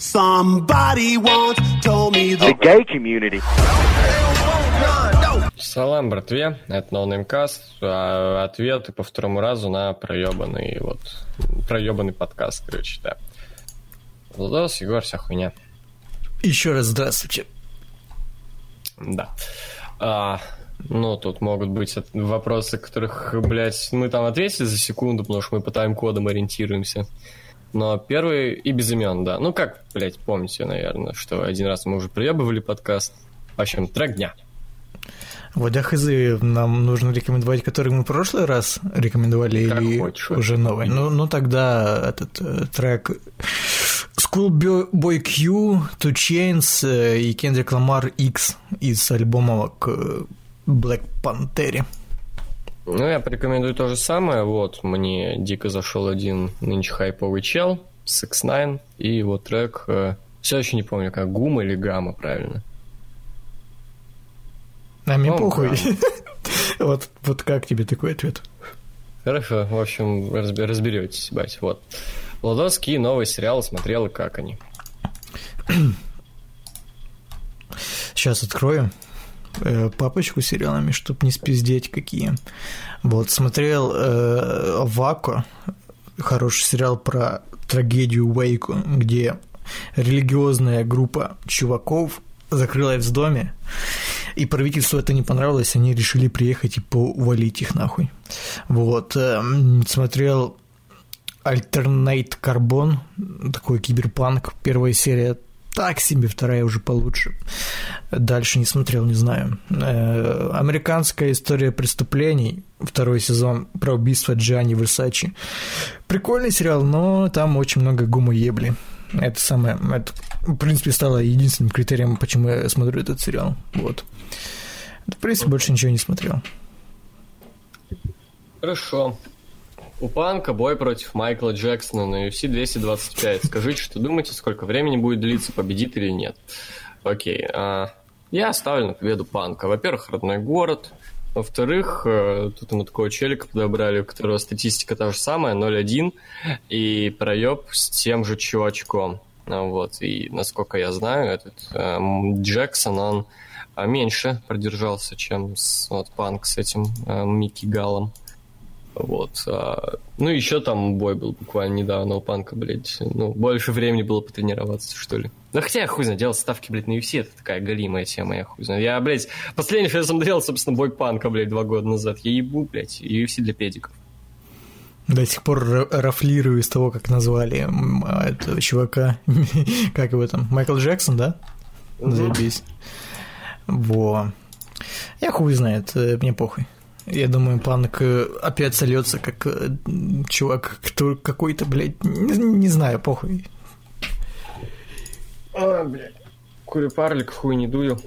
Somebody once told me the gay community. Салам, братве, это NoNameCast, а, ответы по второму разу на проебанный, вот, проебанный подкаст, короче, да. Владос, Егор, вся хуйня. Еще раз здравствуйте. Да. А, ну, тут могут быть вопросы, которых, блядь, мы там ответили за секунду, потому что мы по тайм-кодам ориентируемся. Но первый и без имен, да. Ну, как, блядь, помните, наверное, что один раз мы уже приебывали подкаст. В общем, трек дня. Вот а хз, нам нужно рекомендовать, который мы в прошлый раз рекомендовали, как или хочешь, уже новый? Ну, ну тогда этот э, трек Schoolboy Q, Two Chains э, и Kendrick Lamar X из альбома к Black Panther. Ну, я порекомендую то же самое. Вот, мне дико зашел один нынче хайповый чел, 6 9 и его трек, э, все еще не помню, как Гума или Гамма, правильно. А мне похуй. вот, вот как тебе такой ответ? Хорошо, в общем, разберетесь, бать. Вот. Владовский новый сериал смотрел, и как они? Сейчас открою э, папочку с сериалами, чтобы не спиздеть какие. Вот, смотрел э, Вако, хороший сериал про трагедию Уэйку, где религиозная группа чуваков закрылась в доме, и правительству это не понравилось, они решили приехать и повалить их нахуй. Вот, э, смотрел Alternate Carbon, такой киберпанк, первая серия так себе, вторая уже получше. Дальше не смотрел, не знаю. Э, Американская история преступлений, второй сезон про убийство Джани Версачи. Прикольный сериал, но там очень много гумоебли. Это самое, это, в принципе, стало единственным критерием, почему я смотрю этот сериал. Вот. В принципе, больше ничего не смотрел. Хорошо. У Панка бой против Майкла Джексона на UFC 225. Скажите, что думаете, сколько времени будет длиться, победит или нет? Окей. А, я ставлю на победу Панка. Во-первых, родной город. Во-вторых, э, тут мы такого челика подобрали, у которого статистика та же самая, 0-1, и проеб с тем же чувачком. Вот, и насколько я знаю, этот э, Джексон, он э, меньше продержался, чем с, вот, Панк с этим э, Микки Галом. Вот. А, ну, еще там бой был буквально недавно у Панка, блядь. Ну, больше времени было потренироваться, что ли. Ну, хотя я хуй знаю, делал ставки, блядь, на UFC, это такая галимая тема, я хуй знаю. Я, блядь, последний, я смотрел, собственно, бой Панка, блядь, два года назад. Я ебу, блядь, UFC для педиков. До сих пор рафлирую из того, как назвали этого чувака. как его там? Майкл Джексон, да? Заебись. Во. Я хуй знает, э, мне похуй. Я думаю, Панк э, опять сольется как э, чувак, кто какой-то, блядь, не, не знаю, похуй. А, блядь. Курю парлик, хуй не дую.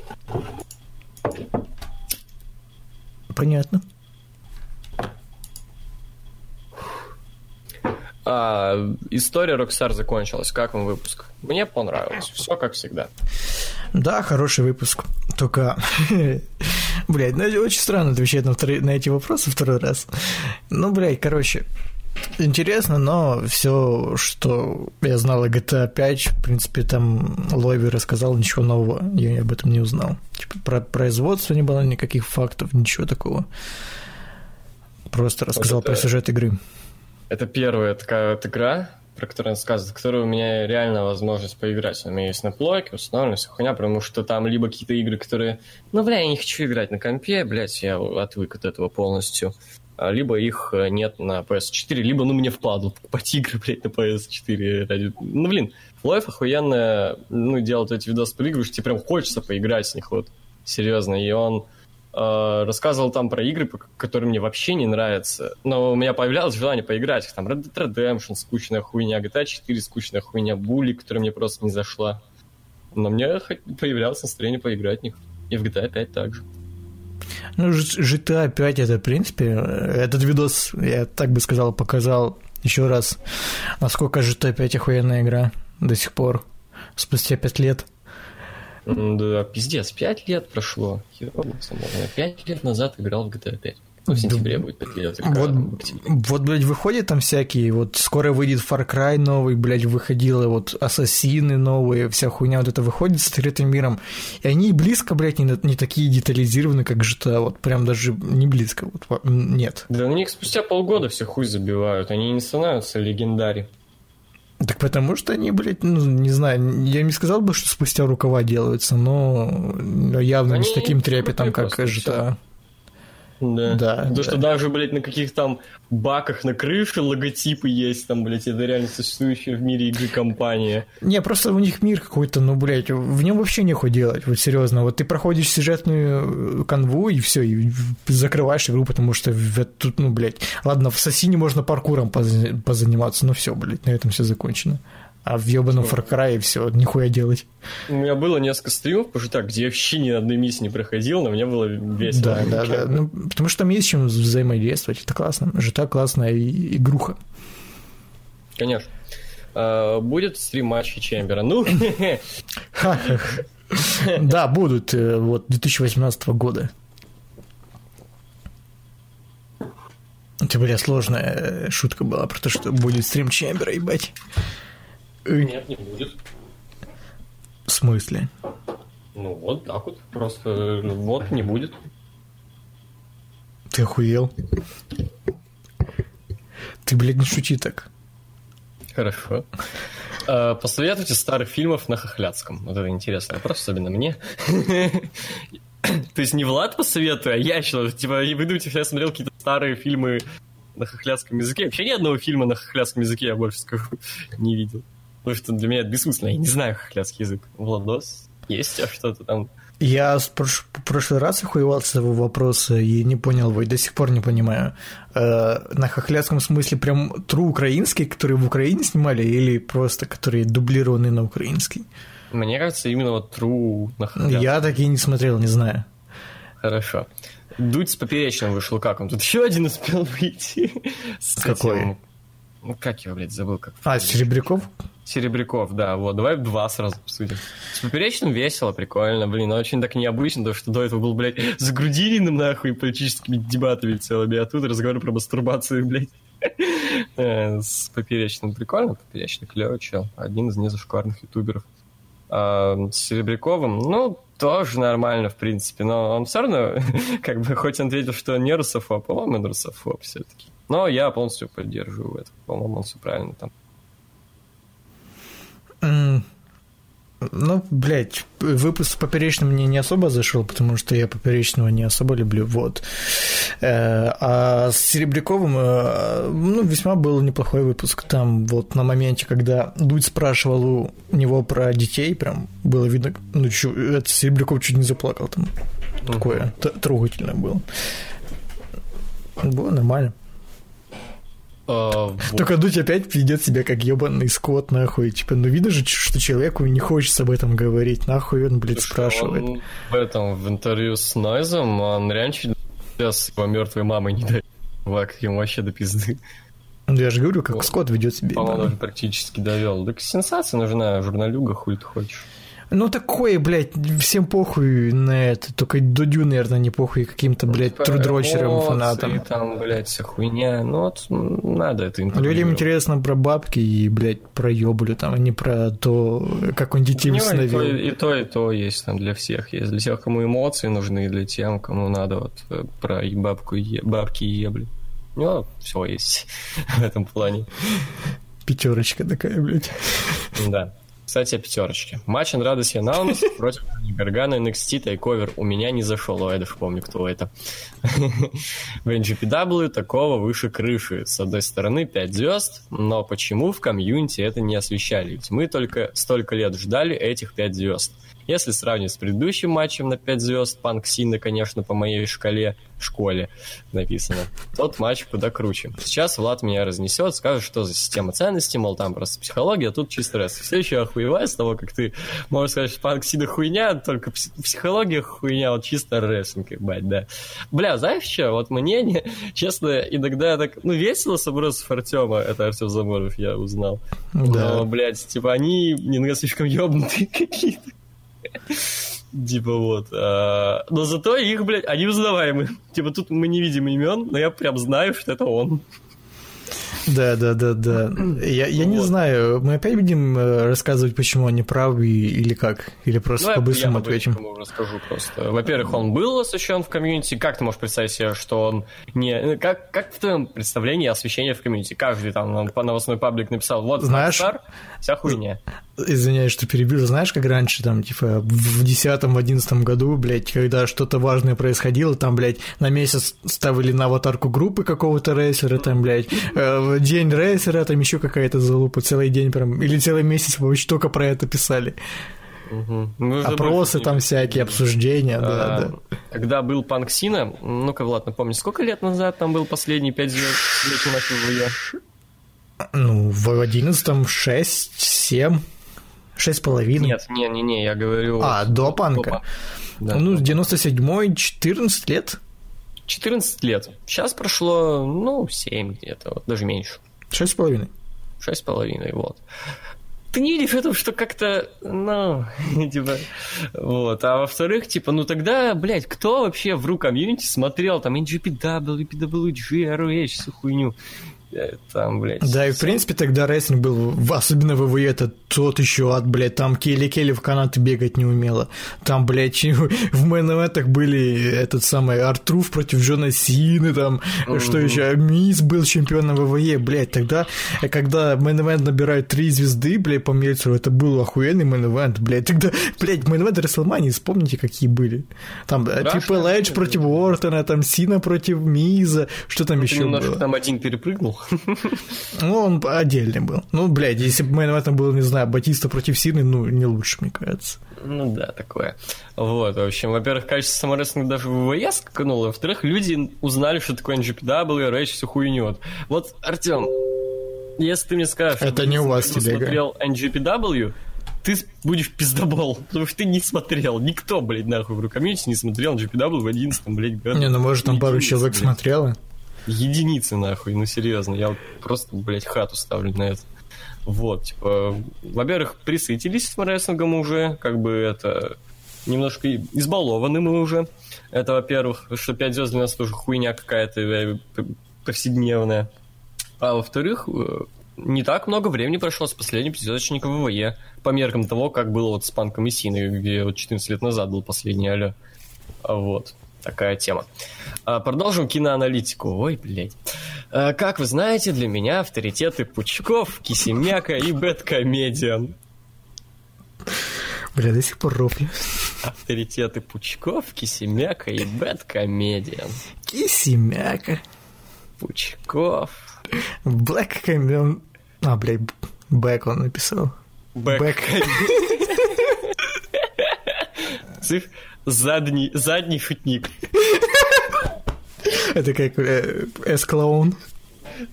Понятно. А, история Rockstar закончилась. Как вам выпуск? Мне понравилось. Все как всегда. Да, хороший выпуск. Только Блядь, ну очень странно отвечать на, втор... на эти вопросы второй раз. Ну, блядь, короче, интересно, но все, что я знал о GTA 5, в принципе, там Лови рассказал, ничего нового я об этом не узнал. Типа про производство не было никаких фактов, ничего такого. Просто рассказал вот это, про сюжет игры. Это первая такая вот игра, про который он сказывает, который у меня реально возможность поиграть. У меня есть на плойке, установлена вся хуйня, потому что там либо какие-то игры, которые... Ну, бля, я не хочу играть на компе, блядь, я отвык от этого полностью. А, либо их э, нет на PS4, либо, ну, мне впадло покупать игры, блядь, на PS4 ради... Ну, блин, Лайф охуенно, ну, делает эти видосы про игры, что тебе прям хочется поиграть в них, вот, серьезно, и он рассказывал там про игры, которые мне вообще не нравятся. Но у меня появлялось желание поиграть. Там Red Dead Redemption, скучная хуйня, GTA 4, скучная хуйня, Bully, которая мне просто не зашла. Но мне появлялось настроение поиграть в них. И в GTA 5 также. Ну, GTA 5 это, в принципе, этот видос, я так бы сказал, показал еще раз, насколько GTA 5 охуенная игра до сих пор, спустя 5 лет. Да, пиздец, 5 лет прошло. 5 лет назад играл в GTA 5. Ну, в сентябре будет пять лет. Вот, вот, блядь, выходят там всякие, вот скоро выйдет Far Cry новый, блядь, выходила вот Ассасины новые, вся хуйня вот это выходит с открытым миром, и они близко, блядь, не, не такие детализированы, как GTA, вот прям даже не близко, вот нет. Да на них спустя полгода все хуй забивают, они не становятся легендари. Так потому что они, блядь, ну, не знаю, я не сказал бы, что спустя рукава делаются, но явно они не с таким трепетом, как GTA. Все. Да. да. То, да. что даже, блядь, на каких там баках на крыше логотипы есть, там, блядь, это реально существующая в мире игры компания. Не, просто у них мир какой-то, ну, блядь, в нем вообще нехуй делать, вот серьезно. Вот ты проходишь сюжетную э, канву и все, и закрываешь игру, потому что тут, ну, блядь, ладно, в Сосине можно паркуром позаниматься, но все, блядь, на этом все закончено. А в ебаном Far Cry все, нихуя делать. У меня было несколько стримов, потому что так, где я вообще ни одной миссии не проходил, но мне было весело. Да, да, да. Ну, потому что там есть чем взаимодействовать. Это классно. Жита классная игруха. Конечно. А, будет стрим матча Чембера. Ну, Да, будут. Э, вот 2018 года. Это, бля, сложная э, шутка была про то, что будет стрим Чембера, ебать. Нет, не будет. В смысле? Ну вот так вот. Просто вот не будет. Ты охуел? Ты, блядь, не шути так. Хорошо. А, посоветуйте старых фильмов на Хохляцком. Вот это интересно вопрос, особенно мне. То есть не Влад посоветует, а я что, типа, вы думаете, я смотрел какие-то старые фильмы на хохляцком языке? Вообще ни одного фильма на хохляцком языке я больше скажу не видел. Потому что для меня это бессмысленно. Я не знаю хохляцкий язык. Владос, есть а что-то там? Я в прош... прошлый раз охуевался с его вопроса и не понял его, и до сих пор не понимаю. Э, на хохляцком смысле прям тру украинский, которые в Украине снимали, или просто которые дублированы на украинский? Мне кажется, именно вот тру на хохляцком. Я такие не смотрел, не знаю. Хорошо. Дудь с поперечным вышел как он? Тут еще один успел выйти. Какой? Этим... Ну, как его, блядь, забыл как. А, Серебряков? Серебряков, да, вот, давай два сразу обсудим. С поперечным весело, прикольно, блин, но очень так необычно, потому что до этого был, блядь, с Грудининым, нахуй, политическими дебатами целыми, а тут разговор про мастурбацию, блядь. Э, с поперечным прикольно, поперечный клевый чел, один из незашкварных ютуберов. А с Серебряковым, ну, тоже нормально, в принципе, но он все равно, как бы, хоть он ответил, что не русофоб, по-моему, он русофоб все-таки. Но я полностью поддерживаю это. По-моему, он все правильно там ну, блядь, выпуск с поперечным мне не особо зашел, потому что я поперечного не особо люблю, вот. Э, а с Серебряковым, э, ну, весьма был неплохой выпуск. Там вот на моменте, когда Дудь спрашивал у него про детей, прям было видно, ну, чё, это Серебряков чуть не заплакал там. Такое трогательное было. Было нормально. А, Только Дудь опять ведет себя как ебаный скот, нахуй. Типа, ну видно же, что человеку не хочется об этом говорить. Нахуй он, блядь, спрашивает. Он в этом, в интервью с Нойзом, он реально чуть с его мертвой мамой не дает. Как ему вообще до пизды. Ну, я же говорю, как вот. Скотт ведет себя. По-моему, практически довел. Так сенсация нужна, журналюга, хуй ты хочешь. Ну, такое, блядь, всем похуй на это. Только Дудю, наверное, не похуй каким-то, блядь, типа, трудрочерам, фанатам. там, блядь, вся хуйня. Ну, вот надо это Людям интересно про бабки и, блядь, про ёблю, там, а не про то, как он детей установил. И, и то, и то есть там для всех. Есть для тех, кому эмоции нужны, и для тех, кому надо вот э, про бабку, бабки и ебли. Ну, все есть в этом плане. Пятерочка такая, блядь. Да. Кстати, о пятерочке. Матч Андрадес Янаунус против Гаргана NXT тайковер у меня не зашел. О, я даже помню, кто это. В NGPW такого выше крыши. С одной стороны, 5 звезд, но почему в комьюнити это не освещали? Ведь мы только столько лет ждали этих 5 звезд. Если сравнить с предыдущим матчем на 5 звезд, Панк Сина, конечно, по моей шкале, школе написано, тот матч куда круче. Сейчас Влад меня разнесет, скажет, что за система ценностей, мол, там просто психология, а тут чисто рестлинг. Все еще охуеваю с того, как ты можешь сказать, что Панк Сина хуйня, только психология хуйня, вот чисто рестлинг, ебать, да. Бля, знаешь что, вот мне, честно, иногда так, ну, весело с образов Артема, это Артем Заморов, я узнал. Да. Но, блядь, типа, они иногда слишком ебнутые какие-то. Типа вот. А, но зато их, блядь, они узнаваемы. Типа тут мы не видим имен, но я прям знаю, что это он. Да, да, да, да. Я, я вот. не знаю, мы опять будем э, рассказывать, почему они правы или как? Или просто ну, по-быстрому ответим? Я расскажу просто. Во-первых, он был освещен в комьюнити. Как ты можешь представить себе, что он не... Ну, как, как в твоем представлении освещение в комьюнити? Каждый там по новостной паблик написал, вот, Знаешь, Star, вся хуйня. Извиняюсь, что перебил. Знаешь, как раньше, там, типа, в 10-11 году, блядь, когда что-то важное происходило, там, блядь, на месяц ставили на аватарку группы какого-то рейсера, там, блядь, э, день рейсера, там еще какая-то залупа, целый день прям, или целый месяц вообще только про это писали. Угу. Ну, Опросы там всякие, обсуждения, а, да, да. Когда был Панксина, ну-ка, Влад, напомни, сколько лет назад там был последний 5 звезд, Ну, в одиннадцатом шесть, семь. Шесть половиной. Нет, не, не, не, я говорю. А, до панка. Да, ну, 97-й, 14 лет. 14 лет. Сейчас прошло, ну, 7 где-то, вот, даже меньше. Шесть с половиной. Шесть с половиной, вот. Ты не видишь этого, что как-то, ну, типа, вот. А во-вторых, типа, ну тогда, блядь, кто вообще в ру комьюнити смотрел там NJPW, PWG, ROH, всю хуйню? Там, блядь. Да, и в принципе тогда рестлинг был, особенно WWE, это тот еще ад, блядь, там Kelly Kelly в канаты бегать не умела. Там, блядь, в main были этот самый R-Truth против Джона Сины, там, mm-hmm. что еще, Миз был чемпионом ВВЕ, блядь, тогда, когда main набирают три звезды, блядь, по Мельцеру, это был охуенный main блядь, тогда, блядь, main event Рестлмании, вспомните, какие были. Там Triple H против Ортона, там Сина против Миза, что там ну, еще было? Там один перепрыгнул. Ну, он отдельный был. Ну, блядь, если бы в этом был, не знаю, Батиста против Сины, ну, не лучше, мне кажется. Ну да, такое. Вот, в общем, во-первых, качество самого рестлинга даже в ВВЕ скакануло, во-вторых, люди узнали, что такое NJPW, ROH, всю хуйню. Вот, Артем, если ты мне скажешь, это не у вас тебе смотрел NGPW, ты будешь пиздобол, потому что ты не смотрел. Никто, блядь, нахуй в рукомете не смотрел NGPW в 11 блядь, году. Не, ну может там пару человек смотрело единицы, нахуй, ну серьезно, я просто, блядь, хату ставлю на это. Вот, типа, во-первых, присытились с рестлингом уже, как бы это немножко избалованы мы уже. Это, во-первых, что 5 звезд для нас тоже хуйня какая-то э, повседневная. А во-вторых, э, не так много времени прошло с последнего пятизвездочника ВВЕ, по меркам того, как было вот с Панком и Синой, где вот 14 лет назад был последний алё. А вот такая тема. А, продолжим киноаналитику. Ой, блядь. А, как вы знаете, для меня авторитеты Пучков, Кисемяка и Бэткомедиан. Бля, до сих пор рофлю. Авторитеты Пучков, Кисимяка и BadComedian. Кисимяка. Пучков. Back Comedian. А, блядь, Back он написал. Back. Back. Циф задний, задний шутник. Это как э, ass-клоун.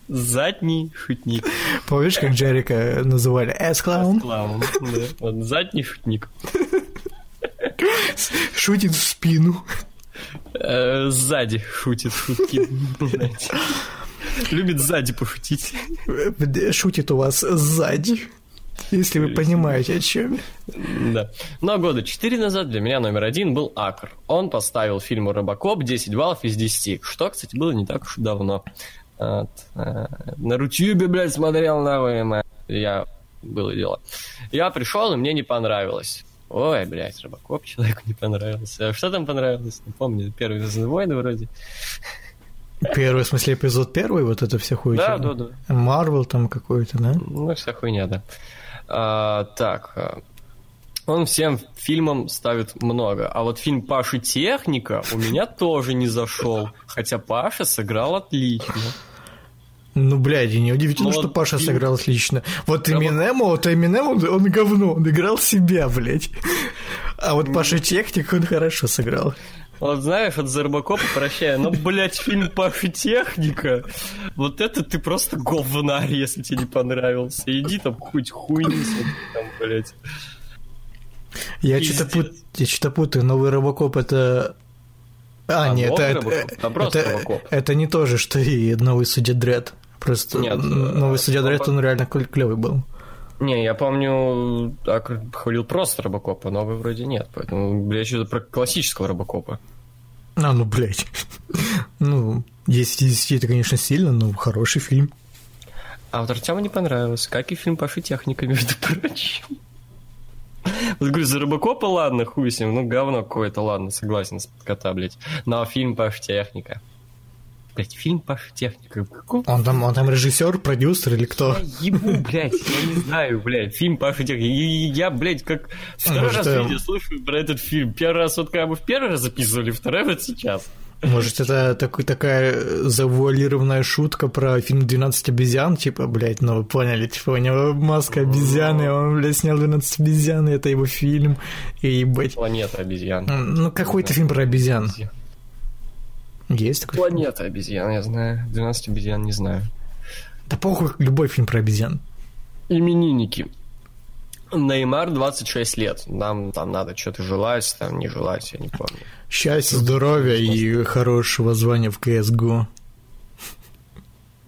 Задний шутник. Помнишь, как Джерика называли S-клоун? S-клоун, да. Вот, задний шутник. Шутит в спину. Э, сзади шутит шутки, Любит сзади пошутить. Шутит у вас сзади. Если вы понимаете, о чем Да. Но года четыре назад для меня номер один был Акр. Он поставил фильму «Робокоп» 10 баллов из 10, что, кстати, было не так уж и давно. Вот. Э, на Рутюбе, блядь, смотрел на Я... Было дело. Я пришел, и мне не понравилось. Ой, блядь, Робокоп человеку не понравился. А что там понравилось? Не помню, первый Звездный войны вроде. Первый, в смысле, эпизод первый, вот это вся хуйня? Да, да, да. Марвел там какой-то, да? Ну, вся хуйня, да. А, так, а, он всем фильмам ставит много. А вот фильм Паши Техника у меня тоже не зашел. Хотя Паша сыграл отлично. Ну, блядь, и неудивительно, ну, что Паша фильм... сыграл отлично. Вот Эминем, вот Эминем, он, он говно, он играл себя, блядь. А вот Паша Техник, он хорошо сыграл. Вот знаешь, от Зарбакопа прощаю, но, блядь, фильм Паша Техника, вот это ты просто говнарь, если тебе не понравился. Иди там хоть хуйни там, блядь. Я что-то пут... я путаю, новый Робокоп это... А, а нет, это, это, это, это не то же, что и новый Судья Дред. Просто Нет, новый Судья Дред, он реально клевый был. Не, я помню, так хвалил просто Робокопа, новый вроде нет. Поэтому, блядь, что-то про классического Робокопа. А, ну, блядь. ну, 10 из 10 это, конечно, сильно, но хороший фильм. А вот Артему не понравился, как и фильм Паши Техника, между прочим. Вот говорю, за Робокопа ладно, хуй с ним, ну говно какое-то, ладно, согласен, с кота, блядь. Но фильм Паш Техника. Блядь, фильм Паш Техника. Какого? Он там, он там режиссер, продюсер или кто? Я ебу, блядь, я не знаю, блядь, фильм Паша Техника. Я, я, блядь, как второй Может, раз видео слышу про этот фильм. Первый раз вот как бы в первый раз записывали, второй вот сейчас. Может, это такой, такая завуалированная шутка про фильм «12 обезьян», типа, блядь, ну вы поняли, типа, у него маска обезьяны, он, блядь, снял «12 обезьян», и это его фильм, и, ебать... Планета обезьян. Ну, какой-то фильм про обезьян. Есть такой Планета фильм? обезьян, я знаю. 12 обезьян не знаю. Да похуй, любой фильм про обезьян. Именинники. Неймар 26 лет. Нам там надо что-то желать, там не желать, я не помню. Счастья, здоровья и хорошего звания в CSGO.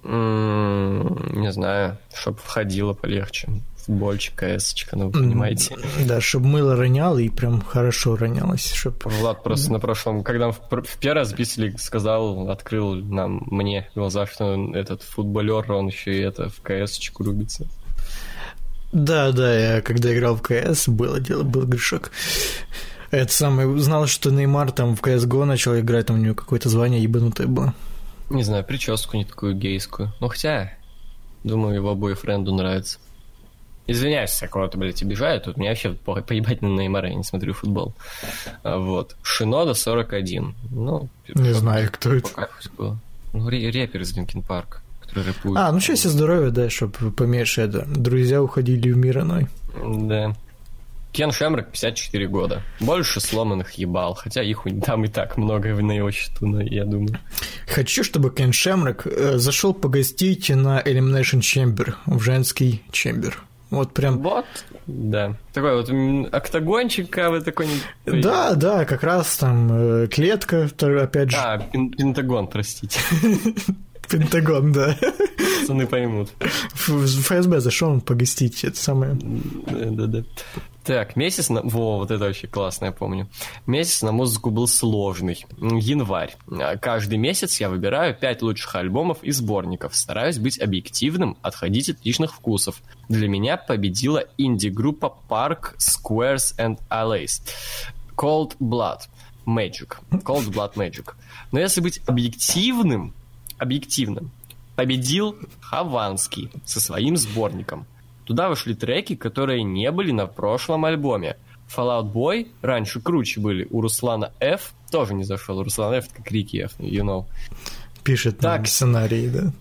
Не знаю, чтобы входило полегче. Футбольчик, КС, ну вы понимаете. Да, чтобы мыло роняло и прям хорошо ронялось. Чтоб... Влад просто на прошлом, когда мы в первый раз записывали, сказал, открыл нам, мне глаза, что этот футболер, он еще и это в КС рубится. Да, да, я когда играл в КС, было дело, был грешок. Это самое, узнал, что Неймар там в CSGO начал играть, там у него какое-то звание ебанутое было. Не знаю, прическу не такую гейскую. Ну, хотя, думаю, его бойфренду нравится. Извиняюсь, если кого-то, блядь, обижаю, тут мне вообще по поебать на Неймара, я не смотрю футбол. А, вот. Шинода 41. Ну, не знаю, кто это. Было. Ну, рэпер из Линкен Парк который рэпует. А, ну счастье, здоровье, да, чтобы поменьше это. Друзья уходили в мир иной. Да. Кен Шемрак 54 года. Больше сломанных ебал, хотя их там и так много на его счету, но я думаю. Хочу, чтобы Кен Шемрак э, зашел погостить на Elimination Chamber, в женский чембер. Вот прям... Вот, да. Такой вот октагончик, а вы такой... Да, да, как раз там э, клетка, опять же. А, пентагон, простите. Пентагон, да. Пацаны поймут. В ФСБ зашел погостить, это самое. Да-да. Так, месяц на... Во, вот это вообще классно, я помню. Месяц на музыку был сложный. Январь. Каждый месяц я выбираю пять лучших альбомов и сборников. Стараюсь быть объективным, отходить от личных вкусов. Для меня победила инди-группа Park, Squares and Allays. Cold Blood Magic. Cold Blood Magic. Но если быть объективным, объективным, победил Хованский со своим сборником. Туда вошли треки, которые не были на прошлом альбоме. Fallout Boy раньше круче были. У Руслана F тоже не зашел. Руслан F это Крики F, you know. Пишет так, сценарий, да?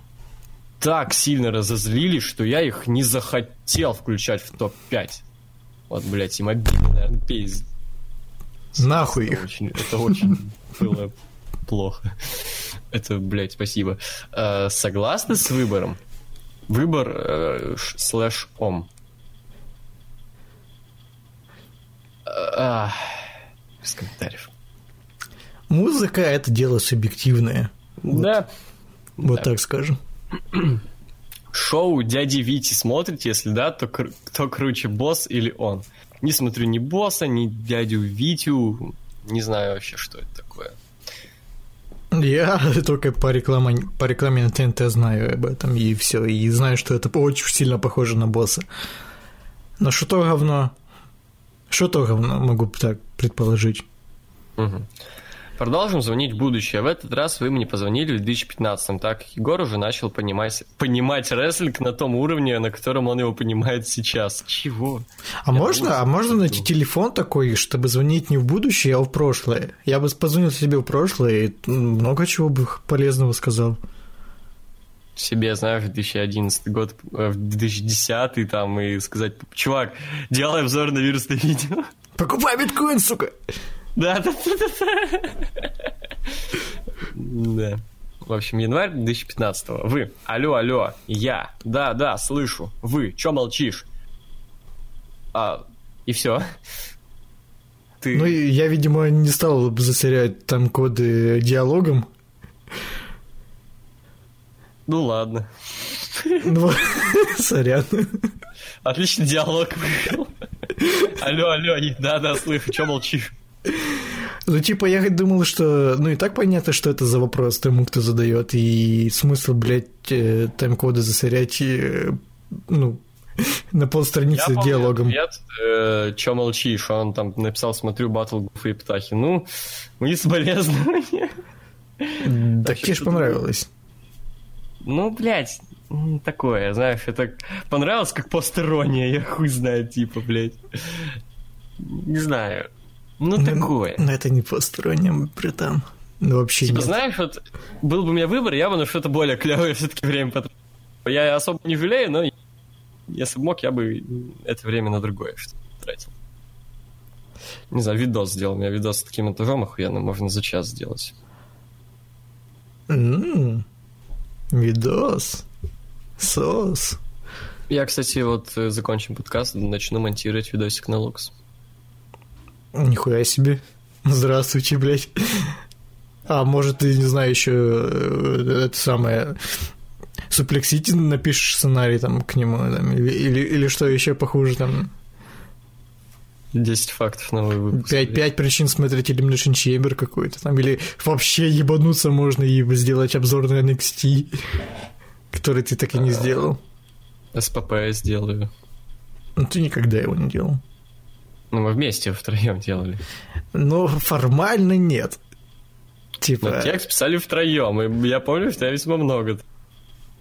Так сильно разозлили, что я их не захотел включать в топ-5. Вот, блядь, и мобильный, наверное, пиздец. Нахуй это их. Очень, это очень было плохо. Это, блядь, спасибо. Э, согласны с выбором? Выбор э, слэш ом. А, без комментариев. Музыка это дело субъективное. Да. Вот да. так скажем. Шоу дяди Вити смотрите? Если да, то кто круче, босс или он? Не смотрю ни босса, ни дядю Витю. Не знаю вообще, что это такое. Я только по рекламе, по рекламе на ТНТ знаю об этом, и все. И знаю, что это очень сильно похоже на босса. Но что то говно? Что то говно, могу так предположить. Угу. Продолжим звонить в будущее. В этот раз вы мне позвонили в 2015-м, так как Егор уже начал понимать, понимать рестлинг на том уровне, на котором он его понимает сейчас. Чего? А Я можно, а можно найти телефон такой, чтобы звонить не в будущее, а в прошлое? Я бы позвонил себе в прошлое и много чего бы полезного сказал себе, знаешь, в 2011 год, э, в 2010 там, и сказать, чувак, делай обзор на вирусное видео. Покупай биткоин, сука! Да, да, да, да. Да. В общем, январь 2015 -го. Вы. Алло, алло. Я. Да, да, слышу. Вы. Чё молчишь? А, и все. Ты... Ну, я, видимо, не стал засорять там коды диалогом. Ну ладно. Ну, сорян. Отличный диалог. Алло, алло, да-да, слышу, что молчишь? Ну, типа, я думал, что... Ну, и так понятно, что это за вопрос тому, кто задает, и смысл, блядь, э, тайм-коды засорять, э, ну, на полстраницы я диалогом. Нет, э, чё молчишь? Он там написал, смотрю, батл гуфы и птахи. Ну, мои соболезнования. Так тебе ж понравилось. Ну, блядь, такое, знаешь, это понравилось как постерония, я хуй знаю, типа, блядь. Не знаю. Ну, ну такое. Но это не посторонним, братан. Ну, вообще Типа, нет. знаешь, вот был бы у меня выбор, я бы на что-то более клевое все-таки время потратил. Я особо не жалею, но если бы мог, я бы это время на другое что тратил. Не знаю, видос сделал. У меня видос с таким этажом охуенным можно за час сделать. Mm, видос. Сос. Я, кстати, вот э, закончим подкаст, начну монтировать видосик на лукс. Нихуя себе. Здравствуйте, блядь. А может, ты, не знаю, еще э, это самое Суплексити напишешь сценарий там к нему, там, или, или, или что еще похуже там. 10 фактов новый выпуск. 5, 5 причин смотреть Elimination Chamber какой-то там, или вообще ебануться можно и сделать обзор на NXT, который ты так и не сделал. СПП сделаю. Ну, ты никогда его не делал. Ну, мы вместе втроем делали. Но формально нет. Типа... Но текст писали втроем, и я помню, что я весьма много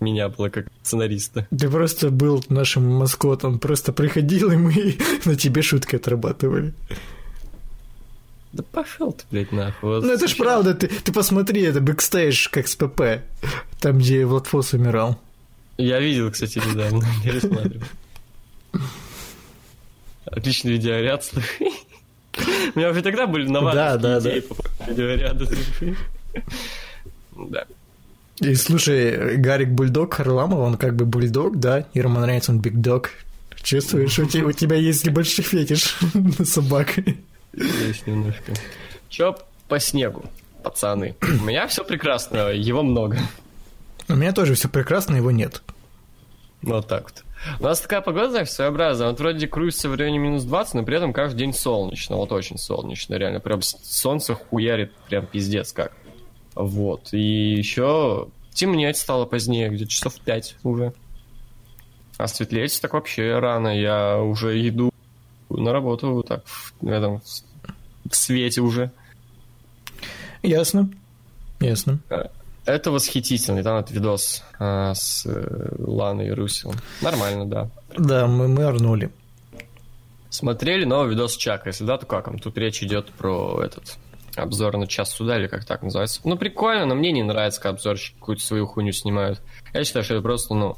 меня было как сценариста. Ты просто был нашим маскотом, просто приходил, и мы на тебе шутки отрабатывали. Да пошел ты, блядь, нахуй. Вот ну это ж правда, ты, ты посмотри, это бэкстейдж как с ПП, там, где Владфос умирал. Я видел, кстати, недавно, пересматривал. Отличный видеоряд. У меня уже тогда были новаторские да, да, идеи да. по видеоряду, Да. И слушай, Гарик Бульдог Харламов, он как бы бульдог, да, и Роман Рейнс, он биг дог. Чувствуешь, у тебя, у тебя есть небольшой фетиш на собак. Есть немножко. Чё по снегу, пацаны? У меня все прекрасно, его много. У меня тоже все прекрасно, его нет. Вот так вот. У нас такая погода, знаешь, своеобразная. Вот вроде крутится в районе минус 20, но при этом каждый день солнечно. Вот очень солнечно, реально. Прям солнце хуярит прям пиздец как. Вот. И еще темнеть стало позднее, где-то часов 5 уже. А светлеть так вообще рано. Я уже иду на работу так в этом в свете уже. Ясно. Ясно. Это восхитительно. там этот видос а, с э, Ланой и Русилом. Нормально, да. Да, мы, мы орнули. Смотрели новый видос Чака. Если да, то как? Тут речь идет про этот обзор на час суда, или как так называется. Ну, прикольно, но мне не нравится, когда обзорщики какую-то свою хуйню снимают. Я считаю, что это просто, ну,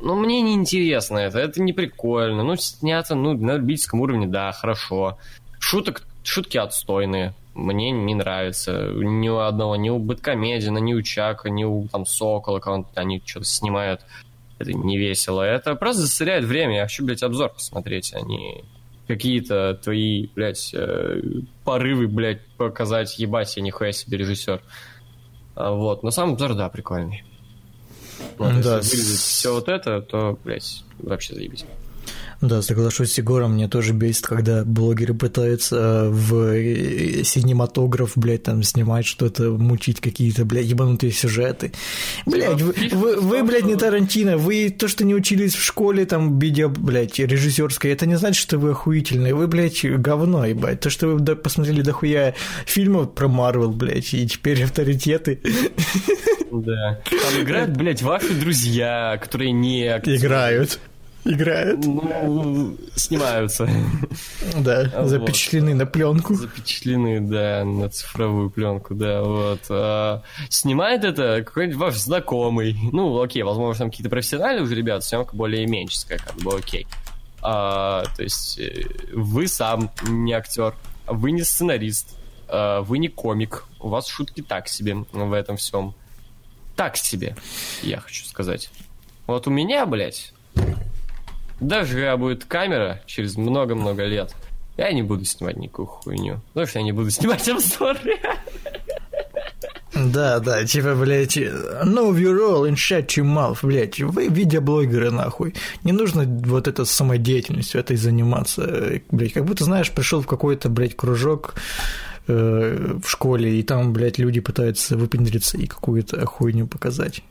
ну, мне не интересно это, это не прикольно. Ну, снято, ну, на любительском уровне, да, хорошо. Шуток, шутки отстойные. Мне не нравится. Ни у одного, ни у Бэткомедина, ни у Чака, ни у там Сокола, когда они что-то снимают. Это не весело. Это просто засоряет время. Я хочу, блядь, обзор посмотреть, а не какие-то твои, блядь, э, порывы, блядь, показать, ебать, я нихуя себе режиссер. А, вот, но сам обзор, да, прикольный. Вот, да. Если вырезать все вот это, то, блядь, вообще заебись. Да, соглашусь с Егором, мне тоже бесит, когда блогеры пытаются э, в э, синематограф, блядь, там снимать что-то, мучить какие-то, блядь, ебанутые сюжеты. Блядь, вы, вы, вы, блядь, не Тарантино, вы то, что не учились в школе, там, видео, блядь, режиссерской, это не значит, что вы охуительные, вы, блядь, говно, ебать. То, что вы посмотрели дохуя фильмов про Марвел, блядь, и теперь авторитеты. Да. Там играют, блядь, ваши друзья, которые не Играют играют. Ну, снимаются. Да, вот. запечатлены на пленку. Запечатлены, да, на цифровую пленку, да, вот. А, снимает это какой-нибудь ваш знакомый. Ну, окей, возможно, там какие-то профессиональные уже ребята, съемка более меньшеская, как бы окей. А, то есть э, вы сам не актер, вы не сценарист, а, вы не комик, у вас шутки так себе в этом всем. Так себе, я хочу сказать. Вот у меня, блядь, даже будет камера через много-много лет, я не буду снимать никакую хуйню. Потому что я не буду снимать обзоры. Да, да, типа, блядь, know your role and shut your mouth, блядь, вы видеоблогеры, нахуй. Не нужно вот этой самодеятельностью этой заниматься, блядь, как будто, знаешь, пришел в какой-то, блядь, кружок э, в школе, и там, блядь, люди пытаются выпендриться и какую-то хуйню показать.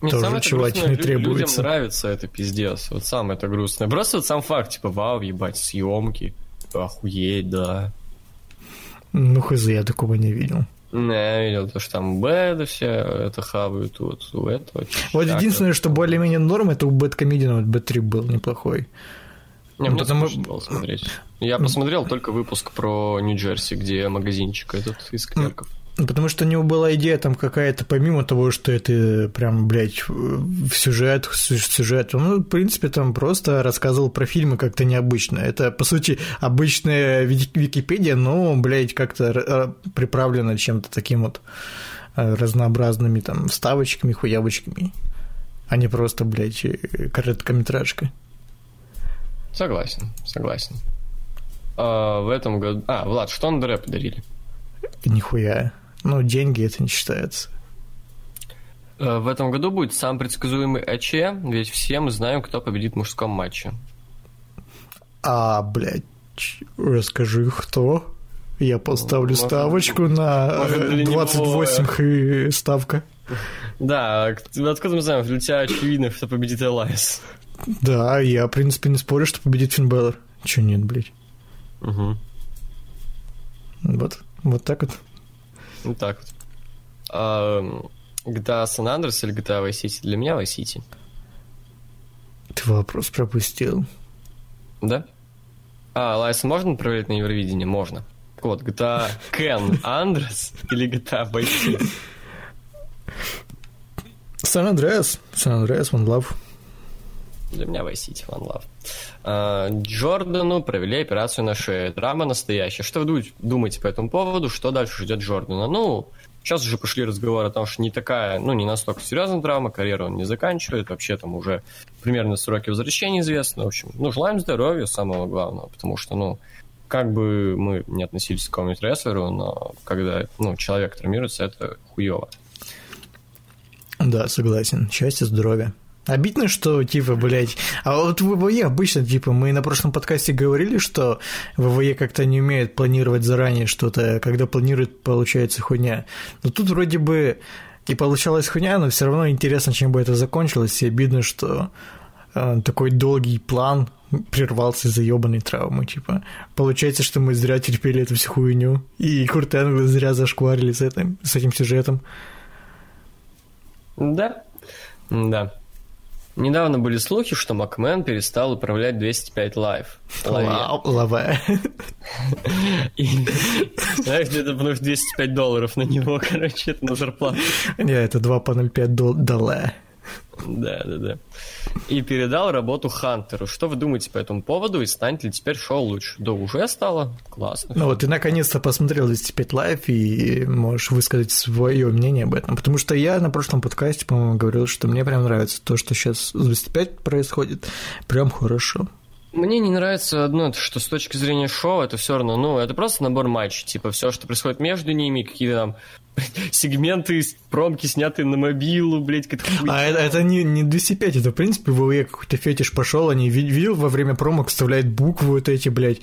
Мне Тоже грустное, лю- требуется. Людям нравится это пиздец. Вот сам это грустно. Просто вот сам факт, типа, вау, ебать, съемки. Охуеть, да. Ну, хз, я такого не видел. Не, я видел, то, что там бэды все это хавают, вот у этого. Вот так, единственное, что более-менее норм, это у Бэткомедиана, вот Бэт-трип был неплохой. Не, мне потому- было смотреть. Я посмотрел только выпуск про Нью-Джерси, где магазинчик этот из клерков. Потому что у него была идея там какая-то, помимо того, что это прям, блядь, в сюжет, сю- сюжет, он, ну, в принципе, там просто рассказывал про фильмы как-то необычно. Это, по сути, обычная Вики- Википедия, но, блядь, как-то р- приправлена чем-то таким вот э, разнообразными там вставочками, хуябочками, а не просто, блядь, э, короткометражка. Согласен, согласен. А, в этом году... А, Влад, что Андре подарили? Нихуя. Ну, деньги это не считается. Э, В этом году будет сам предсказуемый АЧ, ведь все мы знаем, кто победит в мужском матче. А, блядь, расскажи, кто? Я поставлю Может, ставочку на может, э, для него, 28 и ставка. Да, откуда мы знаем, для тебя очевидно, кто победит Элайс. Да, я, в принципе, не спорю, что победит Финн Беллар. Чё нет, блядь? Угу. Вот, вот так вот. Вот так вот. А, GTA San Andreas или GTA Vice City? Для меня Vice City. Ты вопрос пропустил. Да? А, Лайса можно проверить на Евровидении? Можно. Вот, GTA Ken Andreas или GTA Vice City? Сан Андреас. Сан Андреас, One Love. Для меня Vice City, One Love. А, Джордану провели операцию на шее. Драма настоящая. Что вы ду- думаете по этому поводу? Что дальше ждет Джордана? Ну, сейчас уже пошли разговоры о том, что не такая, ну, не настолько серьезная драма, карьеру он не заканчивает. Вообще там уже примерно сроки возвращения известны. В общем, ну, желаем здоровья, самого главного, потому что, ну, как бы мы не относились к какому-нибудь рестлеру, но когда, ну, человек травмируется, это хуево. Да, согласен. Счастья, здоровья. Обидно, что, типа, блядь... А вот в ВВЕ обычно, типа, мы на прошлом подкасте говорили, что ВВЕ как-то не умеет планировать заранее что-то, когда планирует, получается хуйня. Но тут вроде бы и получалась хуйня, но все равно интересно, чем бы это закончилось, и обидно, что э, такой долгий план прервался из-за ебаной травмы, типа. Получается, что мы зря терпели эту всю хуйню, и Курт Энгл зря зашкварили с этим, с этим сюжетом. Да, да. Недавно были слухи, что Макмен перестал управлять 205 Live. И, знаешь, где-то что 205 долларов на него, короче, это на зарплату. Не, это 2 по 0,5 дол- доллара. Да, да, да. И передал работу Хантеру. Что вы думаете по этому поводу? И станет ли теперь шоу лучше? Да уже стало. Классно. Ну вот ты наконец-то посмотрел 205 Live и можешь высказать свое мнение об этом. Потому что я на прошлом подкасте, по-моему, говорил, что мне прям нравится то, что сейчас с 205 происходит. Прям хорошо. Мне не нравится одно, это что с точки зрения шоу, это все равно, ну, это просто набор матчей. Типа, все, что происходит между ними, какие-то там сегменты, промки, снятые на мобилу, блядь, какая-то. А это, это не, не 205, это, в принципе, в ВВЕ какой-то фетиш пошел, они ви- видел во время промок вставляют буквы вот эти, блядь,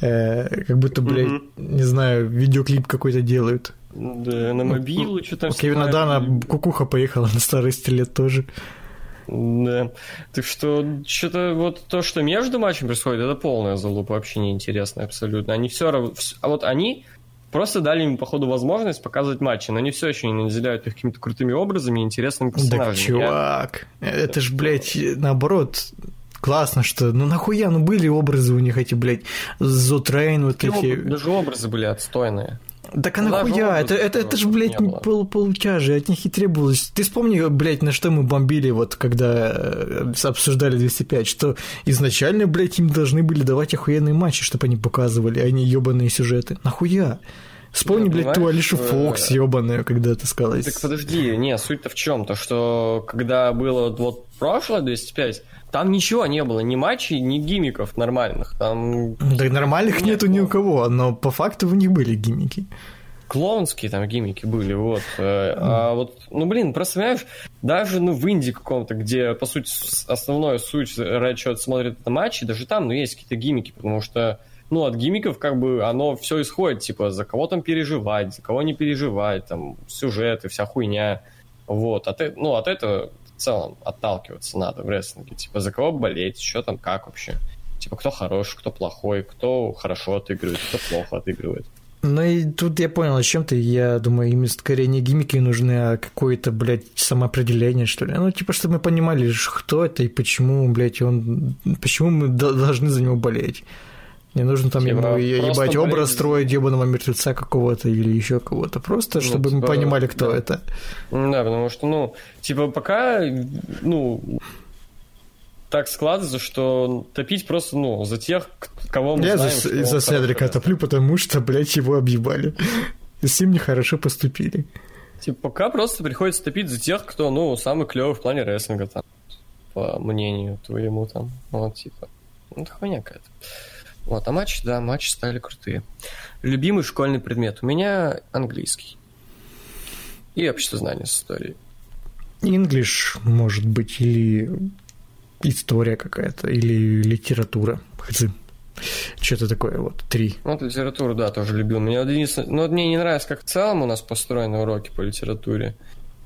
э, как будто, блядь, Мгм. не знаю, видеоклип какой-то делают. Да, на мобилу, что там У Кевина. Дана кукуха поехала на старости лет тоже. Да. Так что, что-то вот то, что между матчем происходит, это полная залупа, вообще неинтересно абсолютно. Они все равно... А вот они просто дали им, походу, возможность показывать матчи, но они все еще не наделяют их какими-то крутыми образами и интересными персонажами. Так, Я- чувак, это ж, блядь, наоборот, классно, что, ну нахуя, ну были образы у них эти, блядь, Зотрейн, вот эти... об- Даже образы были отстойные. Так а нахуя, это, это, это ж, не блядь, было. пол, полутяжи, от них и требовалось. Ты вспомни, блядь, на что мы бомбили, вот, когда э, обсуждали 205, что изначально, блядь, им должны были давать охуенные матчи, чтобы они показывали, а не ебаные сюжеты. Нахуя? Вспомни, Ну, блядь, ту Алишу э, Фокс ебаную, когда ты сказала. Так подожди, не, суть-то в чем? То, что когда было вот прошлое 205, там ничего не было, ни матчей, ни гимиков нормальных. Там Да нормальных Нет, нету ни ну. у кого, но по факту у них были гиммики. клоунские там гиммики были, вот. Э, а вот, ну, блин, просто, понимаешь, даже, ну, в Индии каком-то, где, по сути, основная суть, ради чего смотрят на матчи, даже там, ну, есть какие-то гиммики, потому что, ну, от гиммиков, как бы, оно все исходит, типа, за кого там переживать, за кого не переживать, там, сюжеты, вся хуйня, вот. От, э, ну, от этого в целом отталкиваться надо в рестлинге, типа, за кого болеть, что там, как вообще. Типа, кто хороший, кто плохой, кто хорошо отыгрывает, кто плохо отыгрывает. Ну и тут я понял, о чем ты. Я думаю, им скорее не гиммики нужны, а какое-то, блядь, самоопределение, что ли. Ну, типа, чтобы мы понимали, кто это и почему, блядь, он... Почему мы должны за него болеть. Не нужно там типа, ему ебать образ строить ебаного мертвеца какого-то или еще кого-то. Просто, ну, чтобы типа, мы понимали, кто да. это. Да, потому что, ну, типа, пока, ну, так складывается, что топить просто, ну, за тех, кого мы Я знаем. Я за, за Седрика топлю, потому что, блядь, его объебали. С ним нехорошо поступили. Типа, пока просто приходится топить за тех, кто, ну, самый клевый в плане рестлинга, там, по мнению твоему, там, вот, типа. Ну, это хуйня какая-то. Вот, а матчи, да, матчи стали крутые. Любимый школьный предмет у меня английский. И обществознание с историей. English, может быть, или история какая-то или литература. Что-то такое, вот, три. Вот литературу, да, тоже любил. Мне единственное... Но мне не нравится, как в целом у нас построены уроки по литературе.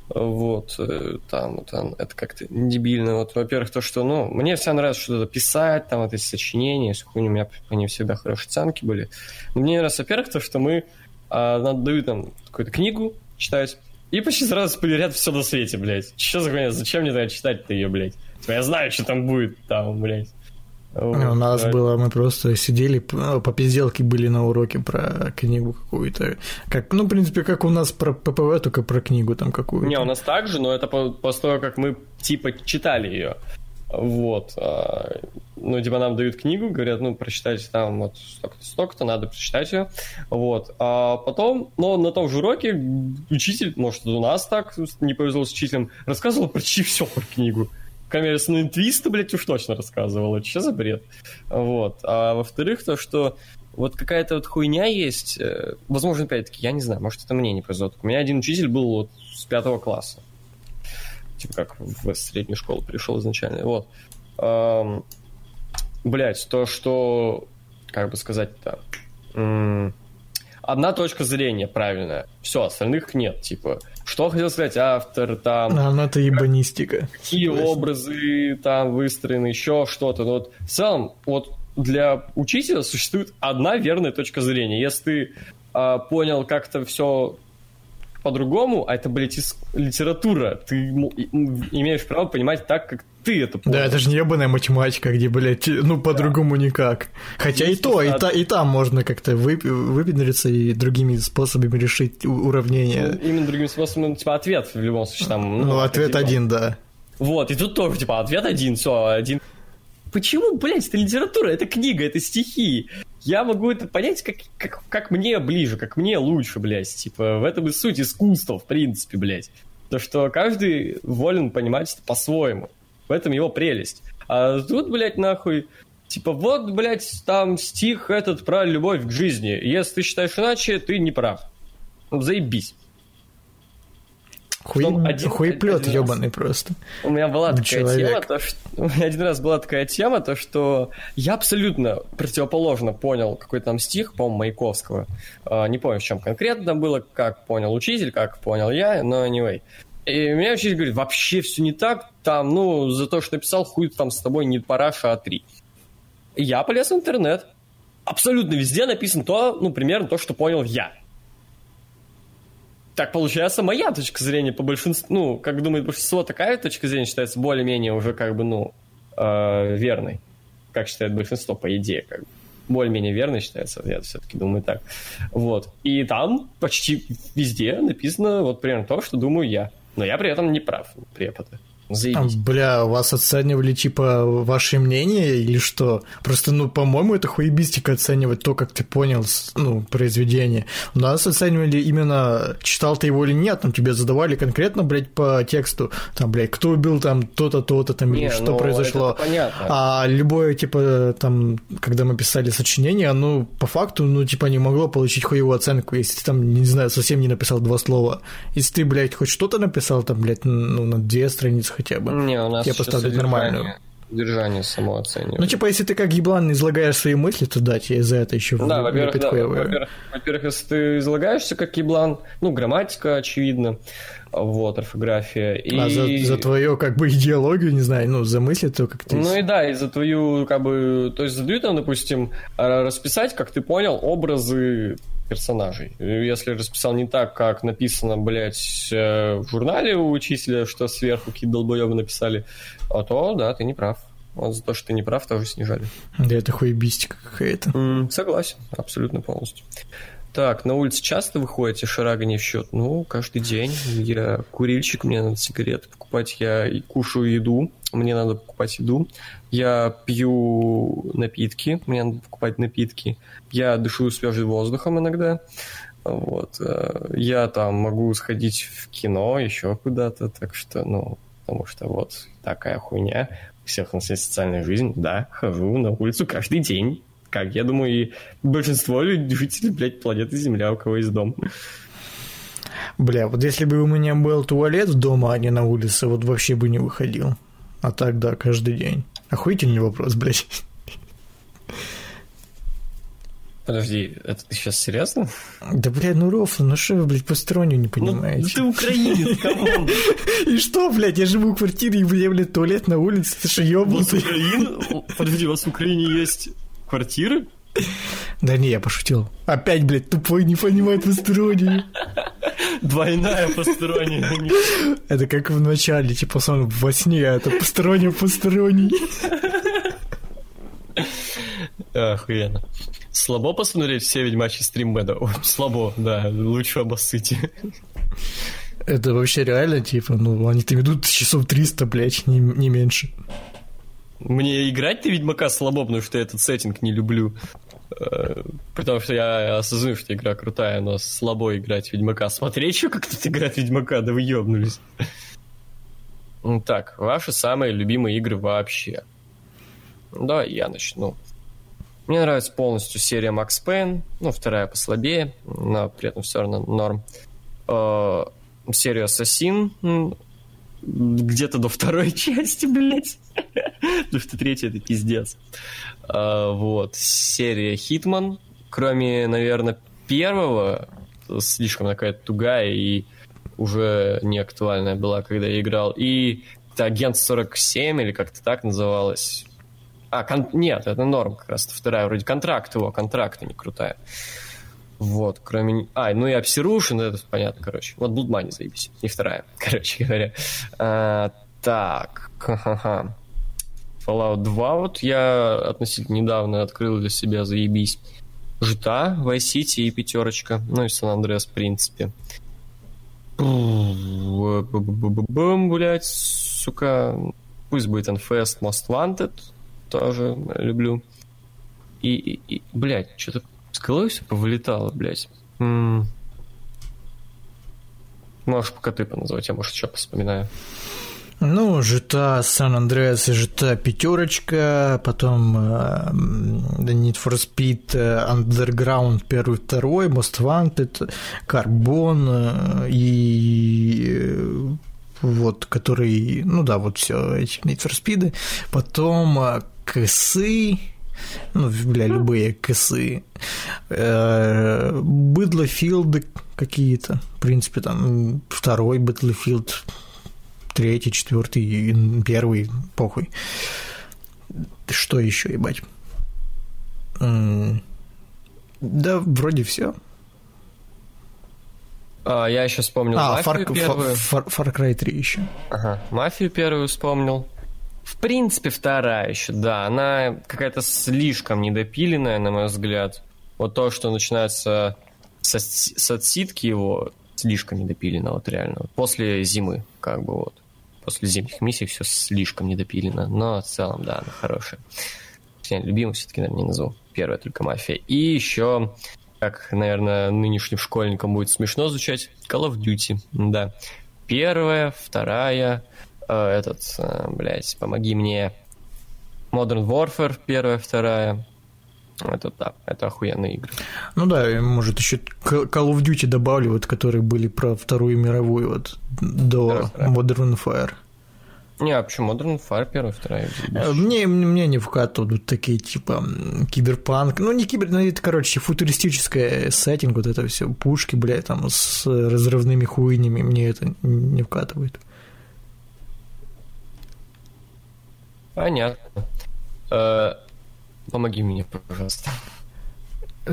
Вот, э, там, там, это как-то дебильно. Вот, во-первых, то, что, ну, мне всегда нравится что-то писать, там, это сочинения, если у меня они всегда хорошие оценки были. Но мне нравится, во-первых, то, что мы а, нам дают там какую-то книгу читать, и почти сразу спойлерят все на свете, блядь. Что за хуйня? Зачем мне тогда читать-то ее, блядь? Я знаю, что там будет там, блядь. Вот, у нас да. было, мы просто сидели, по пизделке были на уроке про книгу какую-то. Как, ну, в принципе, как у нас про ППВ, только про книгу там какую-то. Не, у нас так же, но это по после того, как мы, типа, читали ее. Вот. А, ну, типа, нам дают книгу, говорят, ну, прочитайте там вот столько-то, столько-то, надо прочитать ее. Вот. А потом, но на том же уроке учитель, может, у нас так не повезло с учителем, рассказывал почти все про книгу основные твисты, блядь, уж точно рассказывала. Что за бред? Вот. А во-вторых, то, что вот какая-то вот хуйня есть, э, возможно, опять-таки, я не знаю, может, это мне не повезет. У меня один учитель был вот с пятого класса. Типа как в среднюю школу пришел изначально. Вот. Блять, то, что, как бы сказать-то, одна точка зрения правильная. Все, остальных нет. Типа, что хотел сказать автор, там... А, ну это ебанистика. Какие образы там выстроены, еще что-то. Но вот в целом, вот для учителя существует одна верная точка зрения. Если ты а, понял как-то все по-другому, а это, блядь, литература. Ты имеешь право понимать так, как ты это понял. Да, это же не ебаная математика, где, блядь, ну, по-другому да. никак. Хотя Есть и то, и, та, и там можно как-то вып- выпендриться и другими способами решить уравнение. Ну, именно другими способами, типа, ответ в любом случае там. Ну, ну ответ один, да. Вот, и тут тоже, типа, ответ один, все, один. Почему, блядь, это литература, это книга, это стихи? я могу это понять, как, как, как мне ближе, как мне лучше, блядь. Типа, в этом и суть искусства, в принципе, блядь. То, что каждый волен понимать это по-своему. В этом его прелесть. А тут, блядь, нахуй, типа, вот, блядь, там стих этот про любовь к жизни. Если ты считаешь иначе, ты не прав. Ну, заебись. Хуй, один, хуеплет ебаный просто. У меня была такая человек. тема, то, что, у меня один раз была такая тема, то что я абсолютно противоположно понял какой-то там стих, по-моему, Маяковского. Uh, не помню, в чем конкретно было, как понял учитель, как понял я, но anyway. И меня учитель говорит, вообще все не так, там, ну, за то, что написал, хуй там с тобой не параша, а три. Я полез в интернет. Абсолютно везде написано то, ну, примерно то, что понял я так получается моя точка зрения по большинству, ну, как думает большинство, такая точка зрения считается более-менее уже как бы, ну, э, верной. Как считает большинство, по идее, как бы. Более-менее верной считается, я все-таки думаю так. Вот. И там почти везде написано вот примерно то, что думаю я. Но я при этом не прав, преподы. Заебись. Бля, вас оценивали, типа, ваше мнение или что? Просто, ну, по-моему, это хуебистика оценивать то, как ты понял, ну, произведение. У нас оценивали именно, читал ты его или нет, там тебе задавали конкретно, блядь, по тексту, там, блядь, кто убил там то-то, то-то, там, Не, или что ну, произошло. Понятно. А любое, типа, там, когда мы писали сочинение, оно по факту, ну, типа, не могло получить хуевую оценку, если ты там, не знаю, совсем не написал два слова. Если ты, блядь, хоть что-то написал, там, блядь, ну, на две страницы хотя бы. Не, у нас я поставлю нормальную. Содержание само оцениваю. Ну, типа, если ты как еблан излагаешь свои мысли, то да, тебе за это еще Да, во-первых, да, во-первых, во-первых, если ты излагаешься как еблан, ну, грамматика, очевидно, вот, орфография. И... А за, за твою, как бы, идеологию, не знаю, ну, за мысли, то как ты... Ну и да, и за твою, как бы, то есть задают там, допустим, расписать, как ты понял, образы персонажей. Если расписал не так, как написано, блядь, э, в журнале у учителя, что сверху какие долбоебы написали, а то, да, ты не прав. Вот за то, что ты не прав, тоже снижали. Да, это хуебистика какая-то. Mm, согласен, абсолютно полностью. Так, на улице часто выходите, шарага не в счет? Ну, каждый день. Я курильщик, мне надо сигареты покупать, я и кушаю еду, мне надо покупать еду. Я пью напитки, мне надо покупать напитки. Я дышу свежим воздухом иногда. Вот. Э, я там могу сходить в кино, еще куда-то, так что, ну, потому что вот такая хуйня. Всех у нас есть социальная жизнь, да, хожу на улицу каждый день как, я думаю, и большинство жителей, блядь, планеты Земля, у кого есть дом. Бля, вот если бы у меня был туалет дома, а не на улице, вот вообще бы не выходил. А так, да, каждый день. Охуительный вопрос, блядь. Подожди, это ты сейчас серьезно? Да, блядь, ну рофл, ну что вы, блядь, постиронию не ну, понимаете? Ну, ты украинец, come on. И что, блядь, я живу в квартире, и, блядь, туалет на улице, ты что, ёбнутый? Подожди, у вас в Украине есть квартиры? Да не, я пошутил. Опять, блядь, тупой не понимает постиронию. Двойная постирония. Это как в начале, типа сон во сне, а это посторонний посторонний. Охуенно. Слабо посмотреть все ведьмачьи стримбеда? Слабо, да, лучше обоссыте. Это вообще реально, типа, ну, они там идут часов 300, блядь, не, не меньше. Мне играть-то Ведьмака слабо, потому что я этот сеттинг не люблю. Потому что я осознаю, что игра крутая, но слабо играть Ведьмака. Смотреть еще, как тут играть Ведьмака, да вы ёбнулись. Так, ваши самые любимые игры вообще. Да, я начну. Мне нравится полностью серия Max Payne, ну, вторая послабее, но при этом все равно норм. Э, серию Assassin, где-то до второй части, блядь. Потому что третья это пиздец. А, вот. Серия Хитман. Кроме, наверное, первого, слишком такая тугая и уже не актуальная была, когда я играл. И это Агент 47 или как-то так называлось. А, кон... нет, это норм как раз. Вторая вроде контракт его, контракт, не крутая. Вот, кроме... А, ну и Обсерушен, это понятно, короче. Вот Blood Money, заебись. Не вторая, короче говоря. А, так, ха-ха-ха. Fallout 2 вот я относительно недавно открыл для себя, заебись. GTA, Vice City и пятерочка. Ну и San Andreas, в принципе. Бум, блять, сука. Пусть будет Infest Most Wanted. Тоже люблю. И, и, и блядь, что-то с головы все повылетало, блядь. М-м. Можешь пока ты поназвать, я, может, еще вспоминаю. Ну, GTA San Andreas и GTA пятерочка, потом uh, Need for Speed uh, Underground первый, второй, Most Wanted, Carbon uh, и вот, который, ну да, вот все эти Need for Speed, потом Косы, ну, бля, любые косы, э, быдлофилды какие-то, в принципе, там второй быдлофилд, третий, четвертый, первый, похуй. Что еще, ебать? Да, вроде все. А, я еще вспомнил а, Мафию Far, первую. Far, Far Cry 3 еще. Ага, Мафию первую вспомнил. В принципе, вторая еще, да, она какая-то слишком недопиленная, на мой взгляд. Вот то, что начинается с, с отсидки его, слишком недопилено, вот реально. После зимы, как бы вот. После зимних миссий все слишком недопилено, но в целом, да, она хорошая. Я все-таки, наверное, не назову. Первая только мафия. И еще, как, наверное, нынешним школьникам будет смешно звучать, Call of Duty, да. Первая, вторая, э, этот, э, блядь, помоги мне, Modern Warfare, первая, вторая, это да, это охуенные игры. Ну да, может еще Call of Duty добавлю, вот которые были про Вторую мировую, вот до Modern Warfare. Не, а почему Modern Warfare первая, вторая? Э, мне, мне не вкатывают такие, типа, киберпанк. Ну, не кибер, ну, это, короче, футуристическое сеттинг, вот это все, пушки, блядь, там, с разрывными хуйнями, мне это не вкатывает. Понятно Э, помоги мне, пожалуйста.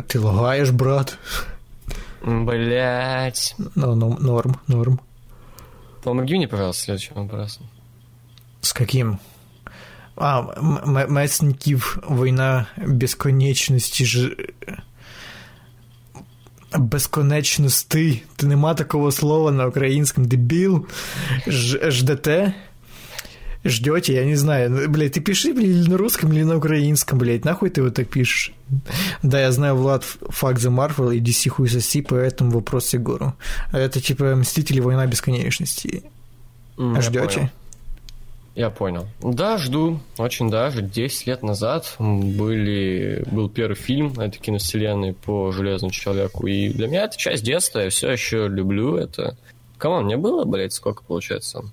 Ты лагаешь, брат. Блять. Ну, ну, норм, норм. Помоги мне, пожалуйста, следующим вопросом. З каким? А, Месників війна безконечності ж. Безконечності. Ти нема такого слова на українському дебіл. Ж, ждете? Ждете, я не знаю. Ну, блядь, ты пиши, блядь, на русском или на украинском, блядь. Нахуй ты вот так пишешь? Да, я знаю, Влад, факт за Марвел и DC хуй соси, поэтому вопрос Егору. А это типа Мстители, война бесконечности. Mm, Ждете? Я понял. Да, жду. Очень даже. Десять лет назад были, был первый фильм этой киновселенной по Железному Человеку. И для меня это часть детства. Я все еще люблю это. Come on, мне было, блядь, сколько получается?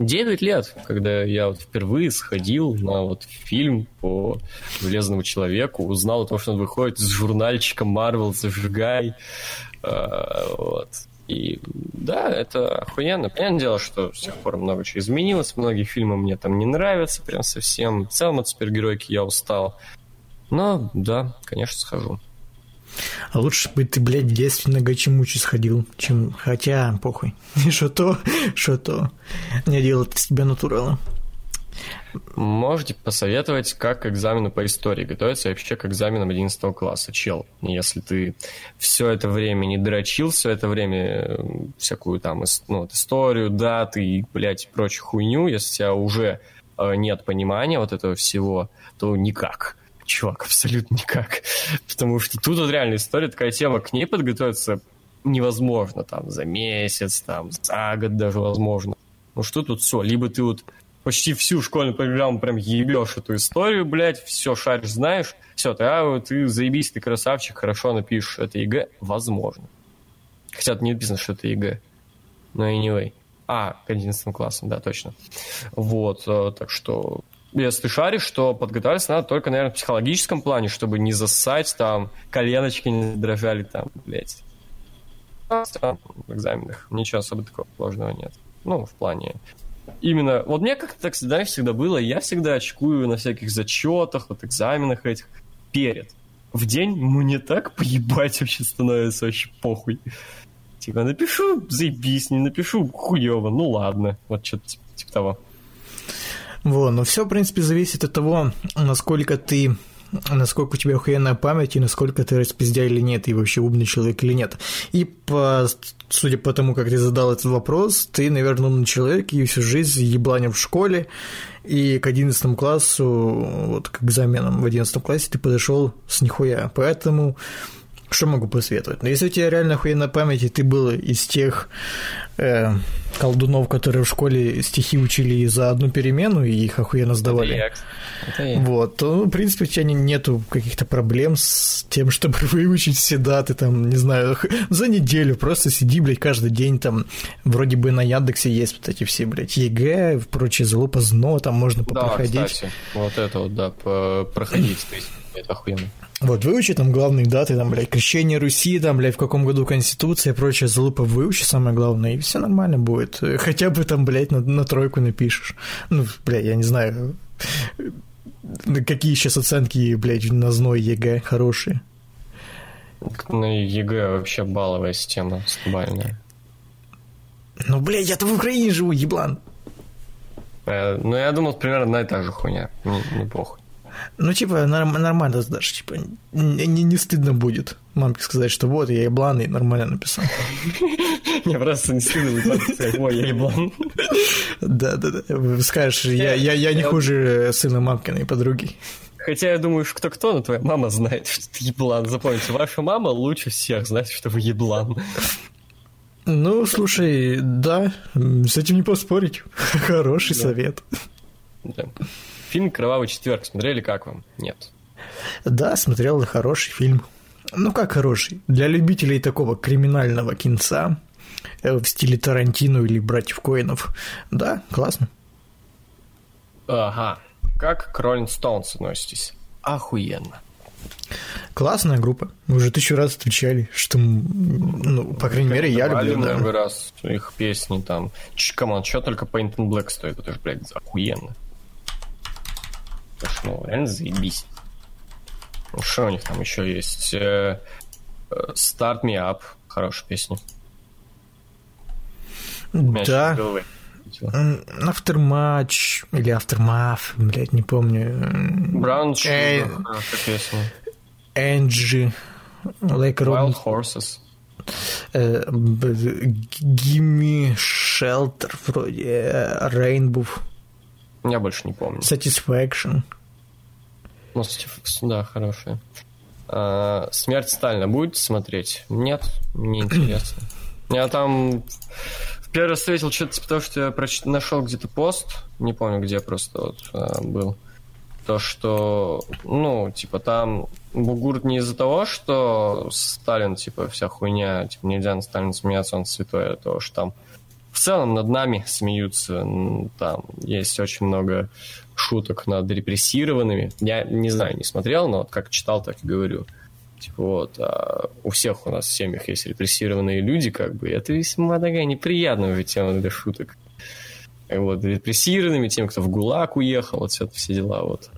Девять лет, когда я вот впервые сходил на вот фильм по Железному Человеку, узнал о том, что он выходит с журнальчиком Marvel «Зажигай». Uh, вот. И да, это охуенно. Понятное дело, что с тех пор много чего изменилось. Многие фильмы мне там не нравятся прям совсем. В целом от супергеройки я устал. Но да, конечно, схожу. А лучше бы ты, блядь, в детстве на Гачимучи сходил, чем... Хотя, похуй. Что то, что то. Не делать из тебя натурала. Можете посоветовать, как к экзамену по истории готовиться вообще к экзаменам 11 класса, чел. Если ты все это время не дрочил, все это время э, всякую там ну, историю, даты и, блядь, прочую хуйню, если у тебя уже э, нет понимания вот этого всего, то никак. Чувак, абсолютно никак. Потому что тут вот реально история, такая тема, к ней подготовиться невозможно там за месяц, там за год даже возможно. Ну что тут все, либо ты вот почти всю школьную программу прям ебешь эту историю, блядь, все шаришь, знаешь, все, ты, а, ты заебись, ты красавчик, хорошо напишешь это ЕГЭ, возможно. Хотя не написано, что это ЕГЭ. Но anyway. А, к 11 классам, да, точно. Вот, э, так что если ты шаришь, что подготовиться надо только, наверное, в психологическом плане, чтобы не засать, там, коленочки не дрожали, там, блядь. В экзаменах ничего особо такого сложного нет. Ну, в плане именно... Вот мне как-то так всегда, всегда было, я всегда очкую на всяких зачетах, вот экзаменах этих перед. В день мне так поебать вообще становится вообще похуй. Типа, напишу, заебись, не напишу, хуево, ну ладно. Вот что-то типа, типа того. Вот, но все, в принципе, зависит от того, насколько ты насколько у тебя охуенная память и насколько ты распиздяй или нет, и вообще умный человек или нет. И по, судя по тому, как ты задал этот вопрос, ты, наверное, умный человек и всю жизнь ебланил в школе, и к 11 классу, вот к экзаменам в 11 классе ты подошел с нихуя. Поэтому что могу посоветовать? Но ну, если у тебя реально охуенная память, и ты был из тех э, колдунов, которые в школе стихи учили за одну перемену и их охуенно сдавали. Это я. Вот, то, ну, в принципе, у тебя нету каких-то проблем с тем, чтобы выучить все даты, там, не знаю, за неделю просто сиди, блядь, каждый день там, вроде бы на Яндексе есть вот эти все, блядь, ЕГЭ, прочее, залупа ЗНО, там можно попроходить. Да, кстати, вот это вот, да, проходить, то есть, это охуенно. Вот, выучи там главные даты, там, блядь, крещение Руси, там, блядь, в каком году Конституция и прочее, залупа выучи, самое главное, и все нормально будет. Хотя бы там, блядь, на, на тройку напишешь. Ну, блядь, я не знаю, какие сейчас оценки, блядь, на ЗНО и ЕГЭ хорошие. На ЕГЭ вообще балловая система глобальная. Ну, блядь, я-то в Украине живу, еблан. Э, ну, я думал, примерно одна и та же хуйня. Не, не похуй. Ну, типа, норм- нормально даже, типа, не, не стыдно будет мамке сказать, что вот, я еблан, и нормально написал. Не, просто не стыдно будет сказать, ой, я еблан. Да, да, да. Скажешь, я, не хуже сына мамкиной подруги. Хотя я думаю, что кто-кто, но твоя мама знает, что ты еблан. Запомните, ваша мама лучше всех знает, что вы еблан. Ну, слушай, да, с этим не поспорить. Хороший да. совет. Да. Фильм «Кровавый четверг» смотрели, как вам? Нет. Да, смотрел, хороший фильм. Ну, как хороший? Для любителей такого криминального кинца э, в стиле Тарантино или Братьев Коинов. Да, классно. Ага. Как к Rolling Stones относитесь? Охуенно. Классная группа. Мы уже тысячу раз отвечали, что, ну, по крайней мере, я люблю. Да. много раз их песни там. Come on, что только Paint It Black стоит, это же, блядь, охуенно. Потому что, ну, реально заебись. Ну, что у них там еще есть? Э, э, Start Me Up. Хорошая песня. Да. Aftermatch или Aftermath, блядь, не помню. Brown Sugar, хорошая песня. Angie, Like Wild Horses. Gimme Shelter, вроде Rainbow. Я больше не помню. Satisfaction. Ну, да, хорошая. А, Смерть Сталина будете смотреть? Нет, не интересно. Я там первый раз встретил что-то типа того, что я проч... нашел где-то пост, не помню где просто вот а, был, то, что, ну, типа там бугурт не из-за того, что Сталин, типа, вся хуйня, типа, нельзя на Сталина смеяться, он святой, а то, что там в целом над нами смеются, там есть очень много шуток над репрессированными. Я не знаю, не смотрел, но вот как читал, так и говорю. Типа вот, а у всех у нас в семьях есть репрессированные люди, как бы, это весьма такая неприятная тема для шуток. Вот, репрессированными, тем, кто в ГУЛАГ уехал, вот все, все дела, вот.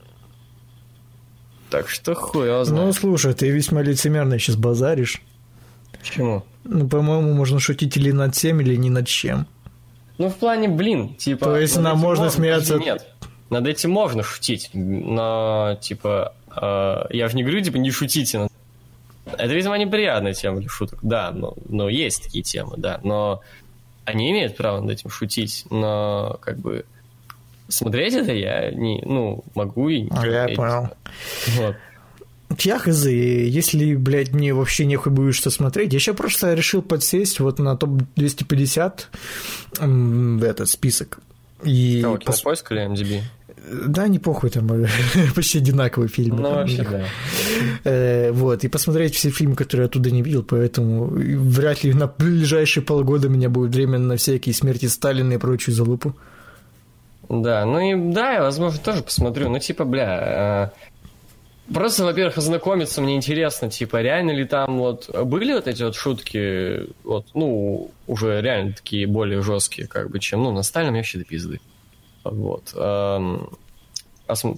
Так что хуй его знает. Ну, слушай, ты весьма лицемерно сейчас базаришь. Почему? Ну, по-моему, можно шутить или над всем, или не над чем. Ну, в плане, блин, типа... То есть нам можно смеяться... Нет, над этим можно шутить, но, типа, э, я же не говорю, типа, не шутите. Это, видимо, неприятная тема для шуток, да, но, но есть такие темы, да, но они имеют право над этим шутить, но, как бы, смотреть это я не, ну, могу и... А, я понял. Вот. Я хз, если, блядь, мне вообще нехуй будет что смотреть, я еще просто решил подсесть вот на топ-250 этот список. И Кого, пос... поиск или MDB? Да, не похуй, там почти одинаковые фильмы. Ну, вообще, да. Э, вот, и посмотреть все фильмы, которые я оттуда не видел, поэтому вряд ли на ближайшие полгода меня будет время на всякие смерти Сталина и прочую залупу. Да, ну и да, я, возможно, тоже посмотрю. Ну, типа, бля, э, просто, во-первых, ознакомиться мне интересно, типа, реально ли там вот были вот эти вот шутки, вот, ну, уже реально такие более жесткие, как бы, чем, ну, на Сталине вообще до пизды. Вот. Эм,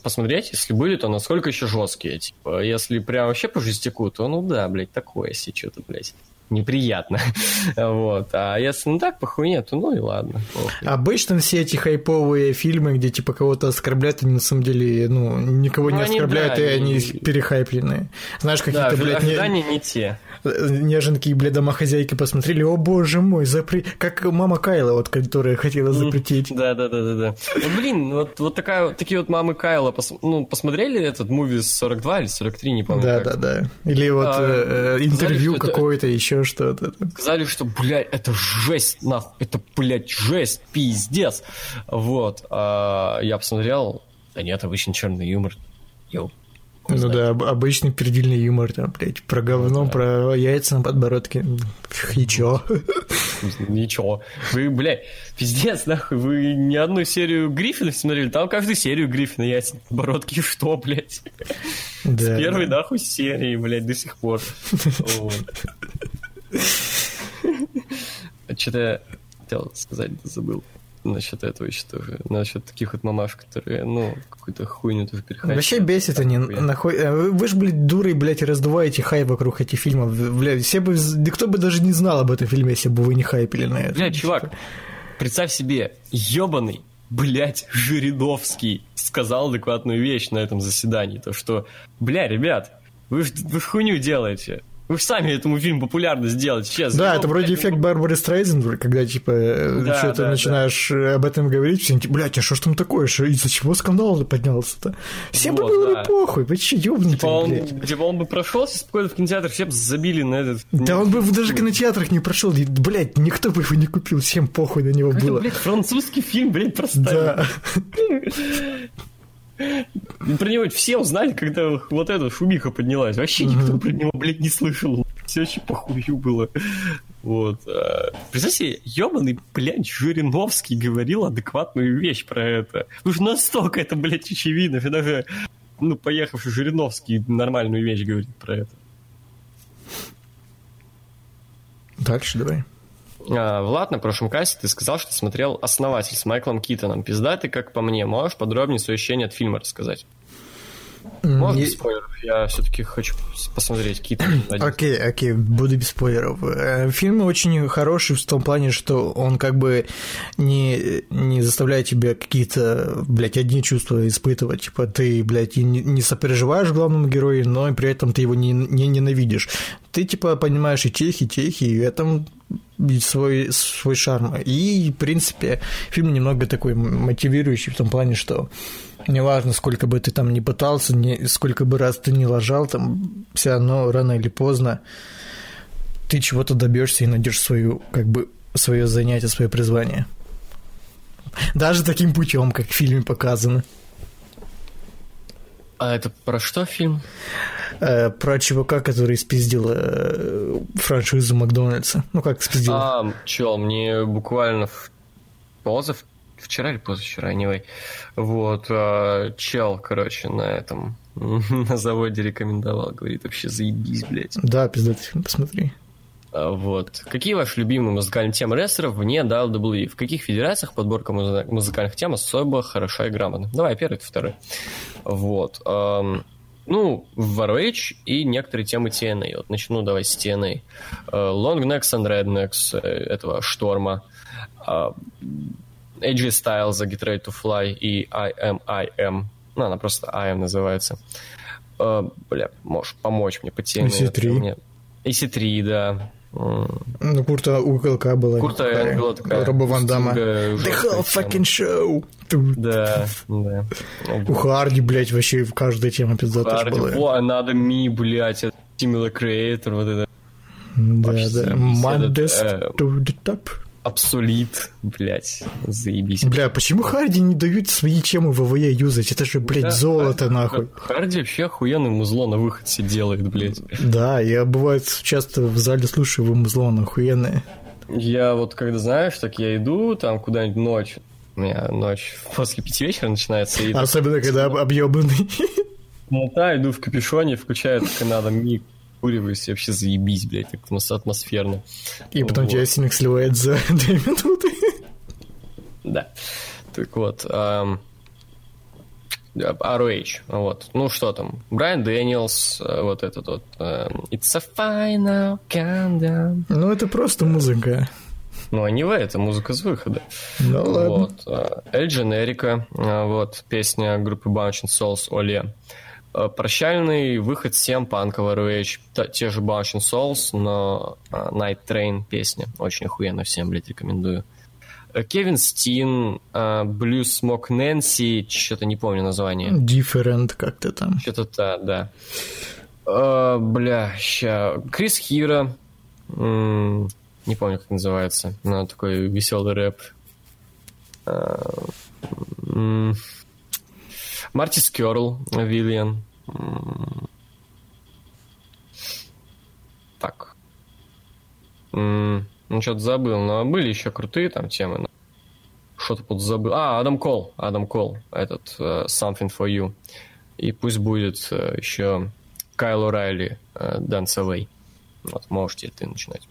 посмотреть, если были, то насколько еще жесткие. Типа, если прям вообще по жестяку, то ну да, блядь, такое, если что-то, блядь неприятно. вот. А если ну так, по хуйне, то ну и ладно. Обычно все эти хайповые фильмы, где типа кого-то оскорбляют, они на самом деле, ну, никого ну, не они, оскорбляют, да, и они, они перехайпленные. Знаешь, какие-то, да, блядь... Не... не те. Неженки, блядь, домохозяйки посмотрели, о боже мой, запри... Как мама Кайла, вот, которая хотела запретить. Да, да, да, да, да. Вот, блин, вот, вот такая, такие вот мамы Кайла, пос... ну, посмотрели этот муви 42 или 43, не помню. Да, как. да, да. Или вот а, э, э интервью какое-то, еще что-то. Сказали, что, блядь, это жесть, нахуй, это, блядь, жесть, пиздец. Вот. А я посмотрел, да нет, обычный черный юмор. Йоу. Ну знать. да, обычный пердильный юмор, там, блядь, про говно, ну, да. про яйца на подбородке. И чё? Ничего. Вы, блядь, пиздец, нахуй, вы ни одну серию Гриффина смотрели? Там каждую серию Гриффина яйца на подбородке. Что, блядь? Да. С первой, нахуй, серии, блядь, до сих пор. Что-то я хотел сказать, забыл насчет этого еще тоже. Насчет таких вот мамаш, которые, ну, какую-то хуйню тоже переходят. Вообще бесит они. Нахуй... Э, вы же, блядь, дуры, блядь, раздуваете хайп вокруг этих фильмов. Блядь, все бы... Никто бы даже не знал об этом фильме, если бы вы не хайпили на это. Блядь, чувак, представь себе, ебаный блядь, Жириновский сказал адекватную вещь на этом заседании. То, что, бля, ребят, вы, вы хуйню делаете. Вы же сами этому фильм популярно сделать, честно. Да, это вроде эффект Барбары Стрейзен, когда, типа, да, что-то да, начинаешь да. об этом говорить, все такие, блядь, а что ж там такое? Шо, из-за чего скандал поднялся-то? Всем вот, бы было да. похуй, вы че, ёбнутые, типа он, блядь. Типа он бы прошелся спокойно в кинотеатрах, все бы забили на этот... Да он бы даже в кинотеатрах не прошел, блядь, никто бы его не купил, всем похуй на него было. блядь, французский фильм, блядь, проставили. Да. Про него все узнали, когда вот эта шумиха поднялась. Вообще никто про него, блядь, не слышал. Все очень похую было. Вот. А, представьте, ебаный, блядь, Жириновский говорил адекватную вещь про это. Уж настолько это, блядь, очевидно, что даже, ну, поехавший Жириновский нормальную вещь говорит про это. Дальше давай. А, Влад, на прошлом кассе ты сказал, что смотрел «Основатель» с Майклом Китоном. Пиздатый, как по мне. Можешь подробнее свое ощущение от фильма рассказать? Можно без спойлеров? Я все-таки хочу посмотреть Кита. Окей, окей, буду без спойлеров. Э, фильм очень хороший в том плане, что он как бы не, не заставляет тебя какие-то, блядь, одни чувства испытывать. Типа ты, блядь, не, не сопереживаешь главному герою, но при этом ты его не, не ненавидишь. Ты, типа, понимаешь и тех, и тех, и в этом свой, свой шарм. И, в принципе, фильм немного такой мотивирующий в том плане, что неважно, сколько бы ты там ни пытался, не, сколько бы раз ты не ложал, там все равно рано или поздно ты чего-то добьешься и найдешь свою, как бы, свое занятие, свое призвание. Даже таким путем, как в фильме показано. А это про что фильм? Э, про чувака, который спиздил э, франшизу Макдональдса. Ну, как спиздил? А, чел, мне буквально в позав вчера или позавчера, anyway. Вот, а, чел, короче, на этом, на заводе рекомендовал, говорит, вообще заебись, блядь. Да, пиздатый фильм, посмотри. А, вот. Какие ваши любимые музыкальные темы рестлеров вне WWE? В каких федерациях подборка музыкальных тем особо хороша и грамотна? Давай, первый, второй. Вот. Ну, в ROH и некоторые темы TNA. Вот начну давай с TNA. Long Necks and Rednecks этого Шторма. AJ Styles, The Get Ready to Fly и I Am I Am. Ну, она просто I Am называется. Uh, бля, можешь помочь мне по теме. EC3. EC3, да. Ну, Курта у КЛК была. Курта была такая. Роба Ван Дамма. The whole fucking show. Да, да. У Харди, блядь, вообще в каждой теме пиздата была. О, надо ми, блядь, Similar Creator, вот это. Да, да. Modest э, to the top. Абсолит, блядь, заебись. Бля, почему Харди не дают свои темы в ВВЕ юзать? Это же, блядь, да, золото, Харди, нахуй. Харди вообще охуенный музло на выход себе делает, блядь. Да, я, бывает, часто в зале слушаю его музло, он охуенное. Я вот, когда, знаешь, так я иду там куда-нибудь ночью, у меня ночь после пяти вечера начинается. И Особенно, когда объебанный. Ну да, иду в капюшоне, включаю только надо миг накуриваюсь, и вообще заебись, блядь, как атмосферно. И потом вот. тебя сильно сливает за две минуты. Да. Так вот, эм, ROH, вот. Ну, что там? Брайан Дэниелс, э, вот этот вот. Эм, It's a final countdown. Ну, это просто музыка. Ну, а не в это музыка с выхода. Ну, ладно. Вот. Эль Дженерика, э, вот, песня группы Bouncing Souls «Оле». Э, прощальный выход всем панка в ROH. Те же Bouncing Souls, но э, Night Train песня. Очень охуенно всем, блядь, рекомендую. Э, Кевин Стин, Блюз Смок Нэнси, что-то не помню название. Different как-то там. Что-то да, да. Бля, ща. Крис Хира, не помню, как называется, но такой веселый рэп. Мартис Керл, Виллиан. Так. Ну, что-то забыл, но были еще крутые там темы. Что-то тут забыл. А, Адам Кол. Адам Кол. Этот uh, Something for You. И пусть будет uh, еще Кайл О'Райли uh, Dance Away. Вот, можете ты начинать.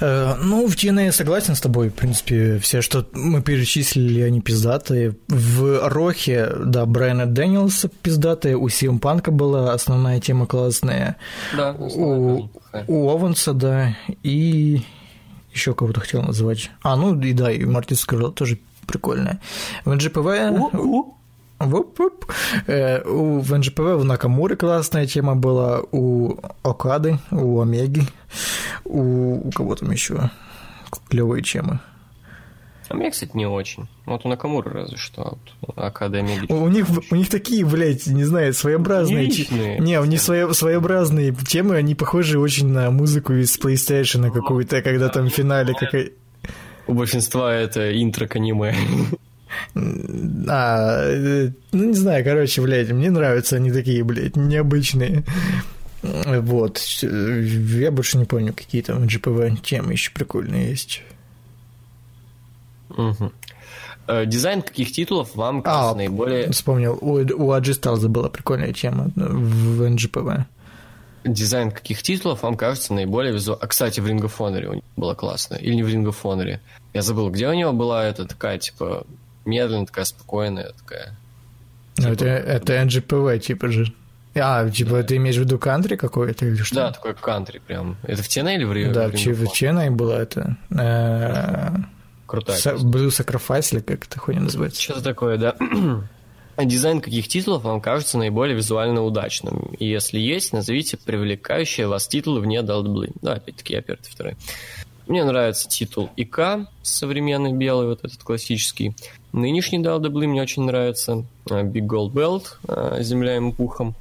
Э, ну, в TNA я согласен с тобой, в принципе, все, что мы перечислили, они пиздатые. В Рохе, да, Брайана Дэниелса пиздатые, у Сим Панка была основная тема классная. Да, у, у Ованса, да, и еще кого-то хотел называть. А, ну и да, и Мартин Скрилл тоже прикольная. В НЖПВ... Вуп-вуп. Э, у, в НЖПВ у Накамуры классная тема была, у Окады, у Омеги, у, у кого там еще клевые темы. А мне, кстати, не очень. Вот у Накамуры разве что. Вот, Академия. У них, у них такие, блядь, не знаю, своеобразные... Личные. Не, у них свое, своеобразные темы, они похожи очень на музыку из PlayStation какую-то, когда там в финале какая... У большинства это интро к аниме. А, ну не знаю, короче, блядь, мне нравятся они такие, блядь, необычные. Вот. Я больше не помню, какие там GPV темы еще прикольные есть. Угу. Дизайн каких титулов вам кажется а, наиболее... Вспомнил, у, у Аджи Сталза была прикольная тема в NGPV. Дизайн каких титулов вам кажется наиболее визуально... А, кстати, в Ring of Honor у него было классно. Или не в Ring of Honor. Я забыл, где у него была эта такая, типа, медленная, такая спокойная, такая... Ну, типа, это, это NGPV, типа же. А, типа, да. ты имеешь в виду кантри какой-то или что? Да, такой кантри прям. Это в TNA или в Rio? Да, в, в TNA было это. Э, Крутая. Blue Sacrifice, или как это хуйня называется? Что-то такое, да. Дизайн каких титулов вам кажется наиболее визуально удачным? И если есть, назовите привлекающие вас титулы вне WWE. Да, опять-таки, я первый, второй. Мне нравится титул ИК, современный белый, вот этот классический. Нынешний WWE мне очень нравится. А, Big Gold Belt, а, земля ему пухом.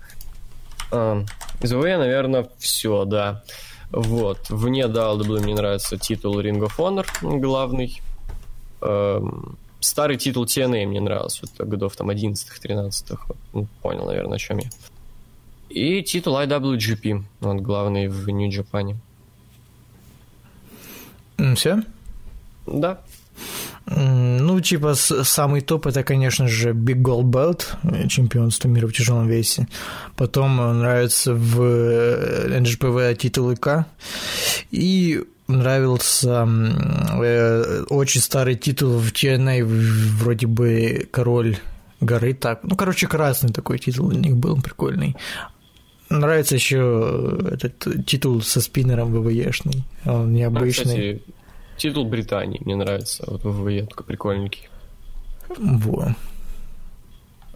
Из ВВ, наверное, все, да. Вот. Вне WWE мне нравится титул Ring of Honor, главный. Эм, старый титул TNA мне нравился, вот годов там 11-13. Ну, понял, наверное, о чем я. И титул IWGP, он главный в Нью-Джапане. Все? Да. Ну, типа, самый топ это, конечно же, Big Gold Belt, чемпионство мира в тяжелом весе. Потом нравится в NGPV титул ИК. И нравился э, очень старый титул в TNA, вроде бы король горы, так, ну, короче, красный такой титул у них был, прикольный. Нравится еще этот титул со спиннером ВВЕшный, он необычный. А, кстати, титул Британии мне нравится, вот ВВЕ такой прикольненький. Во.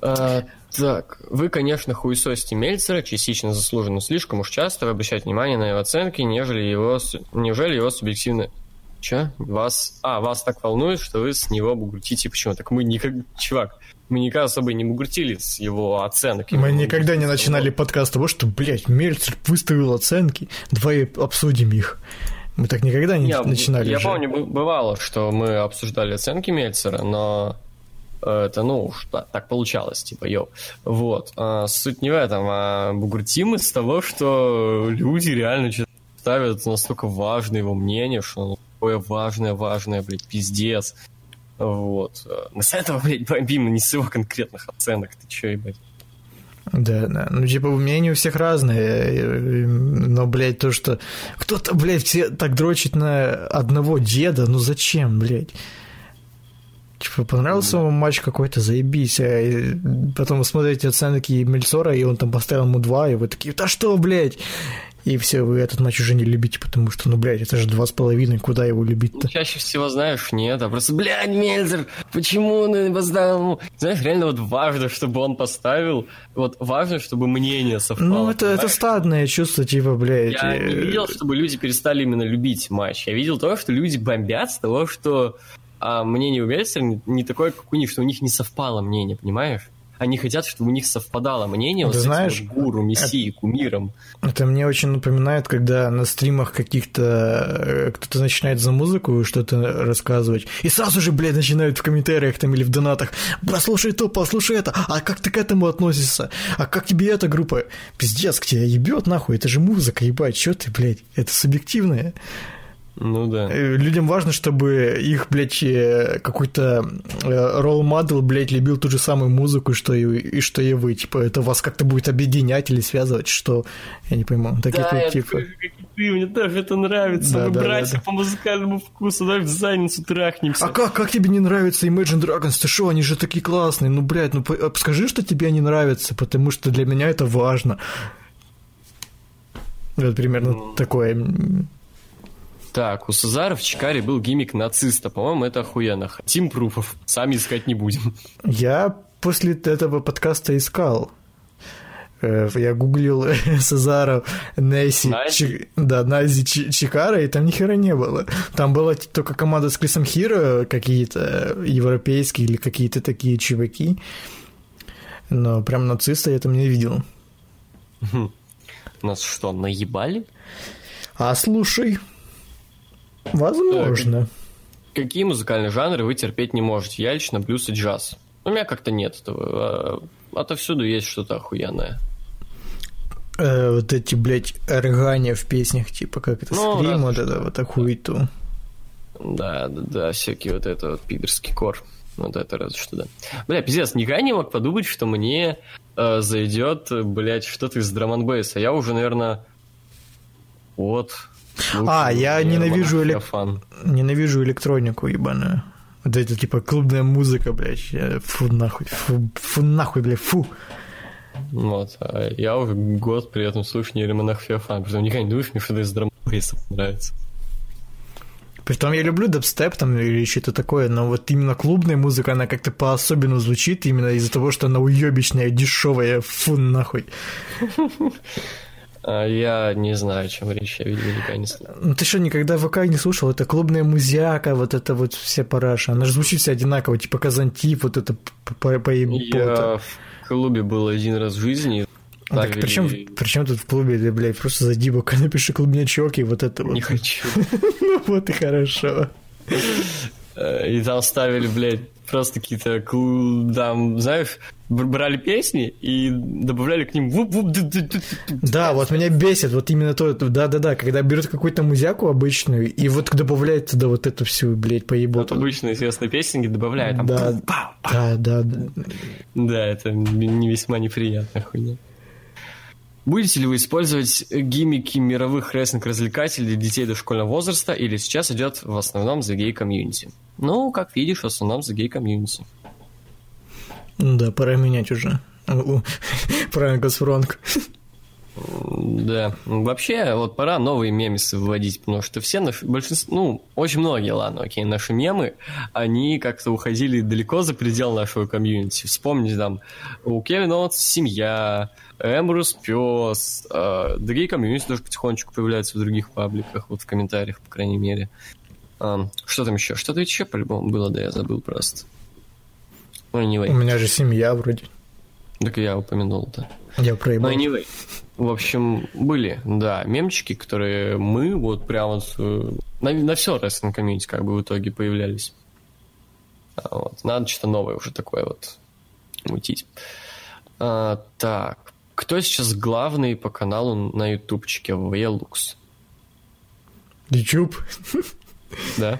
А, так, вы, конечно, хуесосите Мельцера, частично заслуженно слишком уж часто вы обращаете внимание на его оценки, нежели его, неужели его субъективно... Че? Вас... А, вас так волнует, что вы с него бугуртите. Почему? Так мы никак... Чувак, мы никогда особо не бугуртили с его оценок. Мы никогда не начинали подкаст того, что, блядь, Мельцер выставил оценки, давай обсудим их. Мы так никогда не я, начинали. Я же. помню, бывало, что мы обсуждали оценки Мельцера, но это, ну, уж так получалось, типа, йоу. Вот. А, суть не в этом, а бугуртим из того, что люди реально ставят настолько важное его мнение, что оно такое важное, важное, блядь, пиздец. Вот. Мы с этого, блядь, бомбим, не с его конкретных оценок. Ты чё, ебать? Да, да. Ну, типа, мнения у всех разные. Но, блядь, то, что кто-то, блядь, все так дрочит на одного деда, ну зачем, блядь? Типа, понравился вам матч какой-то, заебись. А потом вы смотрите оценки Мельцора, и он там поставил ему два, и вы такие, да что, блядь? И все, вы этот матч уже не любите, потому что, ну, блядь, это же два с половиной, куда его любить-то? Чаще всего, знаешь, нет, а просто, блядь, Мельцер, почему он поставил? Знаешь, реально вот важно, чтобы он поставил, вот важно, чтобы мнение совпало. Ну, это, это стадное чувство, типа, блядь. Я не э, видел, чтобы люди перестали именно любить матч. Я видел то, что люди бомбят с того, что а мнение у Мельцера не, не такое, как у них, что у них не совпало мнение, понимаешь? Они хотят, чтобы у них совпадало мнение вот знаешь, с вот гуру, мессией, это, кумиром. Это мне очень напоминает, когда на стримах каких-то э, кто-то начинает за музыку что-то рассказывать, и сразу же, блядь, начинают в комментариях там или в донатах, послушай то, послушай это, а как ты к этому относишься? А как тебе эта группа? Пиздец, к тебе ебет нахуй, это же музыка, ебать, что ты, блядь, это субъективное. Ну да. Э, людям важно, чтобы их, блядь, э, какой-то ролл-модел, блядь, любил ту же самую музыку, что и, и что и вы. Типа, это вас как-то будет объединять или связывать, что... Я не пойму. Такие да, вот, типа... Как и ты, мне тоже это нравится. Да, Мы да, братья да, да. по музыкальному вкусу, давай в задницу трахнемся. А как, как тебе не нравится Imagine Dragons? Ты что, они же такие классные. Ну, блядь, ну скажи, что тебе они нравятся, потому что для меня это важно. Вот примерно mm. такое Так, у Сазара в Чикаре был гиммик нациста. По-моему, это охуенно. Тим Пруфов. Сами искать не будем. Я после этого подкаста искал. Э, я гуглил Сазара, Несси, Чи, да, Нази Чикара, и там ни хера не было. Там была только команда с Крисом Хиро, какие-то европейские или какие-то такие чуваки. Но прям нациста я там не видел. Нас что, наебали? А слушай, возможно. Какие музыкальные жанры вы терпеть не можете? Я лично блюз и джаз. У меня как-то нет этого. А, отовсюду есть что-то охуенное. Э, вот эти, блядь, органия в песнях, типа, как это, ну, скрим, вот это, вот эту хуету. Да, да, да, всякий вот это вот пидорский кор. Вот это разве что, да. Бля, пиздец, никогда не мог подумать, что мне э, зайдет, блядь, что-то из драм бейса Я уже, наверное, вот. А, я ненавижу, элек... ненавижу электронику ебаную. Вот это типа клубная музыка, блядь. Фу нахуй, фу, фу нахуй, блядь, фу. Вот. А я уже год при этом слушаю нейромонах Феофан, потому что никогда не думаешь, мне что-то из драм нравится. Притом я люблю дабстеп там или что-то такое, но вот именно клубная музыка, она как-то по-особенному звучит именно из-за того, что она уебищная, дешевая, фу нахуй. А я не знаю, чем речь, я, видимо, никогда не слышал. Ну ты что, никогда ВК не слушал? Это клубная музяка, вот это вот вся параша. Она же звучит вся одинаково, типа Казантип, вот это по по Я в клубе был один раз в жизни, ну, так, причем, причем тут в клубе, ты, блядь, просто зайди бока, напиши клубнячок и вот это вот. Не хочу. ну вот и хорошо. Э, и там ставили, блядь, просто какие-то, там, знаешь, брали песни и добавляли к ним вуп вуп Да, вот меня бесит вот именно то, да-да-да, когда берут какую-то музяку обычную и вот добавляют туда вот эту всю, блядь, поеботу. Вот обычные известные песенки добавляют там. Да, да, да. Да, это не весьма неприятная хуйня. Будете ли вы использовать гиммики мировых рестлинг-развлекателей для детей дошкольного возраста или сейчас идет в основном за гей-комьюнити? Ну, как видишь, в основном за гей-комьюнити. Да, пора менять уже. Правильно, Газфронг. Да. Вообще, вот пора новые мемесы вводить, потому что все наши, большинство, ну, очень многие, ладно, окей, наши мемы, они как-то уходили далеко за предел нашего комьюнити. Вспомните там, у Кевина вот семья, Эмброуз пес, э, другие комьюнити тоже потихонечку появляются в других пабликах, вот в комментариях, по крайней мере. А, что там еще? Что-то еще по-любому было, да я забыл просто. Ну, anyway. У меня же семья вроде. Так я упомянул, да. Я проебал. Ну, anyway. В общем, были, да, мемчики, которые мы вот прямо э, на, на все рестлинг комьюнити как бы в итоге появлялись. А, вот. Надо что-то новое уже такое вот мутить. А, так, кто сейчас главный по каналу на ютубчике Велукс? YouTube? Да.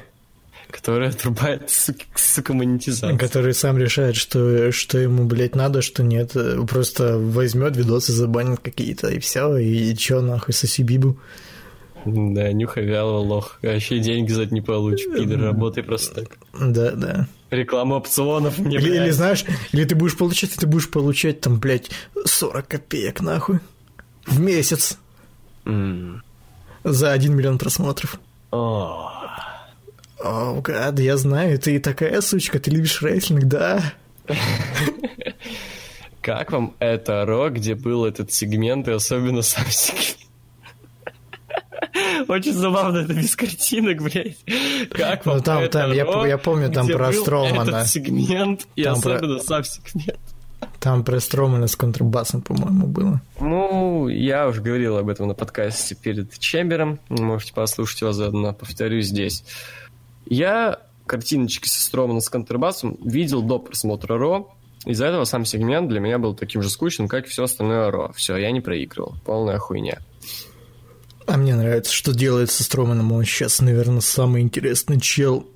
Который отрубает, сука, монетизацию. Который сам решает, что, что ему, блядь, надо, что нет. Просто возьмет видосы, забанит какие-то, и все, и, и чё, нахуй, соси бибу. Да, нюхай вялого лох. Вообще деньги за это не получишь, пидор, работай просто так. Да, да. Реклама опционов мне, или, или знаешь, или ты будешь получать, ты будешь получать там, блядь, 40 копеек, нахуй. В месяц. Mm. За 1 миллион просмотров. О, гад, я знаю, ты такая сучка, ты любишь рейтлинг, да? Как вам это Ро, где был этот сегмент, и особенно сам сегмент? Очень забавно, это без картинок, блядь. Как вам ну, там, там, я, я помню, там про Стромана. Этот сегмент, и там особенно про... сам сегмент. Там про Стромана с контрабасом, по-моему, было. Ну, я уже говорил об этом на подкасте перед Чембером. Можете послушать его заодно, повторю здесь. Я картиночки со Стромана с контрабасом видел до просмотра Ро. Из-за этого сам сегмент для меня был таким же скучным, как и все остальное Ро. Все, я не проигрывал. Полная хуйня. А мне нравится, что делает со Строманом. Он сейчас, наверное, самый интересный чел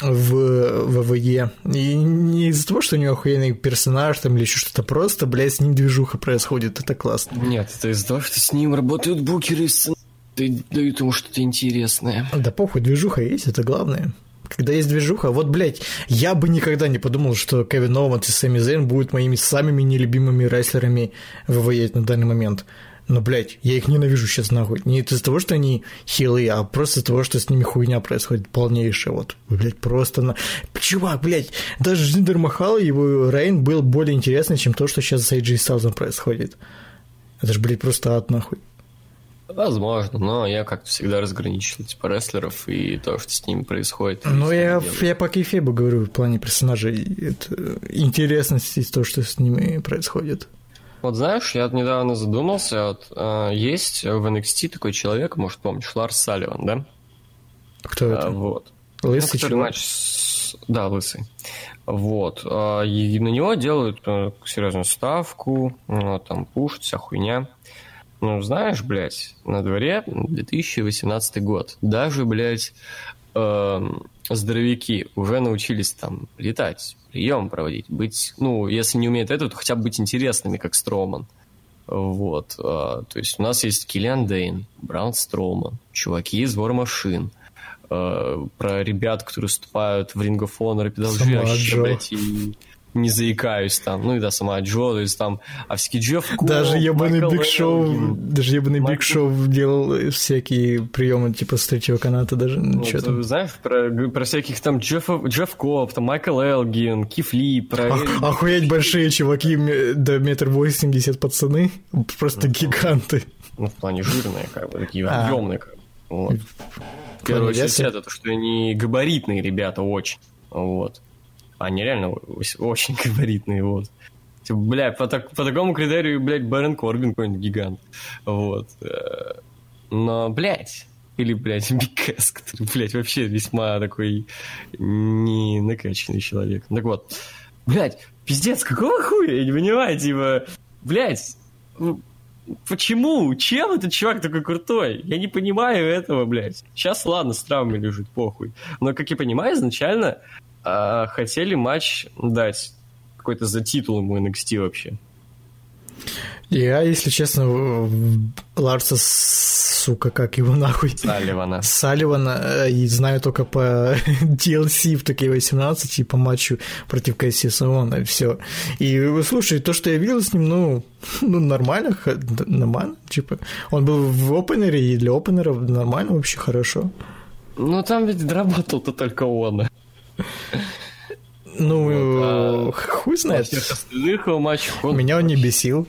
в ВВЕ. И не из-за того, что у него охуенный персонаж там или еще что-то, просто, блядь, с ним движуха происходит. Это классно. Нет, это из-за того, что с ним работают букеры и дают ему что-то интересное. Да похуй, движуха есть, это главное. Когда есть движуха, вот, блядь, я бы никогда не подумал, что Кевин Оуэнс и Сэмми Зейн будут моими самыми нелюбимыми рестлерами ВВЕ на данный момент. Но, блядь, я их ненавижу сейчас нахуй. Не из-за того, что они хилы, а просто из-за того, что с ними хуйня происходит полнейшая. Вот, блядь, просто на... Чувак, блядь, даже Жиндер Махал, его Рейн был более интересный, чем то, что сейчас с AJ Styles происходит. Это же, блядь, просто ад нахуй. Возможно, но я как-то всегда разграничил типа рестлеров и то, что с ними происходит. Ну, я, я по кейфебу говорю в плане персонажей. Это интересности то, что с ними происходит. Вот знаешь, я недавно задумался, вот, э, есть в NXT такой человек, может, помнишь, Ларс Салливан, да? Кто это? А, вот. Лысый ну, человек? Матч с... Да, лысый. Вот. А, и на него делают э, серьезную ставку, ну, там пуш, вся хуйня. Ну, знаешь, блядь, на дворе 2018 год. Даже, блядь, э, здоровяки уже научились там летать, прием проводить, быть, ну, если не умеют это, то хотя бы быть интересными, как Строман. Вот. А, то есть у нас есть Киллиан Дейн, Браун Строуман, чуваки из War Machine, а, про ребят, которые выступают в Ring of Honor, вообще, Джо. блядь, и не заикаюсь там. Ну и да, сама Джо, то есть там, а всякие Джефф Кобб, Даже ебаный Биг Шоу, даже ебаный Биг Майкл- Шоу делал всякие приемы типа с третьего каната даже. Ну, что ты там. знаешь, про, про всяких там Джеффа, Джефф Кобб, там Майкл Элгин, Кит Ли, про... Ох- Охуеть большие чуваки до метр восемьдесят пацаны, просто гиганты. Ну, в плане жирные, как бы, такие А. объемные. Как бы. Вот. В первую очередь это, то, что они габаритные ребята очень. Вот. Они реально очень габаритные, вот. Типа, бля, по, так- по такому критерию, блядь, Бэрон Корбин какой-нибудь гигант. Вот. Э, Но, блядь, или, блядь, Биг Кэс, который, блядь, вообще весьма такой не накачанный человек. Так вот, блядь, пиздец, какого хуя? Я не понимаю, типа, блядь, ну, Почему? Чем этот чувак такой крутой? Я не понимаю этого, блядь. Сейчас, ладно, с травмой лежит, похуй. Но, как я понимаю, изначально а, хотели матч дать какой-то за титул ему NXT вообще. Я, если честно, Ларса, сука, как его нахуй, Салливана. Салливана, э, и знаю только по DLC в таке 18 и по матчу против Кэсси Савона, и все. И, слушай, то, что я видел с ним, ну, ну нормально, нормально, типа, он был в опенере, и для опенеров нормально, вообще хорошо. Ну, там ведь работал-то только он. Ну, Вот, а хуй знает. всех остальных его матчах он, Меня он не бесил.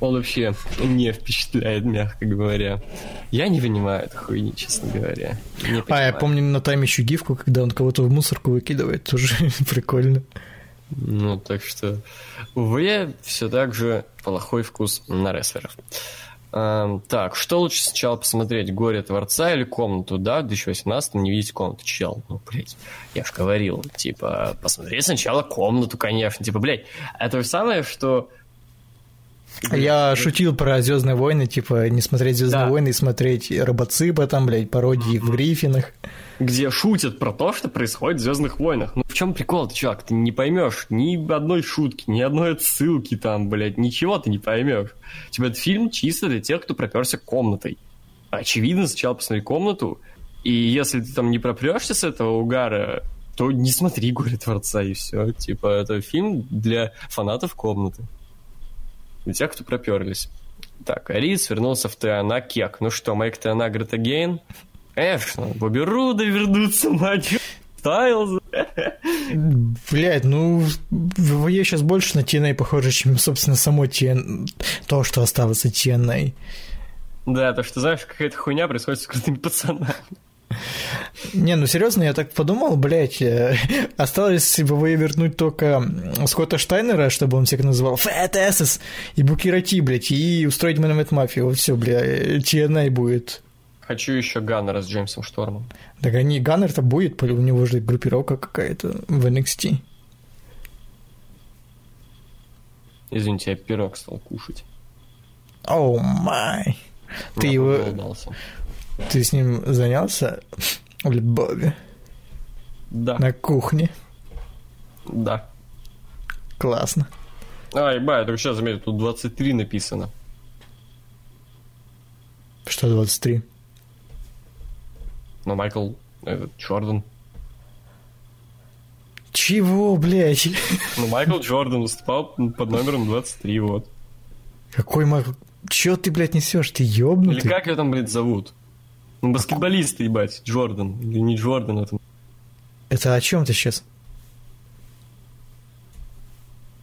он вообще не впечатляет, мягко говоря. Я не понимаю этой хуйни, честно говоря. Не А, я помню на тайме еще гифку, когда он кого-то в мусорку выкидывает, тоже прикольно. Ну, так что, увы, все так же плохой вкус на рестлеров. Эм, так, что лучше сначала посмотреть, «Горе Творца» или «Комнату», да? В 2018 не видеть «Комнату», чел. Ну, блядь, я ж говорил, типа, посмотреть сначала «Комнату», конечно. Типа, блядь, это же самое, что... Я шутил про Звездные войны, типа, не смотреть Звездные Да. войны и смотреть Робоципа, там, блядь, пародии в Гриффинах. Где шутят про то, что происходит в Звездных войнах. Ну в чем прикол, ты, чувак? Ты не поймешь ни одной шутки, ни одной отсылки там, блядь, ничего ты не поймешь. Типа, этот фильм чисто для тех, кто проперся комнатой. Очевидно, сначала посмотри комнату, и если ты там не пропрешься с этого угара, то не смотри «Горе Творца» и все. Типа, это фильм для фанатов комнаты. Для тех, кто проперлись. Так, Ариц вернулся в ТНА Кек. Ну что, Майк ТНА Гретаген? Конечно, Бобби Руда вернутся, мать Стайлз. Блядь, ну, ВВЕ сейчас больше на TNA похоже, чем, собственно, само TN... то, что осталось от TNA. Да, то что, знаешь, какая-то хуйня происходит с крутыми пацанами. Не, ну серьезно, я так подумал, блядь, э, осталось ВВЕ вернуть только Скотта Штайнера, чтобы он всех называл Fat Asses, и Букира Ти, блядь, и устроить Мэн Мэт Мафию, вот все, бля, э, TNA будет. Хочу еще Ганнера с Джеймсом Штормом. Так они, Ганнер-то будет, у него же группировка какая-то в NXT. Извините, я пирог стал кушать. Оу май. Ты его, проголодался. ты с ним занялся в любови Да, на кухне? да. Классно. А, ебать, я только сейчас заметил, тут 23 написано. Что 23? Но Майкл этот, Джордан. Чего, блядь? Ну, Майкл Джордан выступал под номером 23, вот. Какой Майкл? Чё ты, блядь, несешь? Ты ёбнутый? Или как ее там, блядь, зовут? Ну, баскетболист, ебать, Джордан. Или не Джордан, это... Это о чем ты сейчас?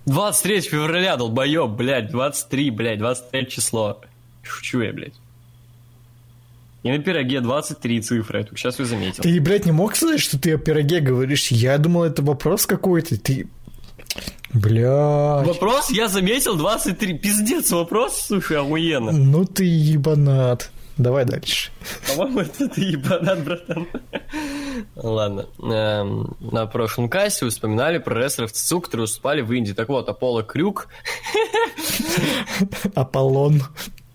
23 февраля, долбоеб, блядь, 23, блядь, 23 число. Шучу я, блядь. И на пироге 23 цифры, сейчас ее заметил. Ты, блядь, не мог сказать, что ты о пироге говоришь? Я думал, это вопрос какой-то. Ты... Бля. Вопрос я заметил 23. Пиздец, вопрос, слушай, охуенно. Ну ты ебанат. Давай дальше. По-моему, это ты ебанат, братан. Ладно. Эм, на прошлом кассе вы вспоминали про рестлеров ЦЦУ, которые выступали в Индии. Так вот, Аполло Крюк... Аполлон.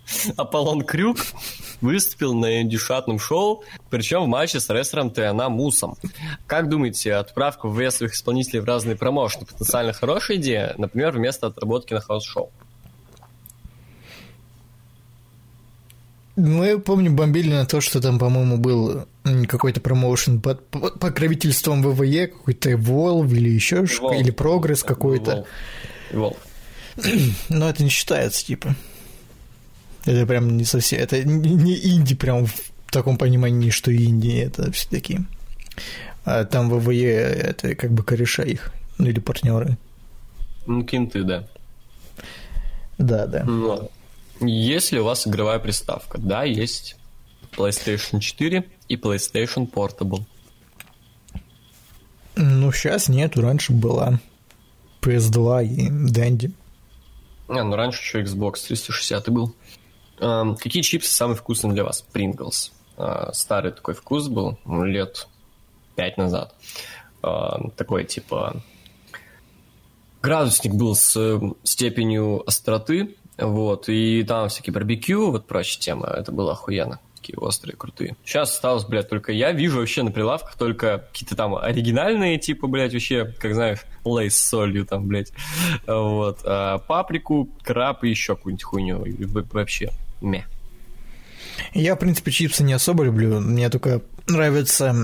Аполло Крюс выступил на индюшатном шоу, причем в матче с рестлером Тиана Мусом. Как думаете, отправка своих исполнителей в разные промоушены потенциально хорошая идея? Например, вместо отработки на хаус-шоу? Мы, помню, бомбили на то, что там, по-моему, был какой-то промоушен под покровительством ВВЕ, какой-то Evolve или еще Evolve. или Прогресс какой-то. Но это не считается, типа. Это прям не совсем... Это не инди прям в таком понимании, что инди, это все таки А там ВВЕ это как бы кореша их, ну или партнеры. Ну, кенты, да. Да, да. Ну, есть ли у вас игровая приставка? Да, есть. PlayStation 4 и PlayStation Portable. Ну, сейчас нету, раньше была PS2 и Dendy. Не, ну раньше еще Xbox 360 был. Эм, какие чипсы самые вкусные для вас? Pringles. Э, старый такой вкус был, ну, лет пять назад. Э, такой, типа, градусник был с степенью остроты вот, и там всякие барбекю, вот прочие темы, это было охуенно. Такие острые, крутые. Сейчас осталось, блядь, только я вижу вообще на прилавках только какие-то там оригинальные, типа, блядь, вообще, как знаешь, лейс с солью там, блядь. Вот. А паприку, краб и еще какую-нибудь хуйню. Вообще, ме. Я, в принципе, чипсы не особо люблю. Мне только нравятся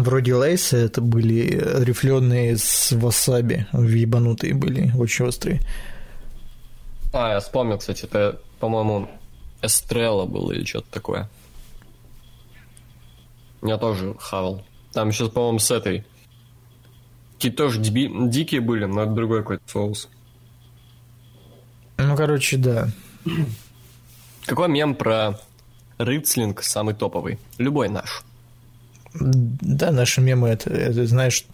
вроде лейсы. Это были рифленые с васаби. Ебанутые были, очень острые. А, я вспомнил, кстати, это, по-моему, Эстрелла был или что-то такое. Я тоже хавал. Там еще, по-моему, с этой. Какие тоже диби... дикие были, но это другой какой-то соус. Ну, короче, да. Какой мем про рыцлинг самый топовый? Любой наш. Да, наши мемы, это, это знаешь,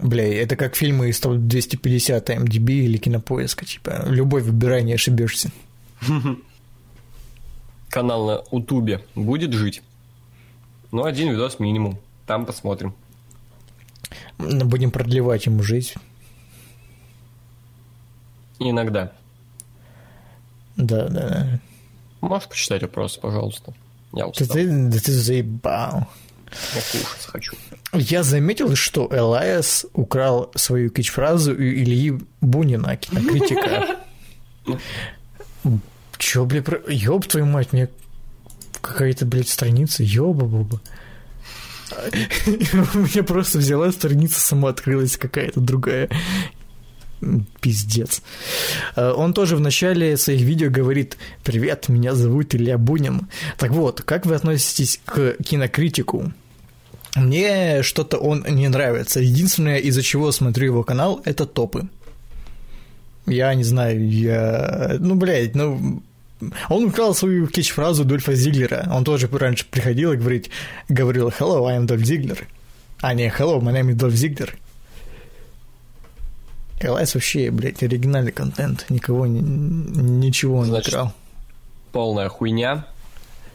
Бля, это как фильмы из 250 MDB или кинопоиска, типа, любой выбирай, не ошибешься. Канал на Утубе будет жить? Ну, один видос минимум. Там посмотрим. Будем продлевать ему жизнь. Иногда. Да, да, да. Можешь почитать вопросы, пожалуйста? Я устал. Да ты, да ты заебал. Я кушать хочу. Я заметил, что Элайас украл свою кич-фразу у Ильи Бунина, кинокритика. Чё, бля, про... ёб твою мать, мне какая-то, блядь, страница, ёба-боба. Мне просто взяла страница, сама открылась какая-то другая. Пиздец. Он тоже в начале своих видео говорит «Привет, меня зовут Илья Бунин». Так вот, как вы относитесь к кинокритику? Мне что-то он не нравится. Единственное, из-за чего смотрю его канал, это топы. Я не знаю, я... Ну, блядь, ну... Он украл свою кетч-фразу Дольфа Зиглера. Он тоже раньше приходил и говорит, говорил «Hello, I am Dolph Ziggler». А не «Hello, my name is Dolph Ziggler». Элайс вообще, блядь, оригинальный контент. Никого, ничего не Значит, украл. полная хуйня.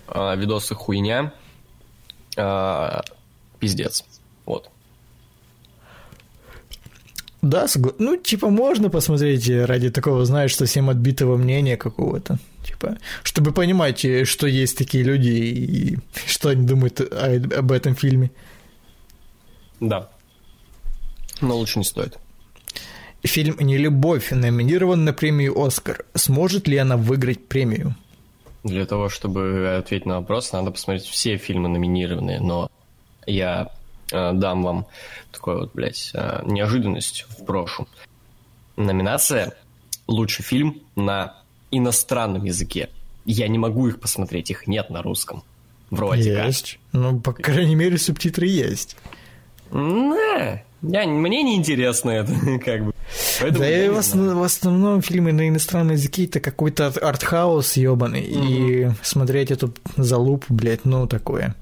А, видосы хуйня. А, пиздец. Вот. Да, согла... ну, типа, можно посмотреть ради такого, знаешь, совсем отбитого мнения какого-то. Типа, чтобы понимать, что есть такие люди и что они думают об этом фильме. Да. Но лучше не стоит. Фильм «Нелюбовь» номинирован на премию «Оскар». Сможет ли она выиграть премию? Для того, чтобы ответить на вопрос, надо посмотреть все фильмы номинированные, но я э, дам вам такой вот, блядь, э, неожиданность в прошлом. Номинация «Лучший фильм на иностранном языке». я не могу их посмотреть, их нет на русском. Вроде есть. как. Ну, по крайней мере, субтитры есть. Не, я, мне не интересно это, как бы. Поэтому да и в, основ, в основном фильмы на иностранном языке это какой-то артхаус ебаный. Угу. И смотреть эту залупу, блядь, ну такое.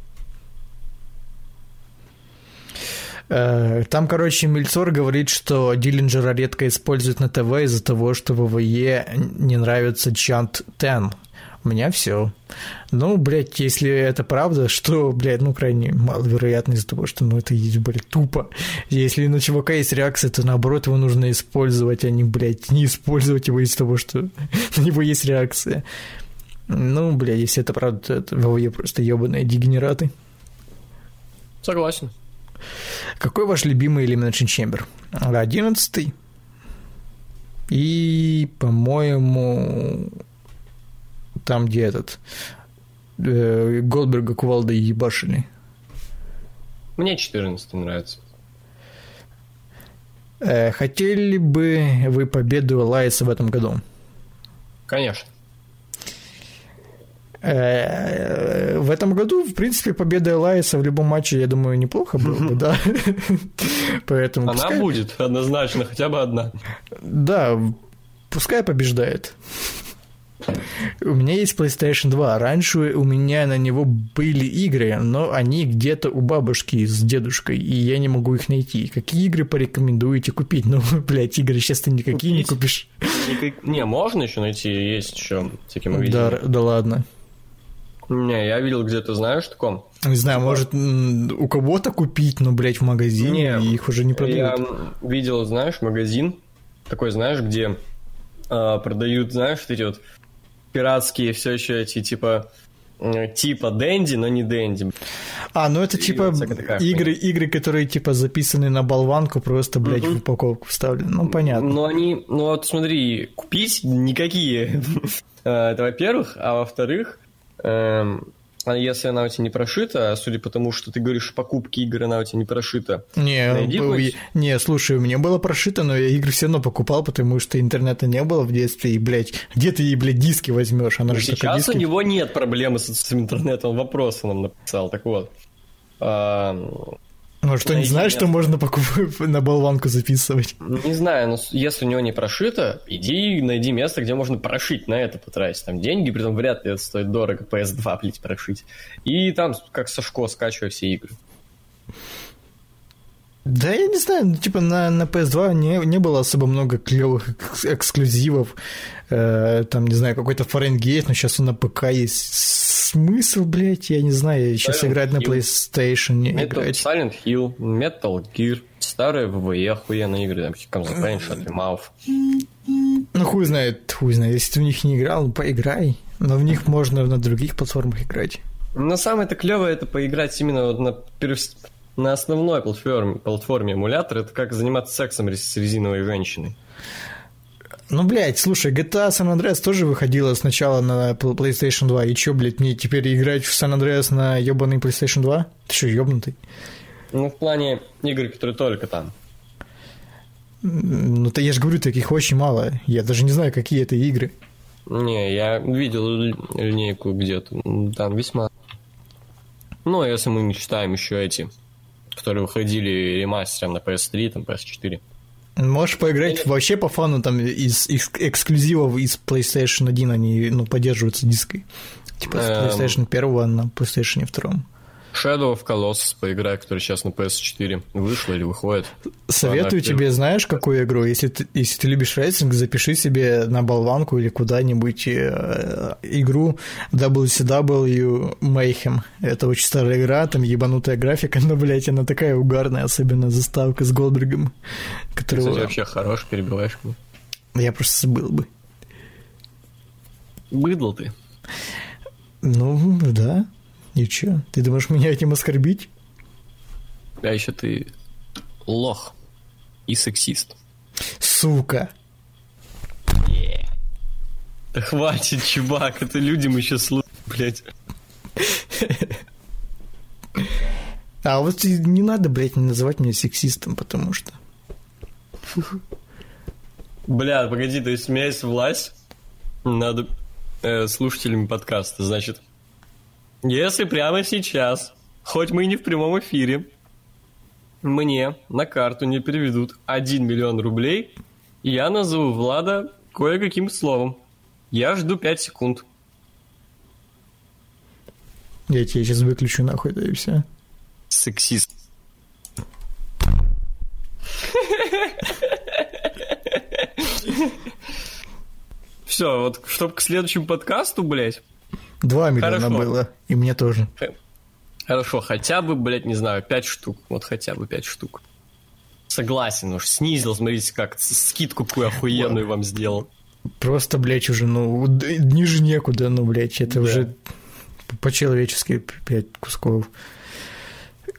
Э, там, короче, Мельцор говорит, что Диллинджера редко используют на ТВ из-за того, что ВВЕ не нравится Чант Тен. У меня все. Ну, блядь, если это правда, что, блядь, ну, крайне маловероятно из-за того, что, ну, это, блядь, тупо. Если на чувака есть реакция, то, наоборот, его нужно использовать, а не, блядь, не использовать его из-за того, что на него есть реакция. Ну, блядь, если это правда, то это ВВЕ просто ебаные дегенераты. Согласен. Какой ваш любимый Elimination Chamber? Одиннадцатый. И, по-моему, там, где этот э, Голдберга кувалда ебашили. Мне 14 нравится. Э, хотели бы вы победу Лайса в этом году? Конечно. Э, в этом году, в принципе, победа Элайса в любом матче, я думаю, неплохо было бы, да. Поэтому Она будет, однозначно, хотя бы одна. Да, пускай побеждает. У меня есть PlayStation 2. Раньше у меня на него были игры, но они где-то у бабушки с дедушкой, и я не могу их найти. Какие игры порекомендуете купить? Ну, блядь, игры сейчас ты никакие купить? не купишь. Никак... Не, можно еще найти, есть еще всякие магазины. Да, да ладно. Не, я видел где-то, знаешь, таком. Не знаю, может, у кого-то купить, но, блядь, в магазине, не, их уже не продают. Я видел, знаешь, магазин, такой, знаешь, где э, продают, знаешь, эти вот пиратские все еще эти, типа, типа Дэнди, но не Дэнди. А, ну это и типа игры, игры, которые типа записаны на болванку, просто, блядь, угу. в упаковку вставлены. Ну, понятно. Ну, они, ну вот смотри, купить никакие. А, это во-первых, а во-вторых, Эм, если она у тебя не прошита, судя по тому, что ты говоришь, покупки игр, она у тебя не прошита. Не, найди хоть... не, слушай, у меня было прошито, но я игры все равно покупал, потому что интернета не было в детстве, и, блядь, где ты ей, блядь, диски возьмешь? Она же сейчас диски... у него нет проблемы с, с интернетом, вопросы нам написал, так вот. А, может, что не знает, что можно покупать на болванку записывать? Не знаю, но если у него не прошито, иди найди место, где можно прошить, на это потратить. Там деньги, при том вряд ли это стоит дорого, PS2, блядь, прошить. И там, как Сашко, скачивай все игры. Да, я не знаю, ну, типа на, на PS2 не, не было особо много клевых эксклюзивов. Э, там, не знаю, какой-то Фаренгейт, но сейчас он на ПК есть. Смысл, блядь, я не знаю, сейчас Silent играть Hill. на PlayStation. Metal, играть. Silent Hill, Metal Gear, старые ВВЕ, охуенные игры, там, Consequence, Shut Ну, хуй знает, хуй знает. Если ты в них не играл, ну, поиграй. Но в них можно на других платформах играть. Но самое-то клевое это поиграть именно вот на на основной платформе, платформе эмулятора это как заниматься сексом с резиновой женщиной. Ну, блядь, слушай, GTA San Andreas тоже выходила сначала на PlayStation 2. И чё, блядь, мне теперь играть в San Andreas на ёбаный PlayStation 2? Ты что, ёбнутый? Ну, в плане игр, которые только там. Ну, то я же говорю, таких очень мало. Я даже не знаю, какие это игры. Не, я видел линейку где-то. Там весьма. Ну, если мы не считаем еще эти которые выходили ремастером на PS3, там, PS4. Можешь поиграть Или... вообще по фану там из, из эксклюзивов из PlayStation 1, они ну, поддерживаются диской. Типа с эм. PlayStation 1 на PlayStation 2. Shadow of Colossus поиграй, который сейчас на PS4 вышла или выходит. Советую тебе, знаешь, какую игру? Если ты, если ты любишь рестлинг, запиши себе на болванку или куда-нибудь э, игру WCW Mayhem. Это очень старая игра, там ебанутая графика, но, блядь, она такая угарная, особенно заставка с Голдбергом. Которого... Ты, кстати, вообще хорош, перебиваешь меня. Я просто забыл бы. Быдло ты. Ну, да. И чё? Ты думаешь меня этим оскорбить? А еще ты лох и сексист. Сука. Yeah. Да хватит, чувак, это людям еще слушать, блядь. А вот не надо, блядь, не называть меня сексистом, потому что... Бля, погоди, то есть у меня есть власть, надо э, слушателями подкаста. Значит, если прямо сейчас, хоть мы и не в прямом эфире, мне на карту не переведут 1 миллион рублей, я назову Влада кое-каким словом. Я жду 5 секунд. Я тебя сейчас выключу нахуй, да и все. Сексист. Все, вот чтобы к следующему подкасту, блядь. Два миллиона Хорошо. было, и мне тоже. Хорошо, хотя бы, блядь, не знаю, пять штук. Вот хотя бы пять штук. Согласен, уж снизил, смотрите, как скидку какую охуенную вам сделал. Просто, блядь, уже, ну, ниже некуда, ну, блядь, это Да. уже по-человечески пять кусков.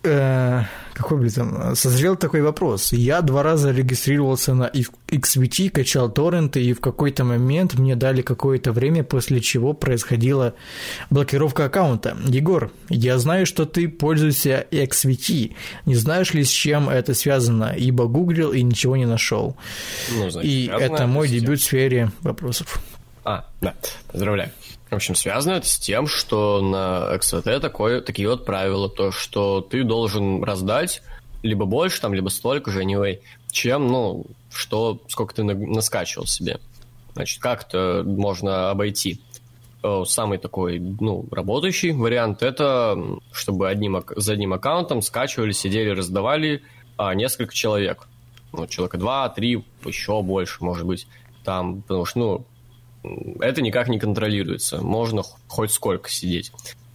Э, какой, блядь, там, созрел такой вопрос. Я два раза регистрировался на XVT, качал торренты, и в какой-то момент мне дали какое-то время, после чего происходила блокировка аккаунта. Егор, я знаю, что ты пользуешься XVT. Не знаешь ли, с чем это связано? Ибо гуглил и ничего не нашел. Ну, значит, И это мой дебют в сфере вопросов. А, да, поздравляю. В общем, связано это с тем, что на XVT такое, такие вот правила, то, что ты должен раздать либо больше, там, либо столько же, anyway, чем, ну, что, сколько ты на- наскачивал себе. Значит, как это можно обойти? Э, Самый такой, ну, работающий вариант, это чтобы одним, за одним аккаунтом скачивали, сидели, раздавали а, несколько человек. Ну, человека два, три, еще больше, может быть. Там, потому что, ну, это никак не контролируется. Можно хоть сколько сидеть.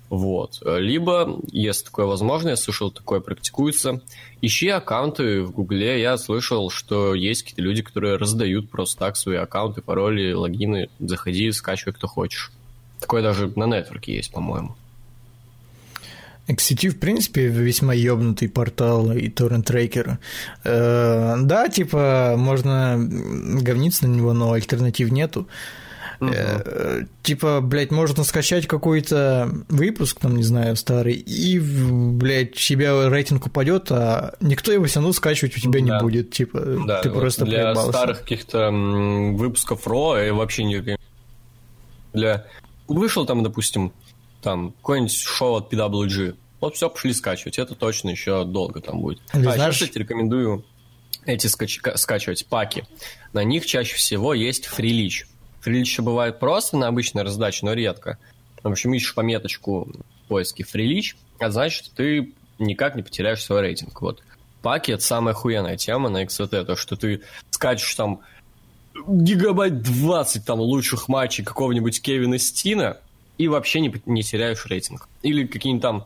Вот. Либо, если такое возможно, я слышал, такое практикуется, ищи аккаунты в Гугле. Я слышал, что есть какие-то люди, которые раздают просто так свои аккаунты, пароли, логины. Заходи, скачивай, кто хочешь. Такое даже на нетворке есть, по-моему. XCT, в принципе, весьма ёбнутый портал и торрент-трекер. Э, да, типа, можно говниться на него, но альтернатив нету. Э, типа, блядь, можно скачать какой-то выпуск, там, не знаю, старый, и, блядь, тебя рейтинг упадет, а никто его все равно скачивать у тебя не Да. будет. Типа, Да, ты вот просто для проебался. старых каких-то выпусков РО я вообще не. Для... Вышел там, допустим, там какое-нибудь шоу от PWG. Вот все, пошли скачивать. Это точно еще долго там будет. Или а знаешь- сейчас, кстати, рекомендую эти скач- ка- скачивать паки. На них чаще всего есть фрилич. Еще бывает просто на обычной раздаче, но редко. В общем, ищешь пометочку в поиске фрилич, а значит, ты никак не потеряешь свой рейтинг. Вот. Паки — это самая охуенная тема на XVT, то, что ты скачешь там гигабайт 20 там лучших матчей какого-нибудь Кевина Стина и вообще не, не теряешь рейтинг. Или какие-нибудь там...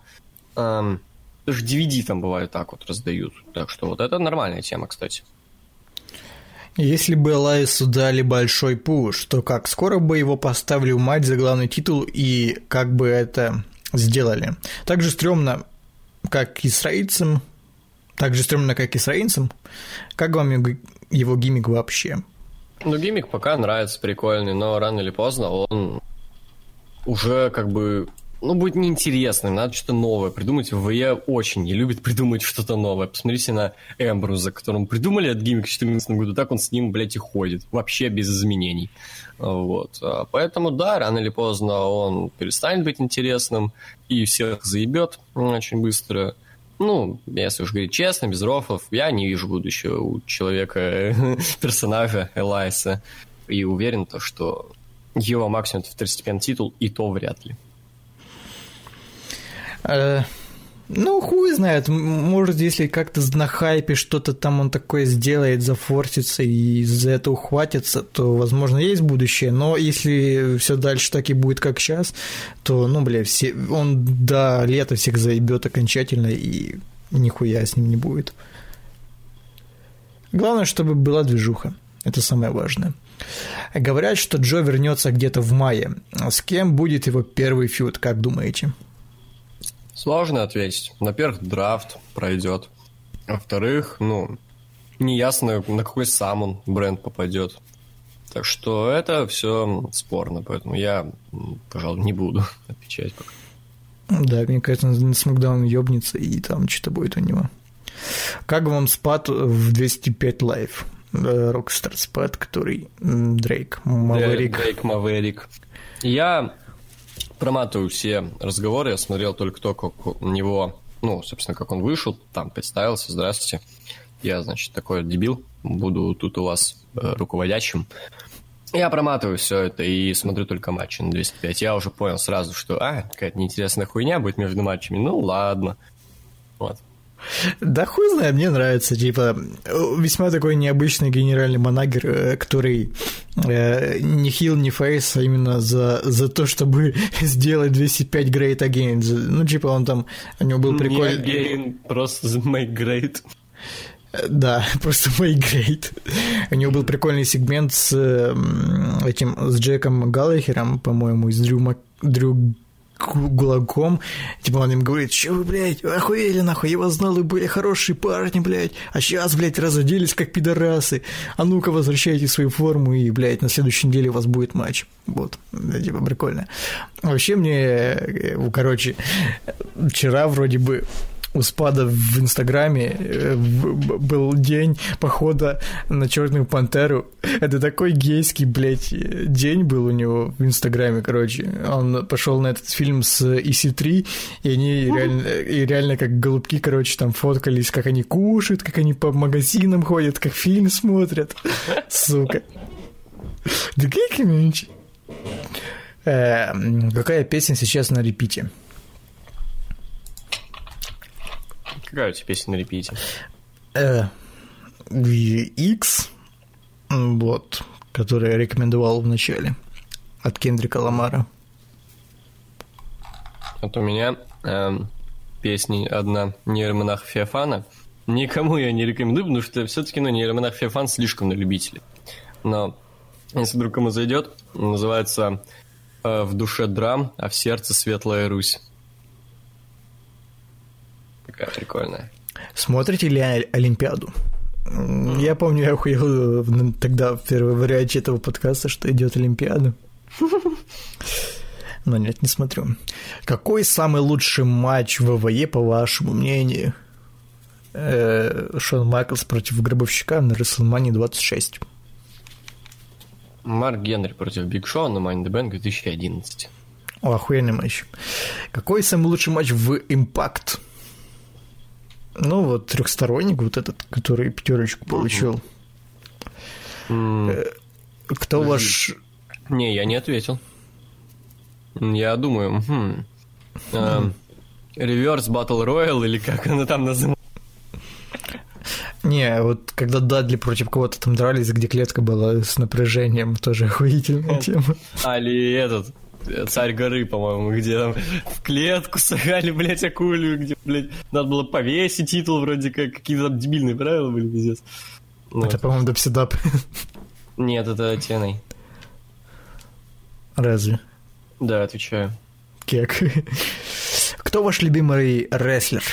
эм, даже DVD там бывает так вот раздают. Так что вот это нормальная тема, кстати. Если бы Лайсу дали большой пуш, то как скоро бы его поставили в матч за главный титул и как бы это сделали? Так же стрёмно, как и с Рейнсом, так же стрёмно, как и с Рейнсом. Как вам его гиммик вообще? Ну, гиммик пока нравится, прикольный, но рано или поздно он уже как бы... Ну, будет неинтересным, надо что-то новое придумать. ВЕ очень не любит придумать что-то новое. Посмотрите на Эмбруза, которому придумали от гиммика в 2014 году, так он с ним, блядь, и ходит. Вообще без изменений. Вот. А Поэтому, да, рано или поздно он перестанет быть интересным и всех заебет очень быстро. Ну, если уж говорить честно, без рофов, я не вижу будущего у человека, персонажа Элайса. И уверен, то, что его максимум это второстепенный титул, и то вряд ли. Э, ну, хуй знает, может, если как-то на хайпе что-то там он такое сделает, зафорсится и за это ухватится, то, возможно, есть будущее, но если все дальше так и будет, как сейчас, то, ну, бля, все, он до лета всех заебет окончательно, и нихуя с ним не будет. Главное, чтобы была движуха. Это самое важное. Говорят, что Джо вернется где-то в мае. С кем будет его первый фьюд, как думаете? Сложно ответить. Во-первых, драфт пройдет. Во-вторых, ну, неясно, на какой сам он бренд попадет. Так что это все спорно, поэтому я, пожалуй, не буду отвечать пока. Да, мне кажется, на SmackDown ёбнется, и там что-то будет у него. Как вам Спад в 205 Live? Rockstar Spud, который Дрейк, Маверик. Дрейк Маверик. Я проматываю все разговоры, я смотрел только то, как у него, ну, собственно, как он вышел, там представился, здравствуйте. Я, значит, такой дебил, буду тут у вас э, руководящим. Я проматываю все это и смотрю только матчи на 205. Я уже понял сразу, что, а, какая-то неинтересная хуйня будет между матчами. Ну, ладно. Вот. Да хуй знает, мне нравится, типа, весьма такой необычный генеральный манагер, э, который э, не хил, не фейс, а именно за, за то, чтобы сделать 205 great again. Ну, типа, он там, у него был прикольный... Не again, просто make great. Да, просто great. У него был прикольный сегмент с этим, с Джеком Галлахером, по-моему, из Дрю, Мак... Дрю Гулагом, типа он им говорит, что вы, блядь, охуели нахуй, я вас знал, вы были хорошие парни, блядь, а сейчас, блядь, разоделись как пидорасы, а ну-ка возвращайте свою форму и, блядь, на следующей неделе у вас будет матч. Вот, да, типа прикольно. Вообще мне, э, короче, вчера вроде бы у спада в Инстаграме э, был день похода на Черную Пантеру. Это такой гейский, блядь, день был у него в Инстаграме, короче. Он пошел на этот фильм с EC3, и они реально, и реально как голубки, короче, там фоткались, как они кушают, как они по магазинам ходят, как фильм смотрят. Сука. Да какие комьюнити? Э, какая песня сейчас на репите? Какая у тебя песня на репите? Э, X, вот, который я рекомендовал в начале, от Кендрика Ламара. Вот у меня э, песня одна «Нейромонах Феофана». Никому я не рекомендую, потому что все-таки ну, «Нейромонах Феофан» слишком на любителей. Но если вдруг кому зайдет, называется э, «В душе драм, а в сердце светлая Русь». Такая прикольная. Смотрите ли Олимпиаду? Я помню, я охуел тогда в первой варианте этого подкаста, что идет Олимпиада. Но нет, не смотрю. Какой самый лучший матч в ВВЕ, по вашему мнению? Э, Шон Майклс против Гробовщика на WrestleMania 26. Марк Генри против Биг Шоу на Money the Bank 2011. О, охуенный матч. Какой самый лучший матч в Impact? Ну, вот трехсторонник, вот этот, который пятерочку получил. Mm. Кто ваш... Не, я не ответил. Я думаю, хм, Реверс Батл Роyal или как она там называется? Не, вот когда Дадли против кого-то там дрались, где клетка была с напряжением, тоже охуительная тема. Али этот, Царь горы, по-моему, где там в клетку сажали, блядь, акулю, где, блядь, надо было повесить титул, вроде как, какие-то там дебильные правила были, пиздец. Ну, это, по-моему, Дабсидап. Нет, это Теной. Разве? Да, отвечаю. Кек. Кто ваш любимый рестлер?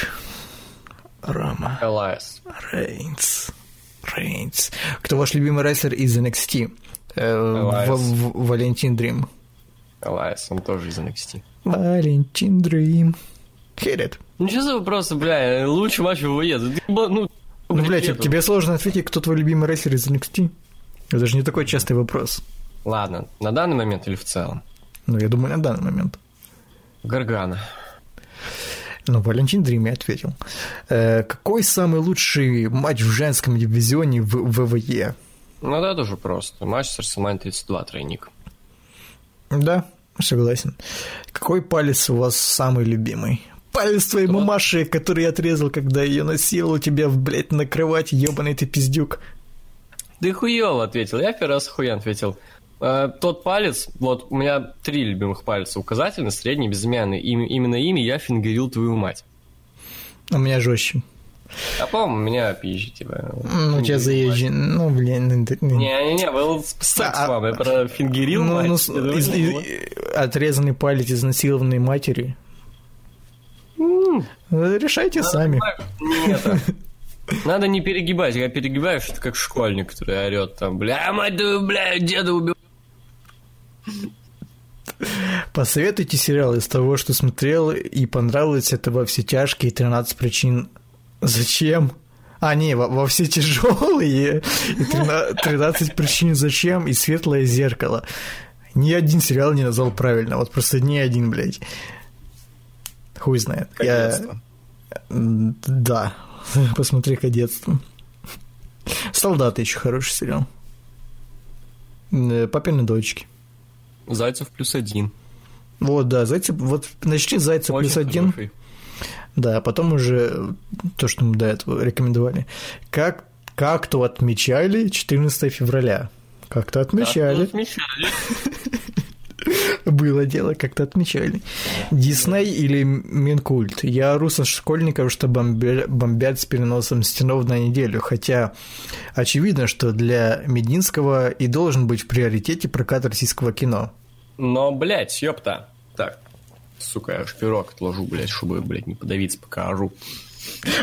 Рома. Элайс. Рейнс. Рейнс. Кто ваш любимый рестлер из NXT? Э, Валентин Дрим. Алайс, он тоже из NXT. Валентин Дрим. Hit it. Ну что за вопросы, бля, лучший матч в ВВЕ? Ну, ну, блядь, нету. тебе сложно ответить, кто твой любимый рестлер из NXT? Это же не такой частый вопрос. Ладно, на данный момент или в целом? Ну, я думаю, на данный момент. Гаргана. Ну, Валентин Дрим я ответил. Э, какой самый лучший матч в женском дивизионе в ВВЕ? Ну, да, тоже просто. Матч с WrestleMania 32 тройник. Да, согласен. Какой палец у вас самый любимый? Палец твоей Что? мамаши, который я отрезал, когда ее у тебя, блядь, на кровати, ебаный ты пиздюк. Да хуёво ответил. Я первый раз хуян ответил. Э, тот палец, вот у меня три любимых пальца. Указательный, средний, безымянный. Им, именно ими я фингерил твою мать. У меня жестче. А по-моему, меня пизжи, типа. Ну, тебя заезжен. Ну, блин. Ну, Не-не-не, был секс а, вам, я про фингерил ну. Ну, из, из, отрезанный палец изнасилованной матери. Решайте Надо сами. Надо не перегибать. Я перегибаю, что как школьник, который орет там, бля, мать бля, деда убил. Посоветуйте сериал из того, что смотрел и понравилось это во все тяжкие 13 причин Зачем? А, не, во, во все тяжелые, и 13, 13 причин зачем, и светлое зеркало. Ни один сериал не назвал правильно, вот просто ни один, блядь. Хуй знает. Кадетство. Я... Да, посмотри кадетство. Солдаты еще хороший сериал. Э, Папины дочки. Зайцев плюс один. Вот, да, Зайцев, вот начни Зайцев Очень плюс один. хороший. Да, а потом уже то, что мы до этого рекомендовали. Как, как-то отмечали 14 февраля. Как-то отмечали. Так, отмечали. Было дело, как-то отмечали. Дисней или Минкульт? Я ору со школьников, что бомбя- бомбят с переносом стенов на неделю, хотя очевидно, что для Мединского и должен быть в приоритете прокат российского кино. Но, блядь, ёпта. Так, сука, я аж пирог отложу, блядь, чтобы, блядь, не подавиться, пока ору.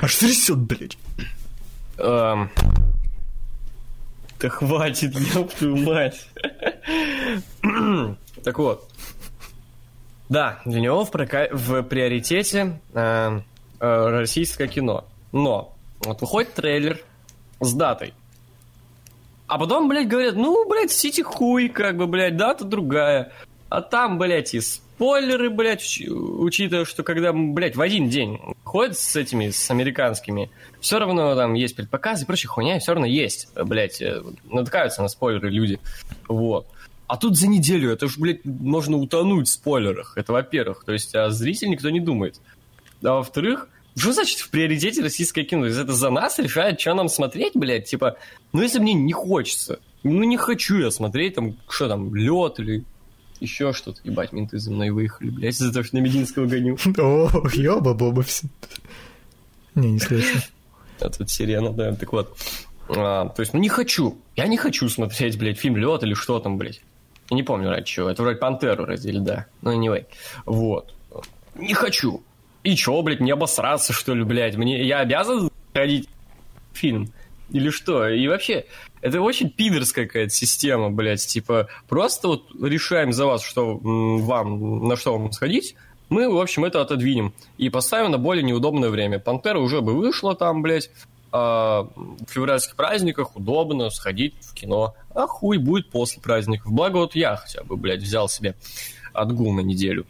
Аж трясет, блядь. Эм, Да хватит, ёб твою мать. Так вот. Да, для него в, прока- в приоритете э, э, российское кино. Но вот выходит трейлер с датой. А потом, блядь, говорят, ну, блядь, сити хуй, как бы, блядь, дата другая. А там, блядь, и спойлеры, блядь, уч- учитывая, что когда, блядь, в один день ходят с этими, с американскими, все равно там есть предпоказы и прочая хуйня, все равно есть, блядь, э, натыкаются на спойлеры люди. Вот. А тут за неделю, это же, блядь, можно утонуть в спойлерах. Это во-первых. То есть, а зритель никто не думает. А во-вторых, что значит в приоритете российское кино? Это за нас решает, что нам смотреть, блядь? Типа, ну если мне не хочется, ну не хочу я смотреть там, что там, лед или еще что-то. Ебать, менты за мной выехали, блядь, из-за того, что на Мединского гоню. О, ёба-боба все. Не, не слышу. А тут сирена, да, так вот. А, то есть, ну не хочу. Я не хочу смотреть, блядь, фильм «Лед» или что там, блядь. Я не помню ради чего. Это вроде «Пантеру» ради или да. Ну, anyway. Вот. Не хочу. И чё, блядь, мне обосраться, что ли, блядь? Мне, я обязан ходить фильм? Или что? И вообще, это очень пидорская какая-то система, блядь. Типа, просто вот решаем за вас, что вам, на что вам сходить, мы, в общем, это отодвинем и поставим на более неудобное время. Пантера уже бы вышла там, блядь, а в февральских праздниках удобно сходить в кино. А хуй будет после праздников. Благо вот я хотя бы, блядь, взял себе отгул на неделю.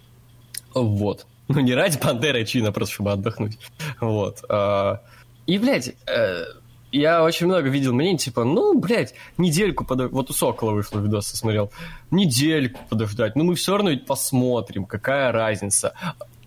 Вот. Ну, не ради Пантеры, а чина, просто чтобы отдохнуть. Вот. А, И, блядь, э, я очень много видел мнений, типа, ну, блядь, недельку подождать. Вот у Сокола вышло видос, я смотрел. Недельку подождать. Ну, мы все равно ведь посмотрим, какая разница.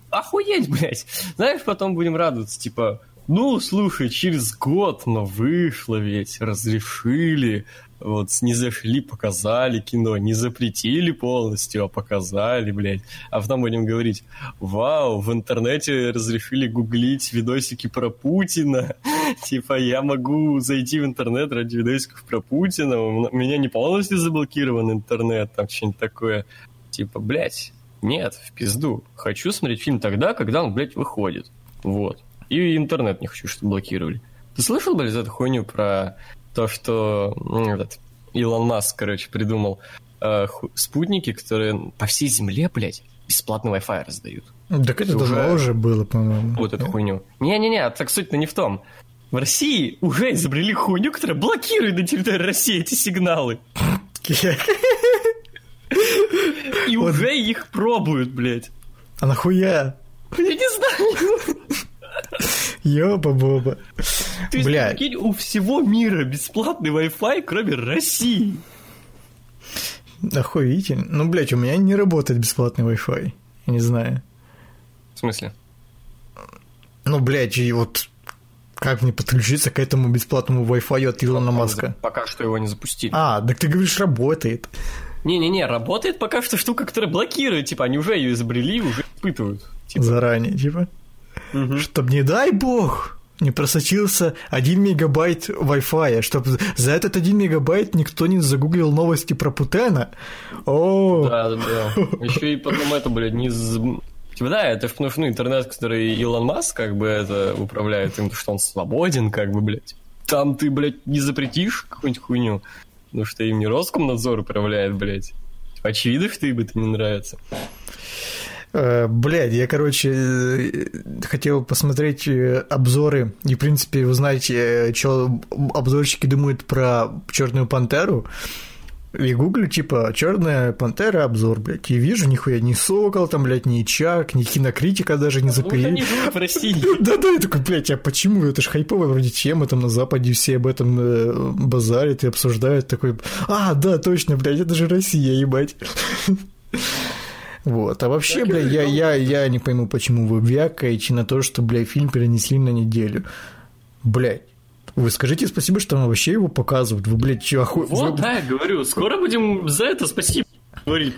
Охуеть, блядь. Знаешь, потом будем радоваться, типа, ну, слушай, через год, но вышло ведь, разрешили, вот, не зашли, показали кино, не запретили полностью, а показали, блядь. А потом будем говорить, вау, в интернете разрешили гуглить видосики про Путина. Типа, я могу зайти в интернет ради видосиков про Путина, у меня не полностью заблокирован интернет, там что-нибудь такое. Типа, блядь, нет, в пизду. Хочу смотреть фильм тогда, когда он, блядь, выходит. Вот. И интернет не хочу, чтобы блокировали. Ты слышал, блядь, эту хуйню про то, что ну, этот, Илон Маск, короче, придумал э, спутники, которые по всей земле, блядь, бесплатный Wi-Fi раздают. Так это Уже- давно уже было, по-моему. Вот эту хуйню. Не-не-не, так суть-то не в том. В России уже изобрели хуйню, которая блокирует на территории России эти сигналы. И уже их пробуют, блядь. А нахуя? Я не знаю. Ёба-боба. То есть, Блядь. прикинь, у всего мира бесплатный Wi-Fi, кроме России. Охуительно. Ну, блядь, у меня не работает бесплатный Wi-Fi. Я не знаю. В смысле? Ну, блядь, и вот как мне подключиться к этому бесплатному Wi-Fi от Илона Маска? Пока что его не запустили. А, так ты говоришь, работает. Не-не-не, работает пока что штука, которая блокирует. Типа, они уже ее изобрели, уже испытывают. Типа, Заранее, типа. Мгм. Чтоб, не дай бог, не просочился 1 мегабайт Wi-Fi, чтобы за этот 1 мегабайт никто не загуглил новости про Путена. О, Да, да. Еще и потом это, блядь, не... Типа, да, это что, ну, интернет, который Илон Маск, как бы, это управляет им, что он свободен, как бы, блядь. Там ты, блядь, не запретишь какую-нибудь хуйню, потому что им не Роскомнадзор управляет, блядь. Очевидно, что им это не нравится. Э, Блядь, я, короче, э, хотел посмотреть э, обзоры и, в принципе, узнать, что обзорщики думают про Черную Пантеру. И гуглю, типа, Черная пантера обзор, блядь. И вижу, нихуя, ни Сокол там, блядь, ни Чак, ни кинокритика даже не запилили. В России. Да-да, я такой, блядь, а почему? Это ж хайповая вроде тема, там на Западе все об этом базарят и обсуждают. Такой, а, да, точно, блядь, это же Россия, ебать. Вот. А вообще, бля, я, я, я не пойму, почему вы вякаете на то, что, бля, фильм перенесли на неделю. Блядь. Вы скажите спасибо, что нам вообще его показывают. Вы, блядь, чё, оху... Вот, вы... да, я говорю, скоро будем за это спасибо говорить.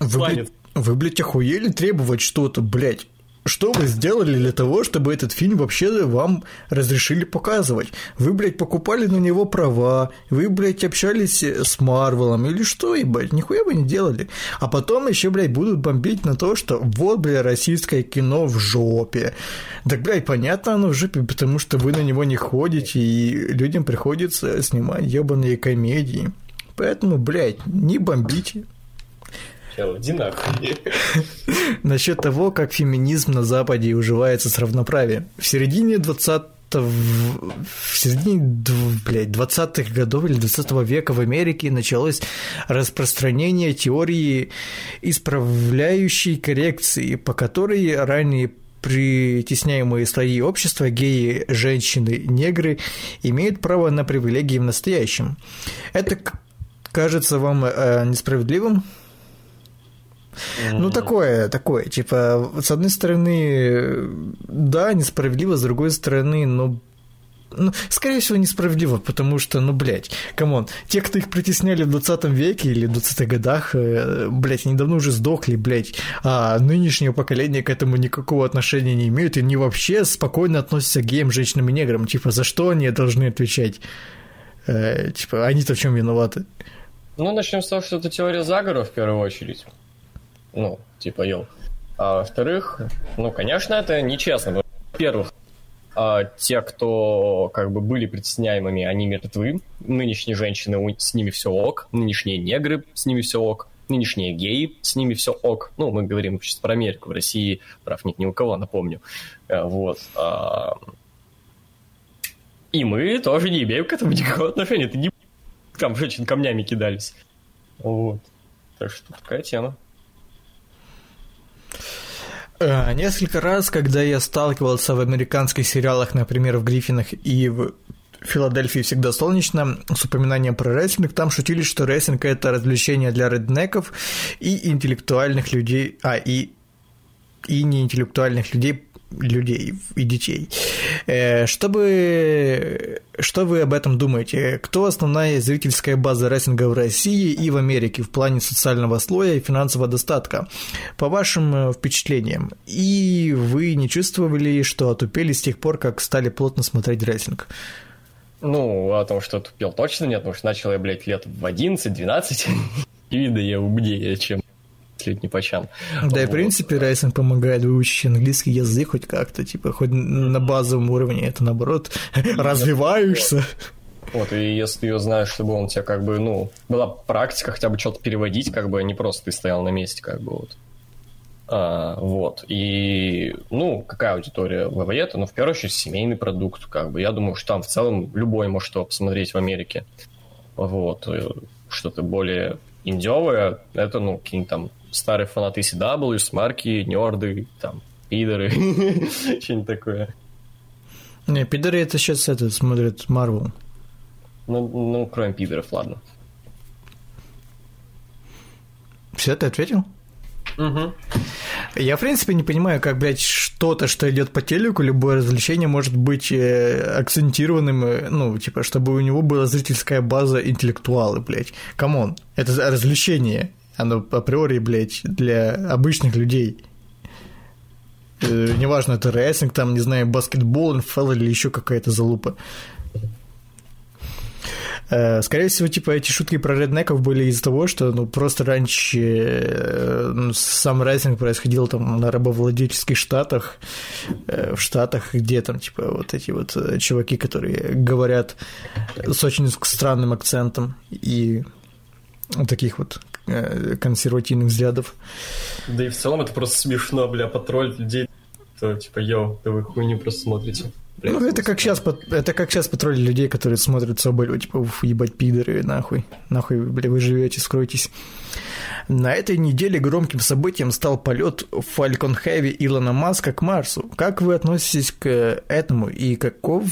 Вы, блядь, вы, блядь, охуели требовать что-то, блядь. Что вы сделали для того, чтобы этот фильм вообще вам разрешили показывать? Вы, блядь, покупали на него права, вы, блядь, общались с Марвелом или что, ебать, нихуя вы не делали. А потом еще, блядь, будут бомбить на то, что вот, блядь, российское кино в жопе. Так, блядь, понятно оно в жопе, потому что вы на него не ходите, и людям приходится снимать ебаные комедии. Поэтому, блядь, не бомбите. Чел, иди нахуй. Насчет того, как феминизм на Западе уживается с равноправием. В середине 20 в середине блядь, 20-х годов или 20 века в Америке началось распространение теории исправляющей коррекции, по которой ранее притесняемые слои общества, геи, женщины, негры, имеют право на привилегии в настоящем. Это кажется вам э, несправедливым? Ну, такое, такое. Типа, с одной стороны, да, несправедливо, с другой стороны, ну, ну, скорее всего, несправедливо, потому что, ну, блядь, come on, те, кто их притесняли в 20 веке или в 20-х годах, э, блядь, они давно уже сдохли, блядь, а нынешнее поколение к этому никакого отношения не имеют, и они вообще спокойно относятся к геям, женщинам и неграм, типа, за что они должны отвечать? Э, типа, они-то в чем виноваты? Ну, начнем с того, что это теория заговора, в первую очередь. Ну, типа, йоу. А во-вторых, ну, конечно, это нечестно. Во-первых, а, те, кто как бы были притесняемыми, они мертвы. Нынешние женщины, с ними все ок. Нынешние негры, с ними все ок. Нынешние геи, с ними все ок. Ну, мы говорим сейчас про Америку. В России прав нет ни у кого, напомню. Э, вот. А, и мы тоже не имеем к этому никакого отношения. Это не там женщин камнями кидались. Вот. Так что такая тема. Э, несколько раз, когда я сталкивался в американских сериалах, например, в Гриффинах и в Филадельфии всегда солнечно, с упоминанием про рестлинг, там шутили, что рестлинг – это развлечение для реднеков и интеллектуальных людей, а, и, и неинтеллектуальных людей людей и детей. Э, Чтобы, что вы об этом думаете? Кто основная зрительская база рестлинга в России и в Америке в плане социального слоя и финансового достатка? По вашим э, впечатлениям. И вы не чувствовали, что отупели с тех пор, как стали плотно смотреть рестлинг? Ну, о том, что тупел, точно нет, потому что начал я, блядь, лет в 11-12, и видно я умнее, чем лет не почам. Да, вот. и в принципе рестлинг помогает выучить английский язык хоть как-то, типа, хоть на базовом уровне, это наоборот, развиваешься. Вот, и если ты знаешь, чтобы он тебя как бы, ну, была практика хотя бы что-то переводить, как бы, а не просто ты стоял на месте, как бы, вот. А, вот, и, ну, какая аудитория ВВЕ, это, ну, в первую очередь, семейный продукт, как бы, я думаю, что там в целом любой может что посмотреть в Америке, вот, что-то более индевое, это, ну, какие-нибудь там старые фанаты ECW, смарки, нерды, там, пидоры, что-нибудь такое. Не, пидоры это сейчас это смотрят Марвел. Ну, ну, кроме пидоров, ладно. Все, ты ответил? Угу. Я, в принципе, не понимаю, как, блядь, что-то, что идет по телеку, любое развлечение может быть э, акцентированным, э, ну, типа, чтобы у него была зрительская база интеллектуалы, блядь. Come on, это развлечение оно априори, блядь, для обычных людей. Э, неважно, это рестлинг, там, не знаю, баскетбол, НФЛ или еще какая-то залупа. Э, скорее всего, типа, эти шутки про реднеков были из-за того, что, ну, просто раньше э, ну, сам рестлинг происходил там на рабовладельческих штатах, в штатах, где там, типа, вот эти вот чуваки, которые говорят с очень странным акцентом и таких вот Э, консервативных взглядов. Да и в целом это просто смешно, бля, потроллить людей, то типа, йоу, да вы хуйню просто смотрите. Блядь, ну, это как, сейчас, это как сейчас патруль людей, которые смотрят Соболева, типа, уф, ебать, пидоры, нахуй, нахуй, бля, вы живете, скройтесь. На этой неделе громким событием стал полет Falcon Heavy Илона Маска к Марсу. Как вы относитесь к этому и каков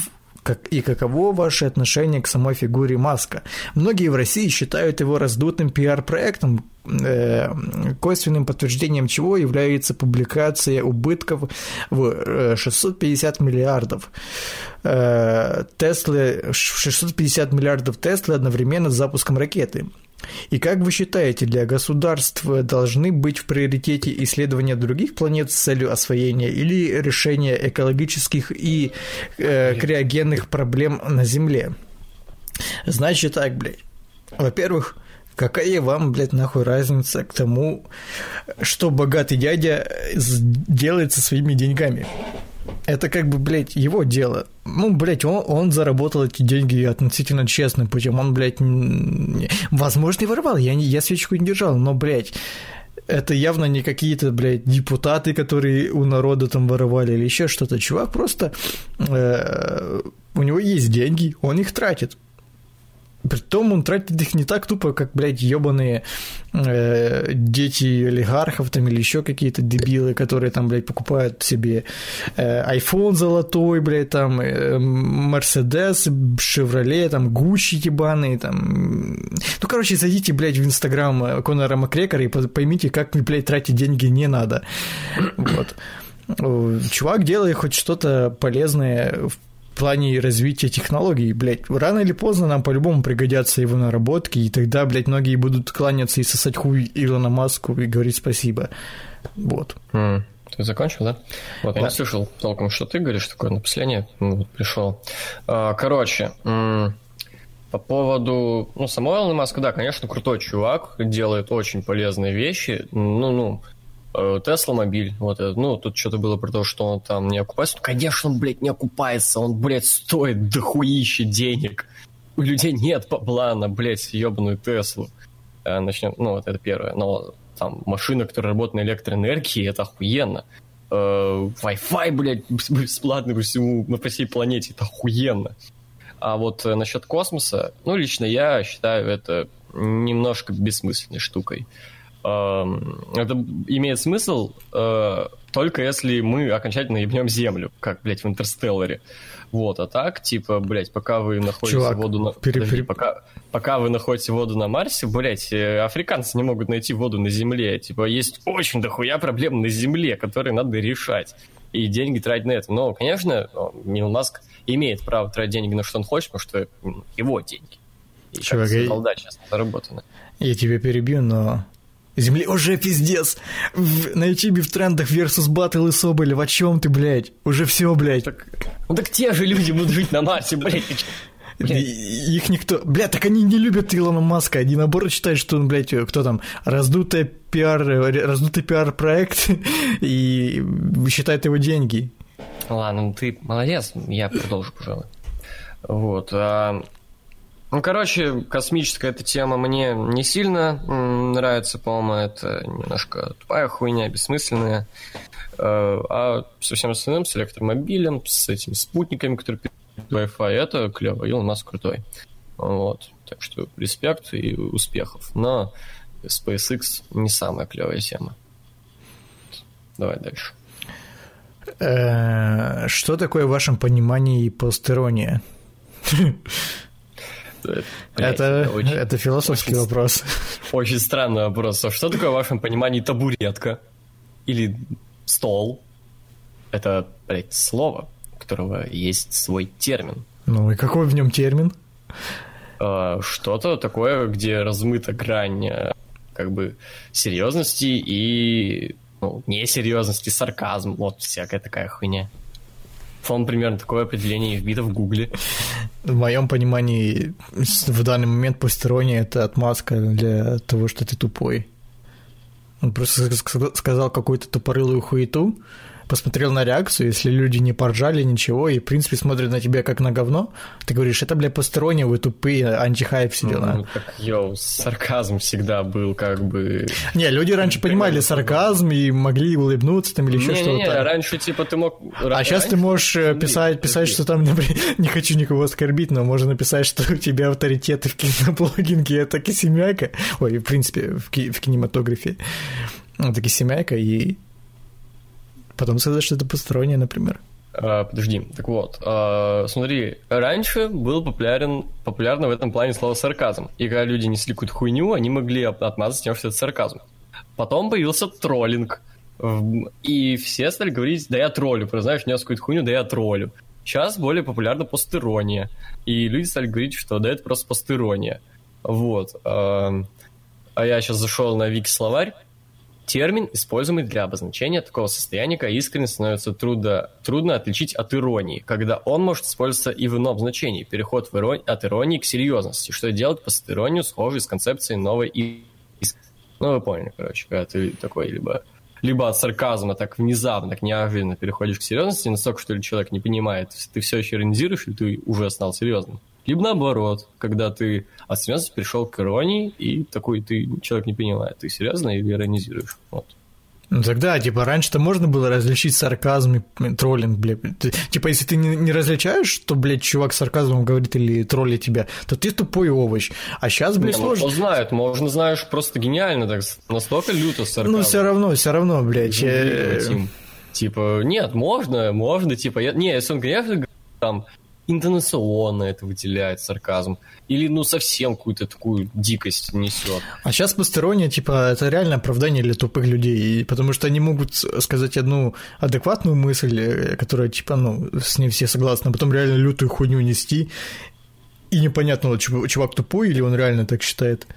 как, и каково ваше отношение к самой фигуре Маска? Многие в России считают его раздутым пиар-проектом, э, косвенным подтверждением чего является публикация убытков в 650 э, миллиардов. Э, Теслы, 650 миллиардов Теслы одновременно с запуском ракеты. И как вы считаете, для государств должны быть в приоритете исследования других планет с целью освоения или решения экологических и э, криогенных проблем на Земле? Значит так, блядь. Во-первых, какая вам, блядь, нахуй разница к тому, что богатый дядя делает со своими деньгами? Это как бы, блядь, его дело. Ну, блядь, он, он заработал эти деньги относительно честным путем. Он, блядь, не... возможно, и воровал. Я, не, я свечку не держал, но, блядь, это явно не какие-то, блядь, депутаты, которые у народа там воровали или еще что-то. Чувак просто... Э, у него есть деньги, он их тратит. Притом он тратит их не так тупо, как, блядь, ебаные э, дети олигархов там или еще какие-то дебилы, которые там, блядь, покупают себе э, iPhone золотой, блядь, там, э, Mercedes, Chevrolet, там, Gucci ебаные, там. Ну, короче, зайдите, блядь, в Инстаграм Конора Макрекера и поймите, как, блядь, тратить деньги не надо. Вот. Чувак делает хоть что-то полезное в плане развития технологий, блядь, рано или поздно нам по-любому пригодятся его наработки, и тогда, блядь, многие будут кланяться и сосать хуй Илона Маску и говорить спасибо. Вот. Mm. Ты закончил, да? Вот, да. я не слышал толком, что ты говоришь, такое напоследнее ну, вот, пришел. А, короче, по поводу, ну, самого Илона Маска, да, конечно, крутой чувак, делает очень полезные вещи, ну, ну, Э, Тесла мобиль, вот, ну, тут что-то было про то, что он там не окупается. Ну, конечно, он, блядь, не окупается, он, блядь, стоит дохуище денег. У людей нет плана, блядь, ебаную Теслу. Э, Начнем, ну, вот это первое. Но там машина, которая работает на электроэнергии, это охуенно. Э, Wi-Fi, блядь, бесплатный по всему, по всей планете, это охуенно. А вот насчет космоса, ну, лично я считаю это немножко бессмысленной штукой. Это имеет смысл э, только если мы окончательно ебнем Землю, как, блядь, в Интерстелларе. Вот, а так, типа, блядь, пока вы находите Чувак, воду на... Пере... Подожди, пока, пока вы находите воду на Марсе, блядь, э, африканцы не могут найти воду на Земле. Типа, есть очень дохуя проблем на Земле, которые надо решать. И деньги тратить на это. Но, конечно, Мил Маск имеет право тратить деньги на что он хочет, потому что его деньги. И Чувак, да, сейчас заработано. Я тебя перебью, но Земле уже пиздец. В, на ютубе в трендах versus Battle и Соболев. О чем ты, блядь? Уже все, блядь. Так, ну так те же люди будут жить на Марсе, блядь. Блядь. Их никто... Бля, так они не любят Илона Маска. Они наоборот считают, что он, блядь, кто там, раздутый пиар, раздутый пиар-проект и считает его деньги. Ладно, ну ты молодец, я продолжу, пожалуй. Вот. А ну, короче, космическая эта тема мне не сильно нравится, по-моему, это немножко тупая хуйня, бессмысленная. Э, а со всем остальным, с электромобилем, с этими спутниками, которые Wi-Fi, это клево, Илон Маск крутой. Вот. Так что респект и успехов. Но SpaceX не самая клевая тема. Давай дальше. Э, что такое в вашем понимании постерония? Это, очень, это философский очень, вопрос. Очень странный вопрос. А что такое в вашем понимании табуретка? Или стол? Это, блядь, слово, у которого есть свой термин. Ну и какой в нем термин? А, что-то такое, где размыта грань э, как бы серьезности и ну, несерьезности, сарказм, вот всякая такая хуйня. По-моему, примерно такое определение вбито в Гугле. В моем понимании, в данный момент постерония – это отмазка для того, что ты тупой. Он просто сказал какую-то тупорылую хуету, посмотрел на реакцию, если люди не поржали, ничего, и, в принципе, смотрят на тебя как на говно, ты говоришь, это, бля, посторонние, вы тупые, антихайп, все дела. Ну, так, йоу, сарказм всегда был как бы... Не, люди раньше понимали сарказм и могли улыбнуться там или еще что-то. Не, раньше, типа, ты мог... А сейчас ты можешь э, писать, писать, что там, например, не хочу никого оскорбить, но можно написать, что у тебя авторитеты в киноблогинге, это Кисемяка, ой, в принципе, в кинематографе, это Кисемяка, и потом сказать, что это постороннее, например. А, подожди, так вот, а, смотри, раньше был популярен, популярно в этом плане слово сарказм, и когда люди несли какую-то хуйню, они могли отмазать тем, что это сарказм. Потом появился троллинг, и все стали говорить, да я троллю, просто знаешь, нес какую-то хуйню, да я троллю. Сейчас более популярна постерония, и люди стали говорить, что да это просто постерония. Вот. А я сейчас зашел на Вики словарь, термин, используемый для обозначения такого состояния, когда искренне становится трудно, трудно отличить от иронии, когда он может использоваться и в ином значении, переход в иронии, от иронии к серьезности, что делать постиронию схожей с концепцией новой и... Ну, вы поняли, короче, когда ты такой либо либо от сарказма так внезапно, так неожиданно переходишь к серьезности, настолько, что ли человек не понимает, ты все еще иронизируешь, и ты уже стал серьезным. Либо наоборот, когда ты от серьезности перешел к иронии, и такой ты человек не понимает, ты серьезно или иронизируешь. Вот. Ну тогда, типа, раньше-то можно было различить сарказм и троллинг, блядь. Типа, если ты не, не различаешь, что, блядь, чувак с сарказмом говорит или троллит тебя, то ты тупой овощ. А сейчас, блядь, не, ну, сложно. Ну, знает, можно, знаешь, просто гениально, так настолько люто с сарказмом. Ну, все равно, все равно, блядь. Я... Типа, нет, можно, можно, типа, я... не, если он, конечно, там, интонационно это выделяет сарказм. Или, ну, совсем какую-то такую дикость несет. А сейчас постороннее, типа, это реально оправдание для тупых людей, потому что они могут сказать одну адекватную мысль, э, которая, типа, ну, с ней все согласны, а потом реально лютую хуйню нести, и непонятно, чувак тупой или он реально так считает.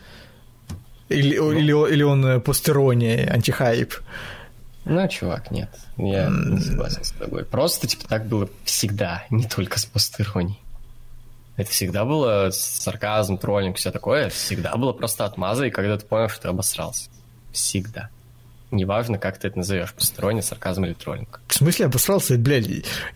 Или, ну. или, или он постерония, антихайп. Ну, чувак, нет. Я не согласен с тобой. Просто, типа, так было всегда, не только с постеронией. Это всегда было сарказм, троллинг, все такое. Всегда было просто отмаза, и когда ты понял, что ты обосрался. Всегда. Неважно, как ты это назовешь, посторонний, сарказм или троллинг. В смысле обосрался, блядь?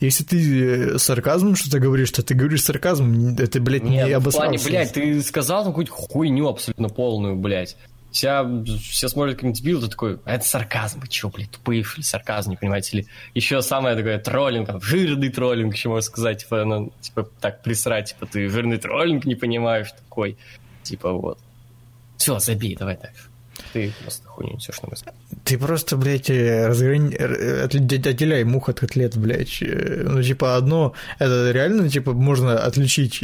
Если ты э, сарказмом что-то говоришь, то ты говоришь сарказмом, это, блядь, Нет, не обосрался. в плане, блядь, ты сказал какую-то хуйню абсолютно полную, блядь тебя все смотрят как дебил, ты такой, а это сарказм, вы чё, блядь, тупые, что ли, сарказм, не понимаете? Или еще самое такое, троллинг, там, жирный троллинг, еще можно сказать, типа, ну, типа, так присрать, типа, ты жирный троллинг не понимаешь, такой, типа, вот. Все, забей, давай дальше. Ты просто хуйню несешь на мысль. Ты просто, блядь, э, разграни... Э, отделяй мух от котлет, блядь. Э, ну, типа, одно, это реально, типа, можно отличить,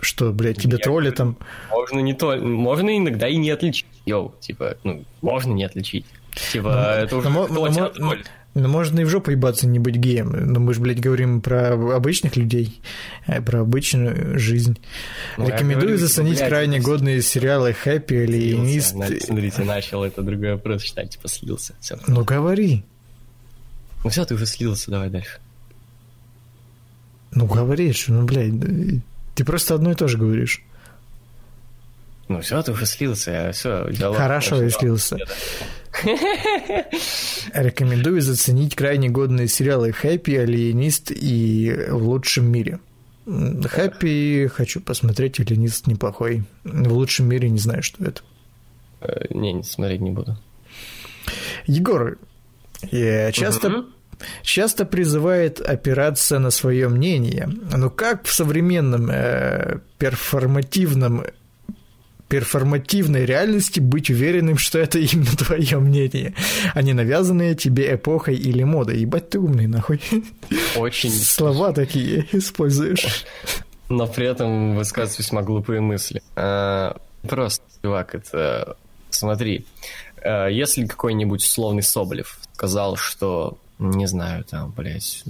что, блядь, тебя тролли там. Можно не то, можно иногда и не отличить. Йоу, типа, ну, можно не отличить. Типа, ну, это уже но, но, но, но можно и в жопу ебаться, не быть геем. Но мы же, блядь, говорим про обычных людей, про обычную жизнь. Ну, Рекомендую говорю, заценить блядь, крайне это... годные сериалы «Хэппи» или «Нист». Смотрите, начал это другой вопрос читать, типа слился. Все. Ну, говори. Ну все, ты уже слился, давай дальше. Ну, говоришь, ну, блядь, ты просто одно и то же говоришь. Ну все, ты уже слился, все, диалог. Хорошо, я слился. Рекомендую заценить крайне годные сериалы «Хэппи», «Алиенист» и «В лучшем мире». «Хэппи» хочу посмотреть, «Алиенист» неплохой. В лучшем мире не знаю, что это. Э, не, не смотреть не буду. Егор, я часто угу часто призывает опираться на свое мнение. Но как в современном э, перформативном перформативной реальности быть уверенным, что это именно твое мнение, а не навязанное тебе эпохой или модой. Ебать ты умный, нахуй. Очень. Слова такие используешь. Но при этом высказывать весьма глупые мысли. А, просто, чувак, это... Смотри, а, если какой-нибудь условный Соболев сказал, что, не знаю, там, блядь,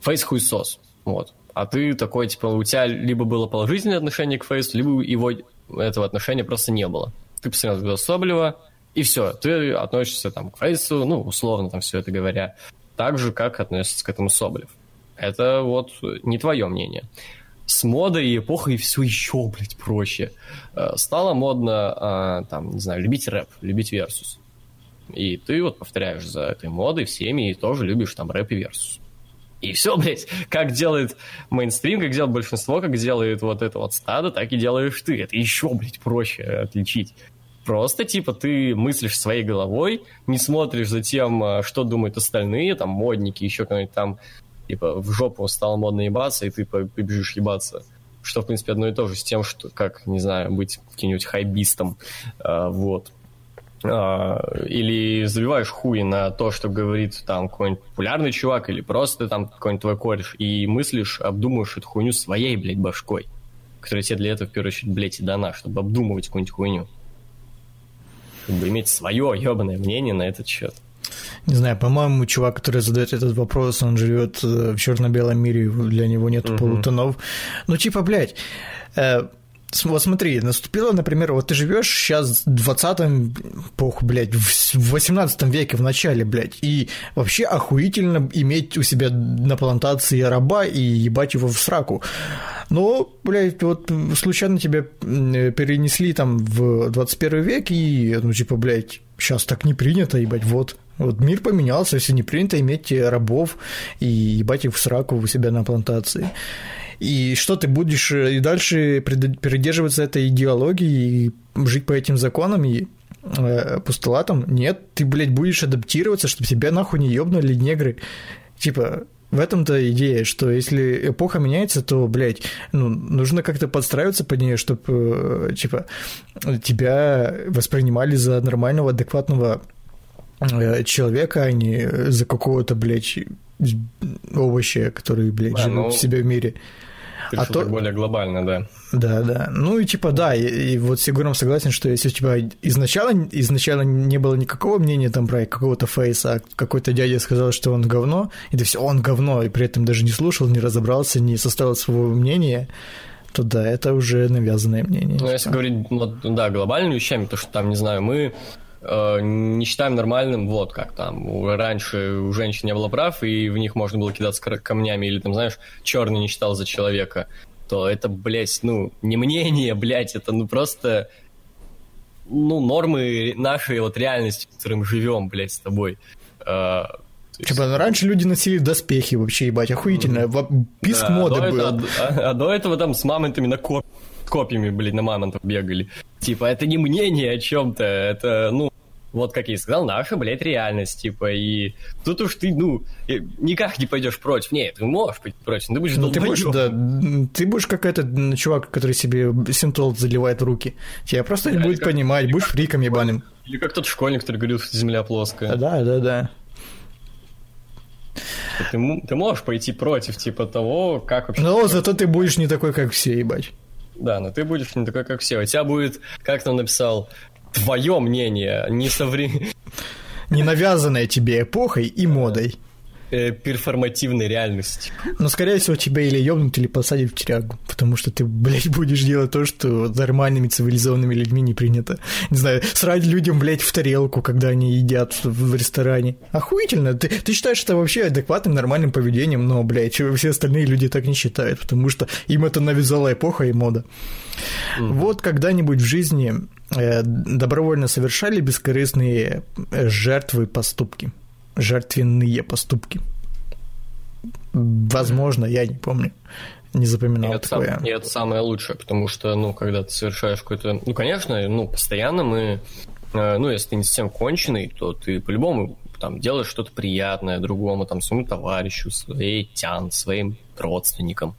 фейс хуйсос, вот, а ты такой, типа, у тебя либо было положительное отношение к фейсу, либо его этого отношения просто не было. Ты посмотрел видео Соболева, и все, ты относишься там к Фейсу, ну, условно там все это говоря, так же, как относится к этому Соболев. Это вот не твое мнение. С модой и эпохой все еще, блядь, проще. Э, стало модно, а, там, не знаю, любить рэп, любить версус. И ты вот повторяешь за этой модой всеми и тоже любишь там рэп и версус. И все, блядь, как делает мейнстрим, как делает большинство, как делает вот это вот стадо, так и делаешь ты. Это еще, блядь, проще отличить. Просто, типа, ты мыслишь своей головой, не смотришь за тем, а, что думают остальные, там, модники, еще кто-нибудь там, типа, в жопу стало модно ебаться, и ты побежишь ебаться. Что, в принципе, одно и то же с тем, что, как, не знаю, быть каким-нибудь хайбистом. А, вот. А, или забиваешь хуй на то, что говорит там какой-нибудь популярный чувак, или просто там какой-нибудь твой кореш, и мыслишь, обдумываешь эту хуйню своей, блядь, башкой, которая тебе для этого, в первую очередь, блядь, и дана, чтобы обдумывать какую-нибудь хуйню. Чтобы иметь свое ебаное мнение на этот счет. Не знаю, по-моему, чувак, который задает этот вопрос, он живет э, в черно-белом мире, для него нет угу. полутонов. Ну, типа, блядь, э, вот смотри, наступило, например, вот ты живешь сейчас в 20-м, пох, блядь, в 18 веке в начале, блядь, и вообще охуительно иметь у себя на плантации раба и ебать его в сраку. Но, блядь, вот случайно тебя перенесли там в 21 век, и, ну, типа, блядь, сейчас так не принято, ебать, вот. Вот мир поменялся, если не принято иметь рабов и ебать их в сраку у себя на плантации. И что ты будешь э, и дальше придерживаться этой идеологии и жить по этим законам и э, постулатам? Нет, ты, блядь, будешь адаптироваться, чтобы тебя нахуй не ёбнули негры. Типа, в этом-то идея, что если эпоха меняется, то, блядь, ну, нужно как-то подстраиваться под нее, чтобы, э, типа, тебя воспринимали за нормального, адекватного э, человека, а не за какого-то, блядь, овоща, который, блядь, да, живет ну... в себе в мире. А то... более глобально, да. Да, да. Ну и типа да, и, и вот с Егором согласен, что если у тебя изначально, изначально не было никакого мнения там про какого-то фейса, а какой-то дядя сказал, что он говно, и ты все, он говно, и при этом даже не слушал, не разобрался, не составил своего мнения, то да, это уже навязанное мнение. Ну, если говорить, вот, да, глобальными вещами, то что там, не знаю, мы не считаем нормальным, вот как там, раньше у женщин не было прав, и в них можно было кидаться камнями, или там, знаешь, черный не считал за человека, то это, блядь, ну, не мнение, блядь, это ну просто, ну, нормы нашей вот реальности, в которой мы живем, блядь, с тобой. Э, есть... Типа, ну, раньше люди носили доспехи вообще, ебать, охуительно, писк да, моды а был. Это, а, а до этого там с мамонтами на коп копьями, блин, на мамонтов бегали. Типа, это не мнение о чем-то, это, ну, вот как я и сказал, наша, блядь, реальность, типа, и тут уж ты, ну, никак не пойдешь против. Нет, ты можешь пойти против, но ты будешь ну, ты будешь, да, ты будешь как этот чувак, который себе синтол заливает в руки. Тебя просто не будет как, понимать, будешь фриком ебаным. Или как тот школьник, который говорил, что земля плоская. Да, да, да. Ты, ты можешь пойти против, типа, того, как вообще... Но зато ты будешь не такой, как все, ебать. Да, но ты будешь не такой, как все. У тебя будет, как там написал, твое мнение, не современное. Не навязанное тебе эпохой и модой. Э, перформативной реальности. Но, скорее всего, тебя или ёбнут, или посадят в тюрягу, потому что ты, блядь, будешь делать то, что нормальными цивилизованными людьми не принято. Не знаю, срать людям, блядь, в тарелку, когда они едят в ресторане. Охуительно. Ты, ты считаешь это вообще адекватным, нормальным поведением, но, блядь, все остальные люди так не считают, потому что им это навязала эпоха и мода. Mm-hmm. Вот когда-нибудь в жизни э, добровольно совершали бескорыстные э, жертвы поступки жертвенные поступки. Возможно, я не помню. Не запоминал и это такое. Сам, и это самое лучшее, потому что, ну, когда ты совершаешь какой-то... Ну, конечно, ну, постоянно мы... Э, ну, если ты не совсем конченый, то ты по-любому там делаешь что-то приятное другому, там, своему товарищу, своей тян, своим родственникам.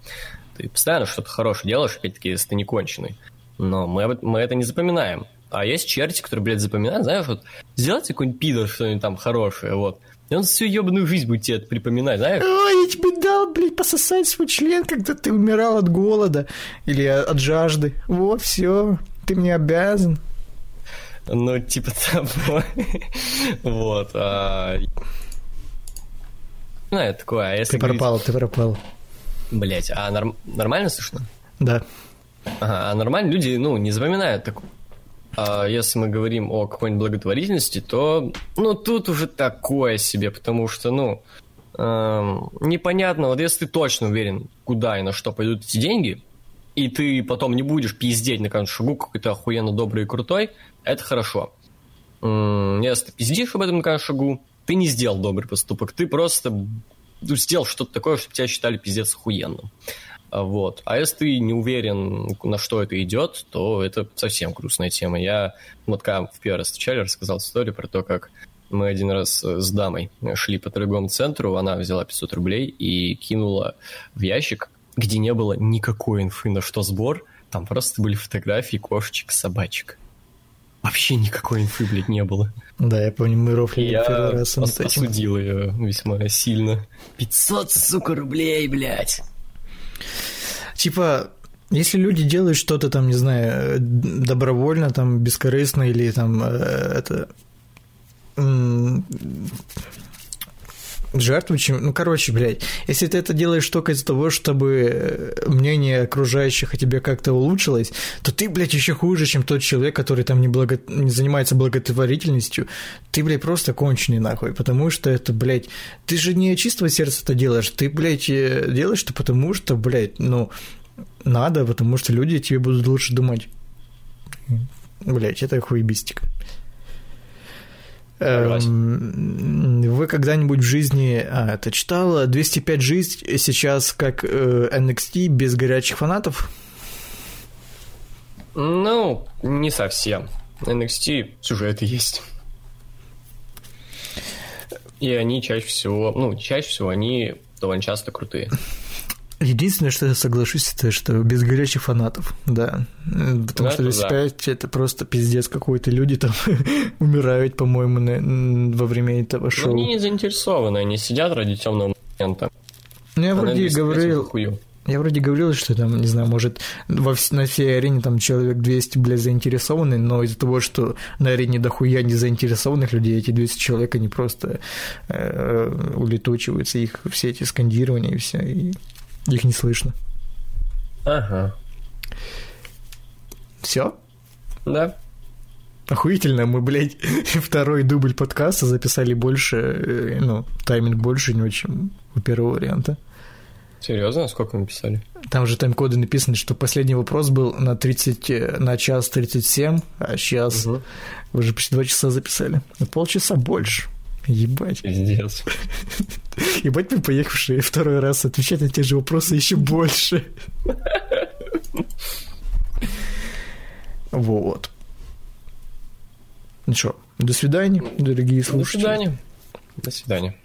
Ты постоянно что-то хорошее делаешь, опять-таки, если ты не конченый. Но мы, мы это не запоминаем. А есть черти, которые, блядь, запоминают, знаешь, вот сделайте какой-нибудь пидор что-нибудь там хорошее, вот. И он всю ебаную жизнь будет тебе это припоминать, знаешь? Ой, я тебе дал, блядь, пососать свой член, когда ты умирал от голода или от жажды. Вот, все, ты мне обязан. Ну, типа того. вот. А... Ну, это такое. А если ты пропал, ты пропал. Блять, а норм... нормально слышно? Да. Ага, а нормально люди, ну, не запоминают такое а если мы говорим о какой-нибудь благотворительности, то, ну, тут уже такое себе, потому что, ну, эм, непонятно, вот если ты точно уверен, куда и на что пойдут эти деньги, и ты потом не будешь пиздеть на каждом шагу какой-то охуенно добрый и крутой, это хорошо. если ты пиздишь об этом на шагу, ты не сделал добрый поступок, ты просто сделал что-то такое, чтобы тебя считали пиздец охуенным. А, вот. А если ты не уверен, на что это идет, то это совсем грустная тема. Я вот когда в первый раз встречали, рассказал историю про то, как мы один раз с дамой шли по торговому центру, она взяла 500 рублей и кинула в ящик, где не было никакой инфы на что сбор, там просто были фотографии кошечек, собачек. Вообще никакой инфы, блядь, не было. Да, я помню, мы рофлили я первый раз этим. осудил ее весьма сильно. 500, сука, рублей, блядь. Типа, если люди делают что-то там, не знаю, добровольно, там, бескорыстно или там э, это жертву, чем... Ну, короче, блядь, если ты это делаешь только из-за того, чтобы э, мнение окружающих о тебе как-то улучшилось, то ты, блядь, еще хуже, чем тот человек, который там не, благо... не занимается благотворительностью. Ты, блядь, просто конченый нахуй, потому что это, блядь, ты же не чистого сердца это делаешь, ты, блядь, э, делаешь это потому что, блядь, ну, надо, потому что люди тебе будут лучше думать. Блядь, это хуебистика. Эм, вы когда-нибудь в жизни а, это читала 205 жизнь сейчас как э, NXT без горячих фанатов? Ну, не совсем. NXT сюжеты есть. И они чаще всего, ну, чаще всего они довольно часто крутые. Единственное, что я соглашусь, это что без горячих фанатов, да. Потому да, что 205 да. это просто пиздец какой-то. Люди там умирают, по-моему, на, во время этого шоу. Ну, они не заинтересованы, они сидят ради темного момента. Ну, я вроде говорил... Я вроде говорил, что там, не знаю, может, во, на всей арене там человек 200, блядь, заинтересованы, но из-за того, что на арене дохуя не заинтересованных людей, эти 200 человек, они просто э, улетучиваются, их все эти скандирования и все, и их не слышно. Ага. Все? Да. Охуительно, мы, блядь, второй дубль подкаста записали больше, э, ну, тайминг больше него, чем у первого варианта. Серьезно? Сколько мы писали? Там же тайм-коды написаны, что последний вопрос был на 30, э, на час 37, а сейчас угу. уже почти два часа записали. На полчаса больше. Ебать. Пиздец. Ебать мы поехавшие второй раз отвечать на те же вопросы еще больше. Вот. Ну что, до свидания, дорогие слушатели. До свидания. До свидания.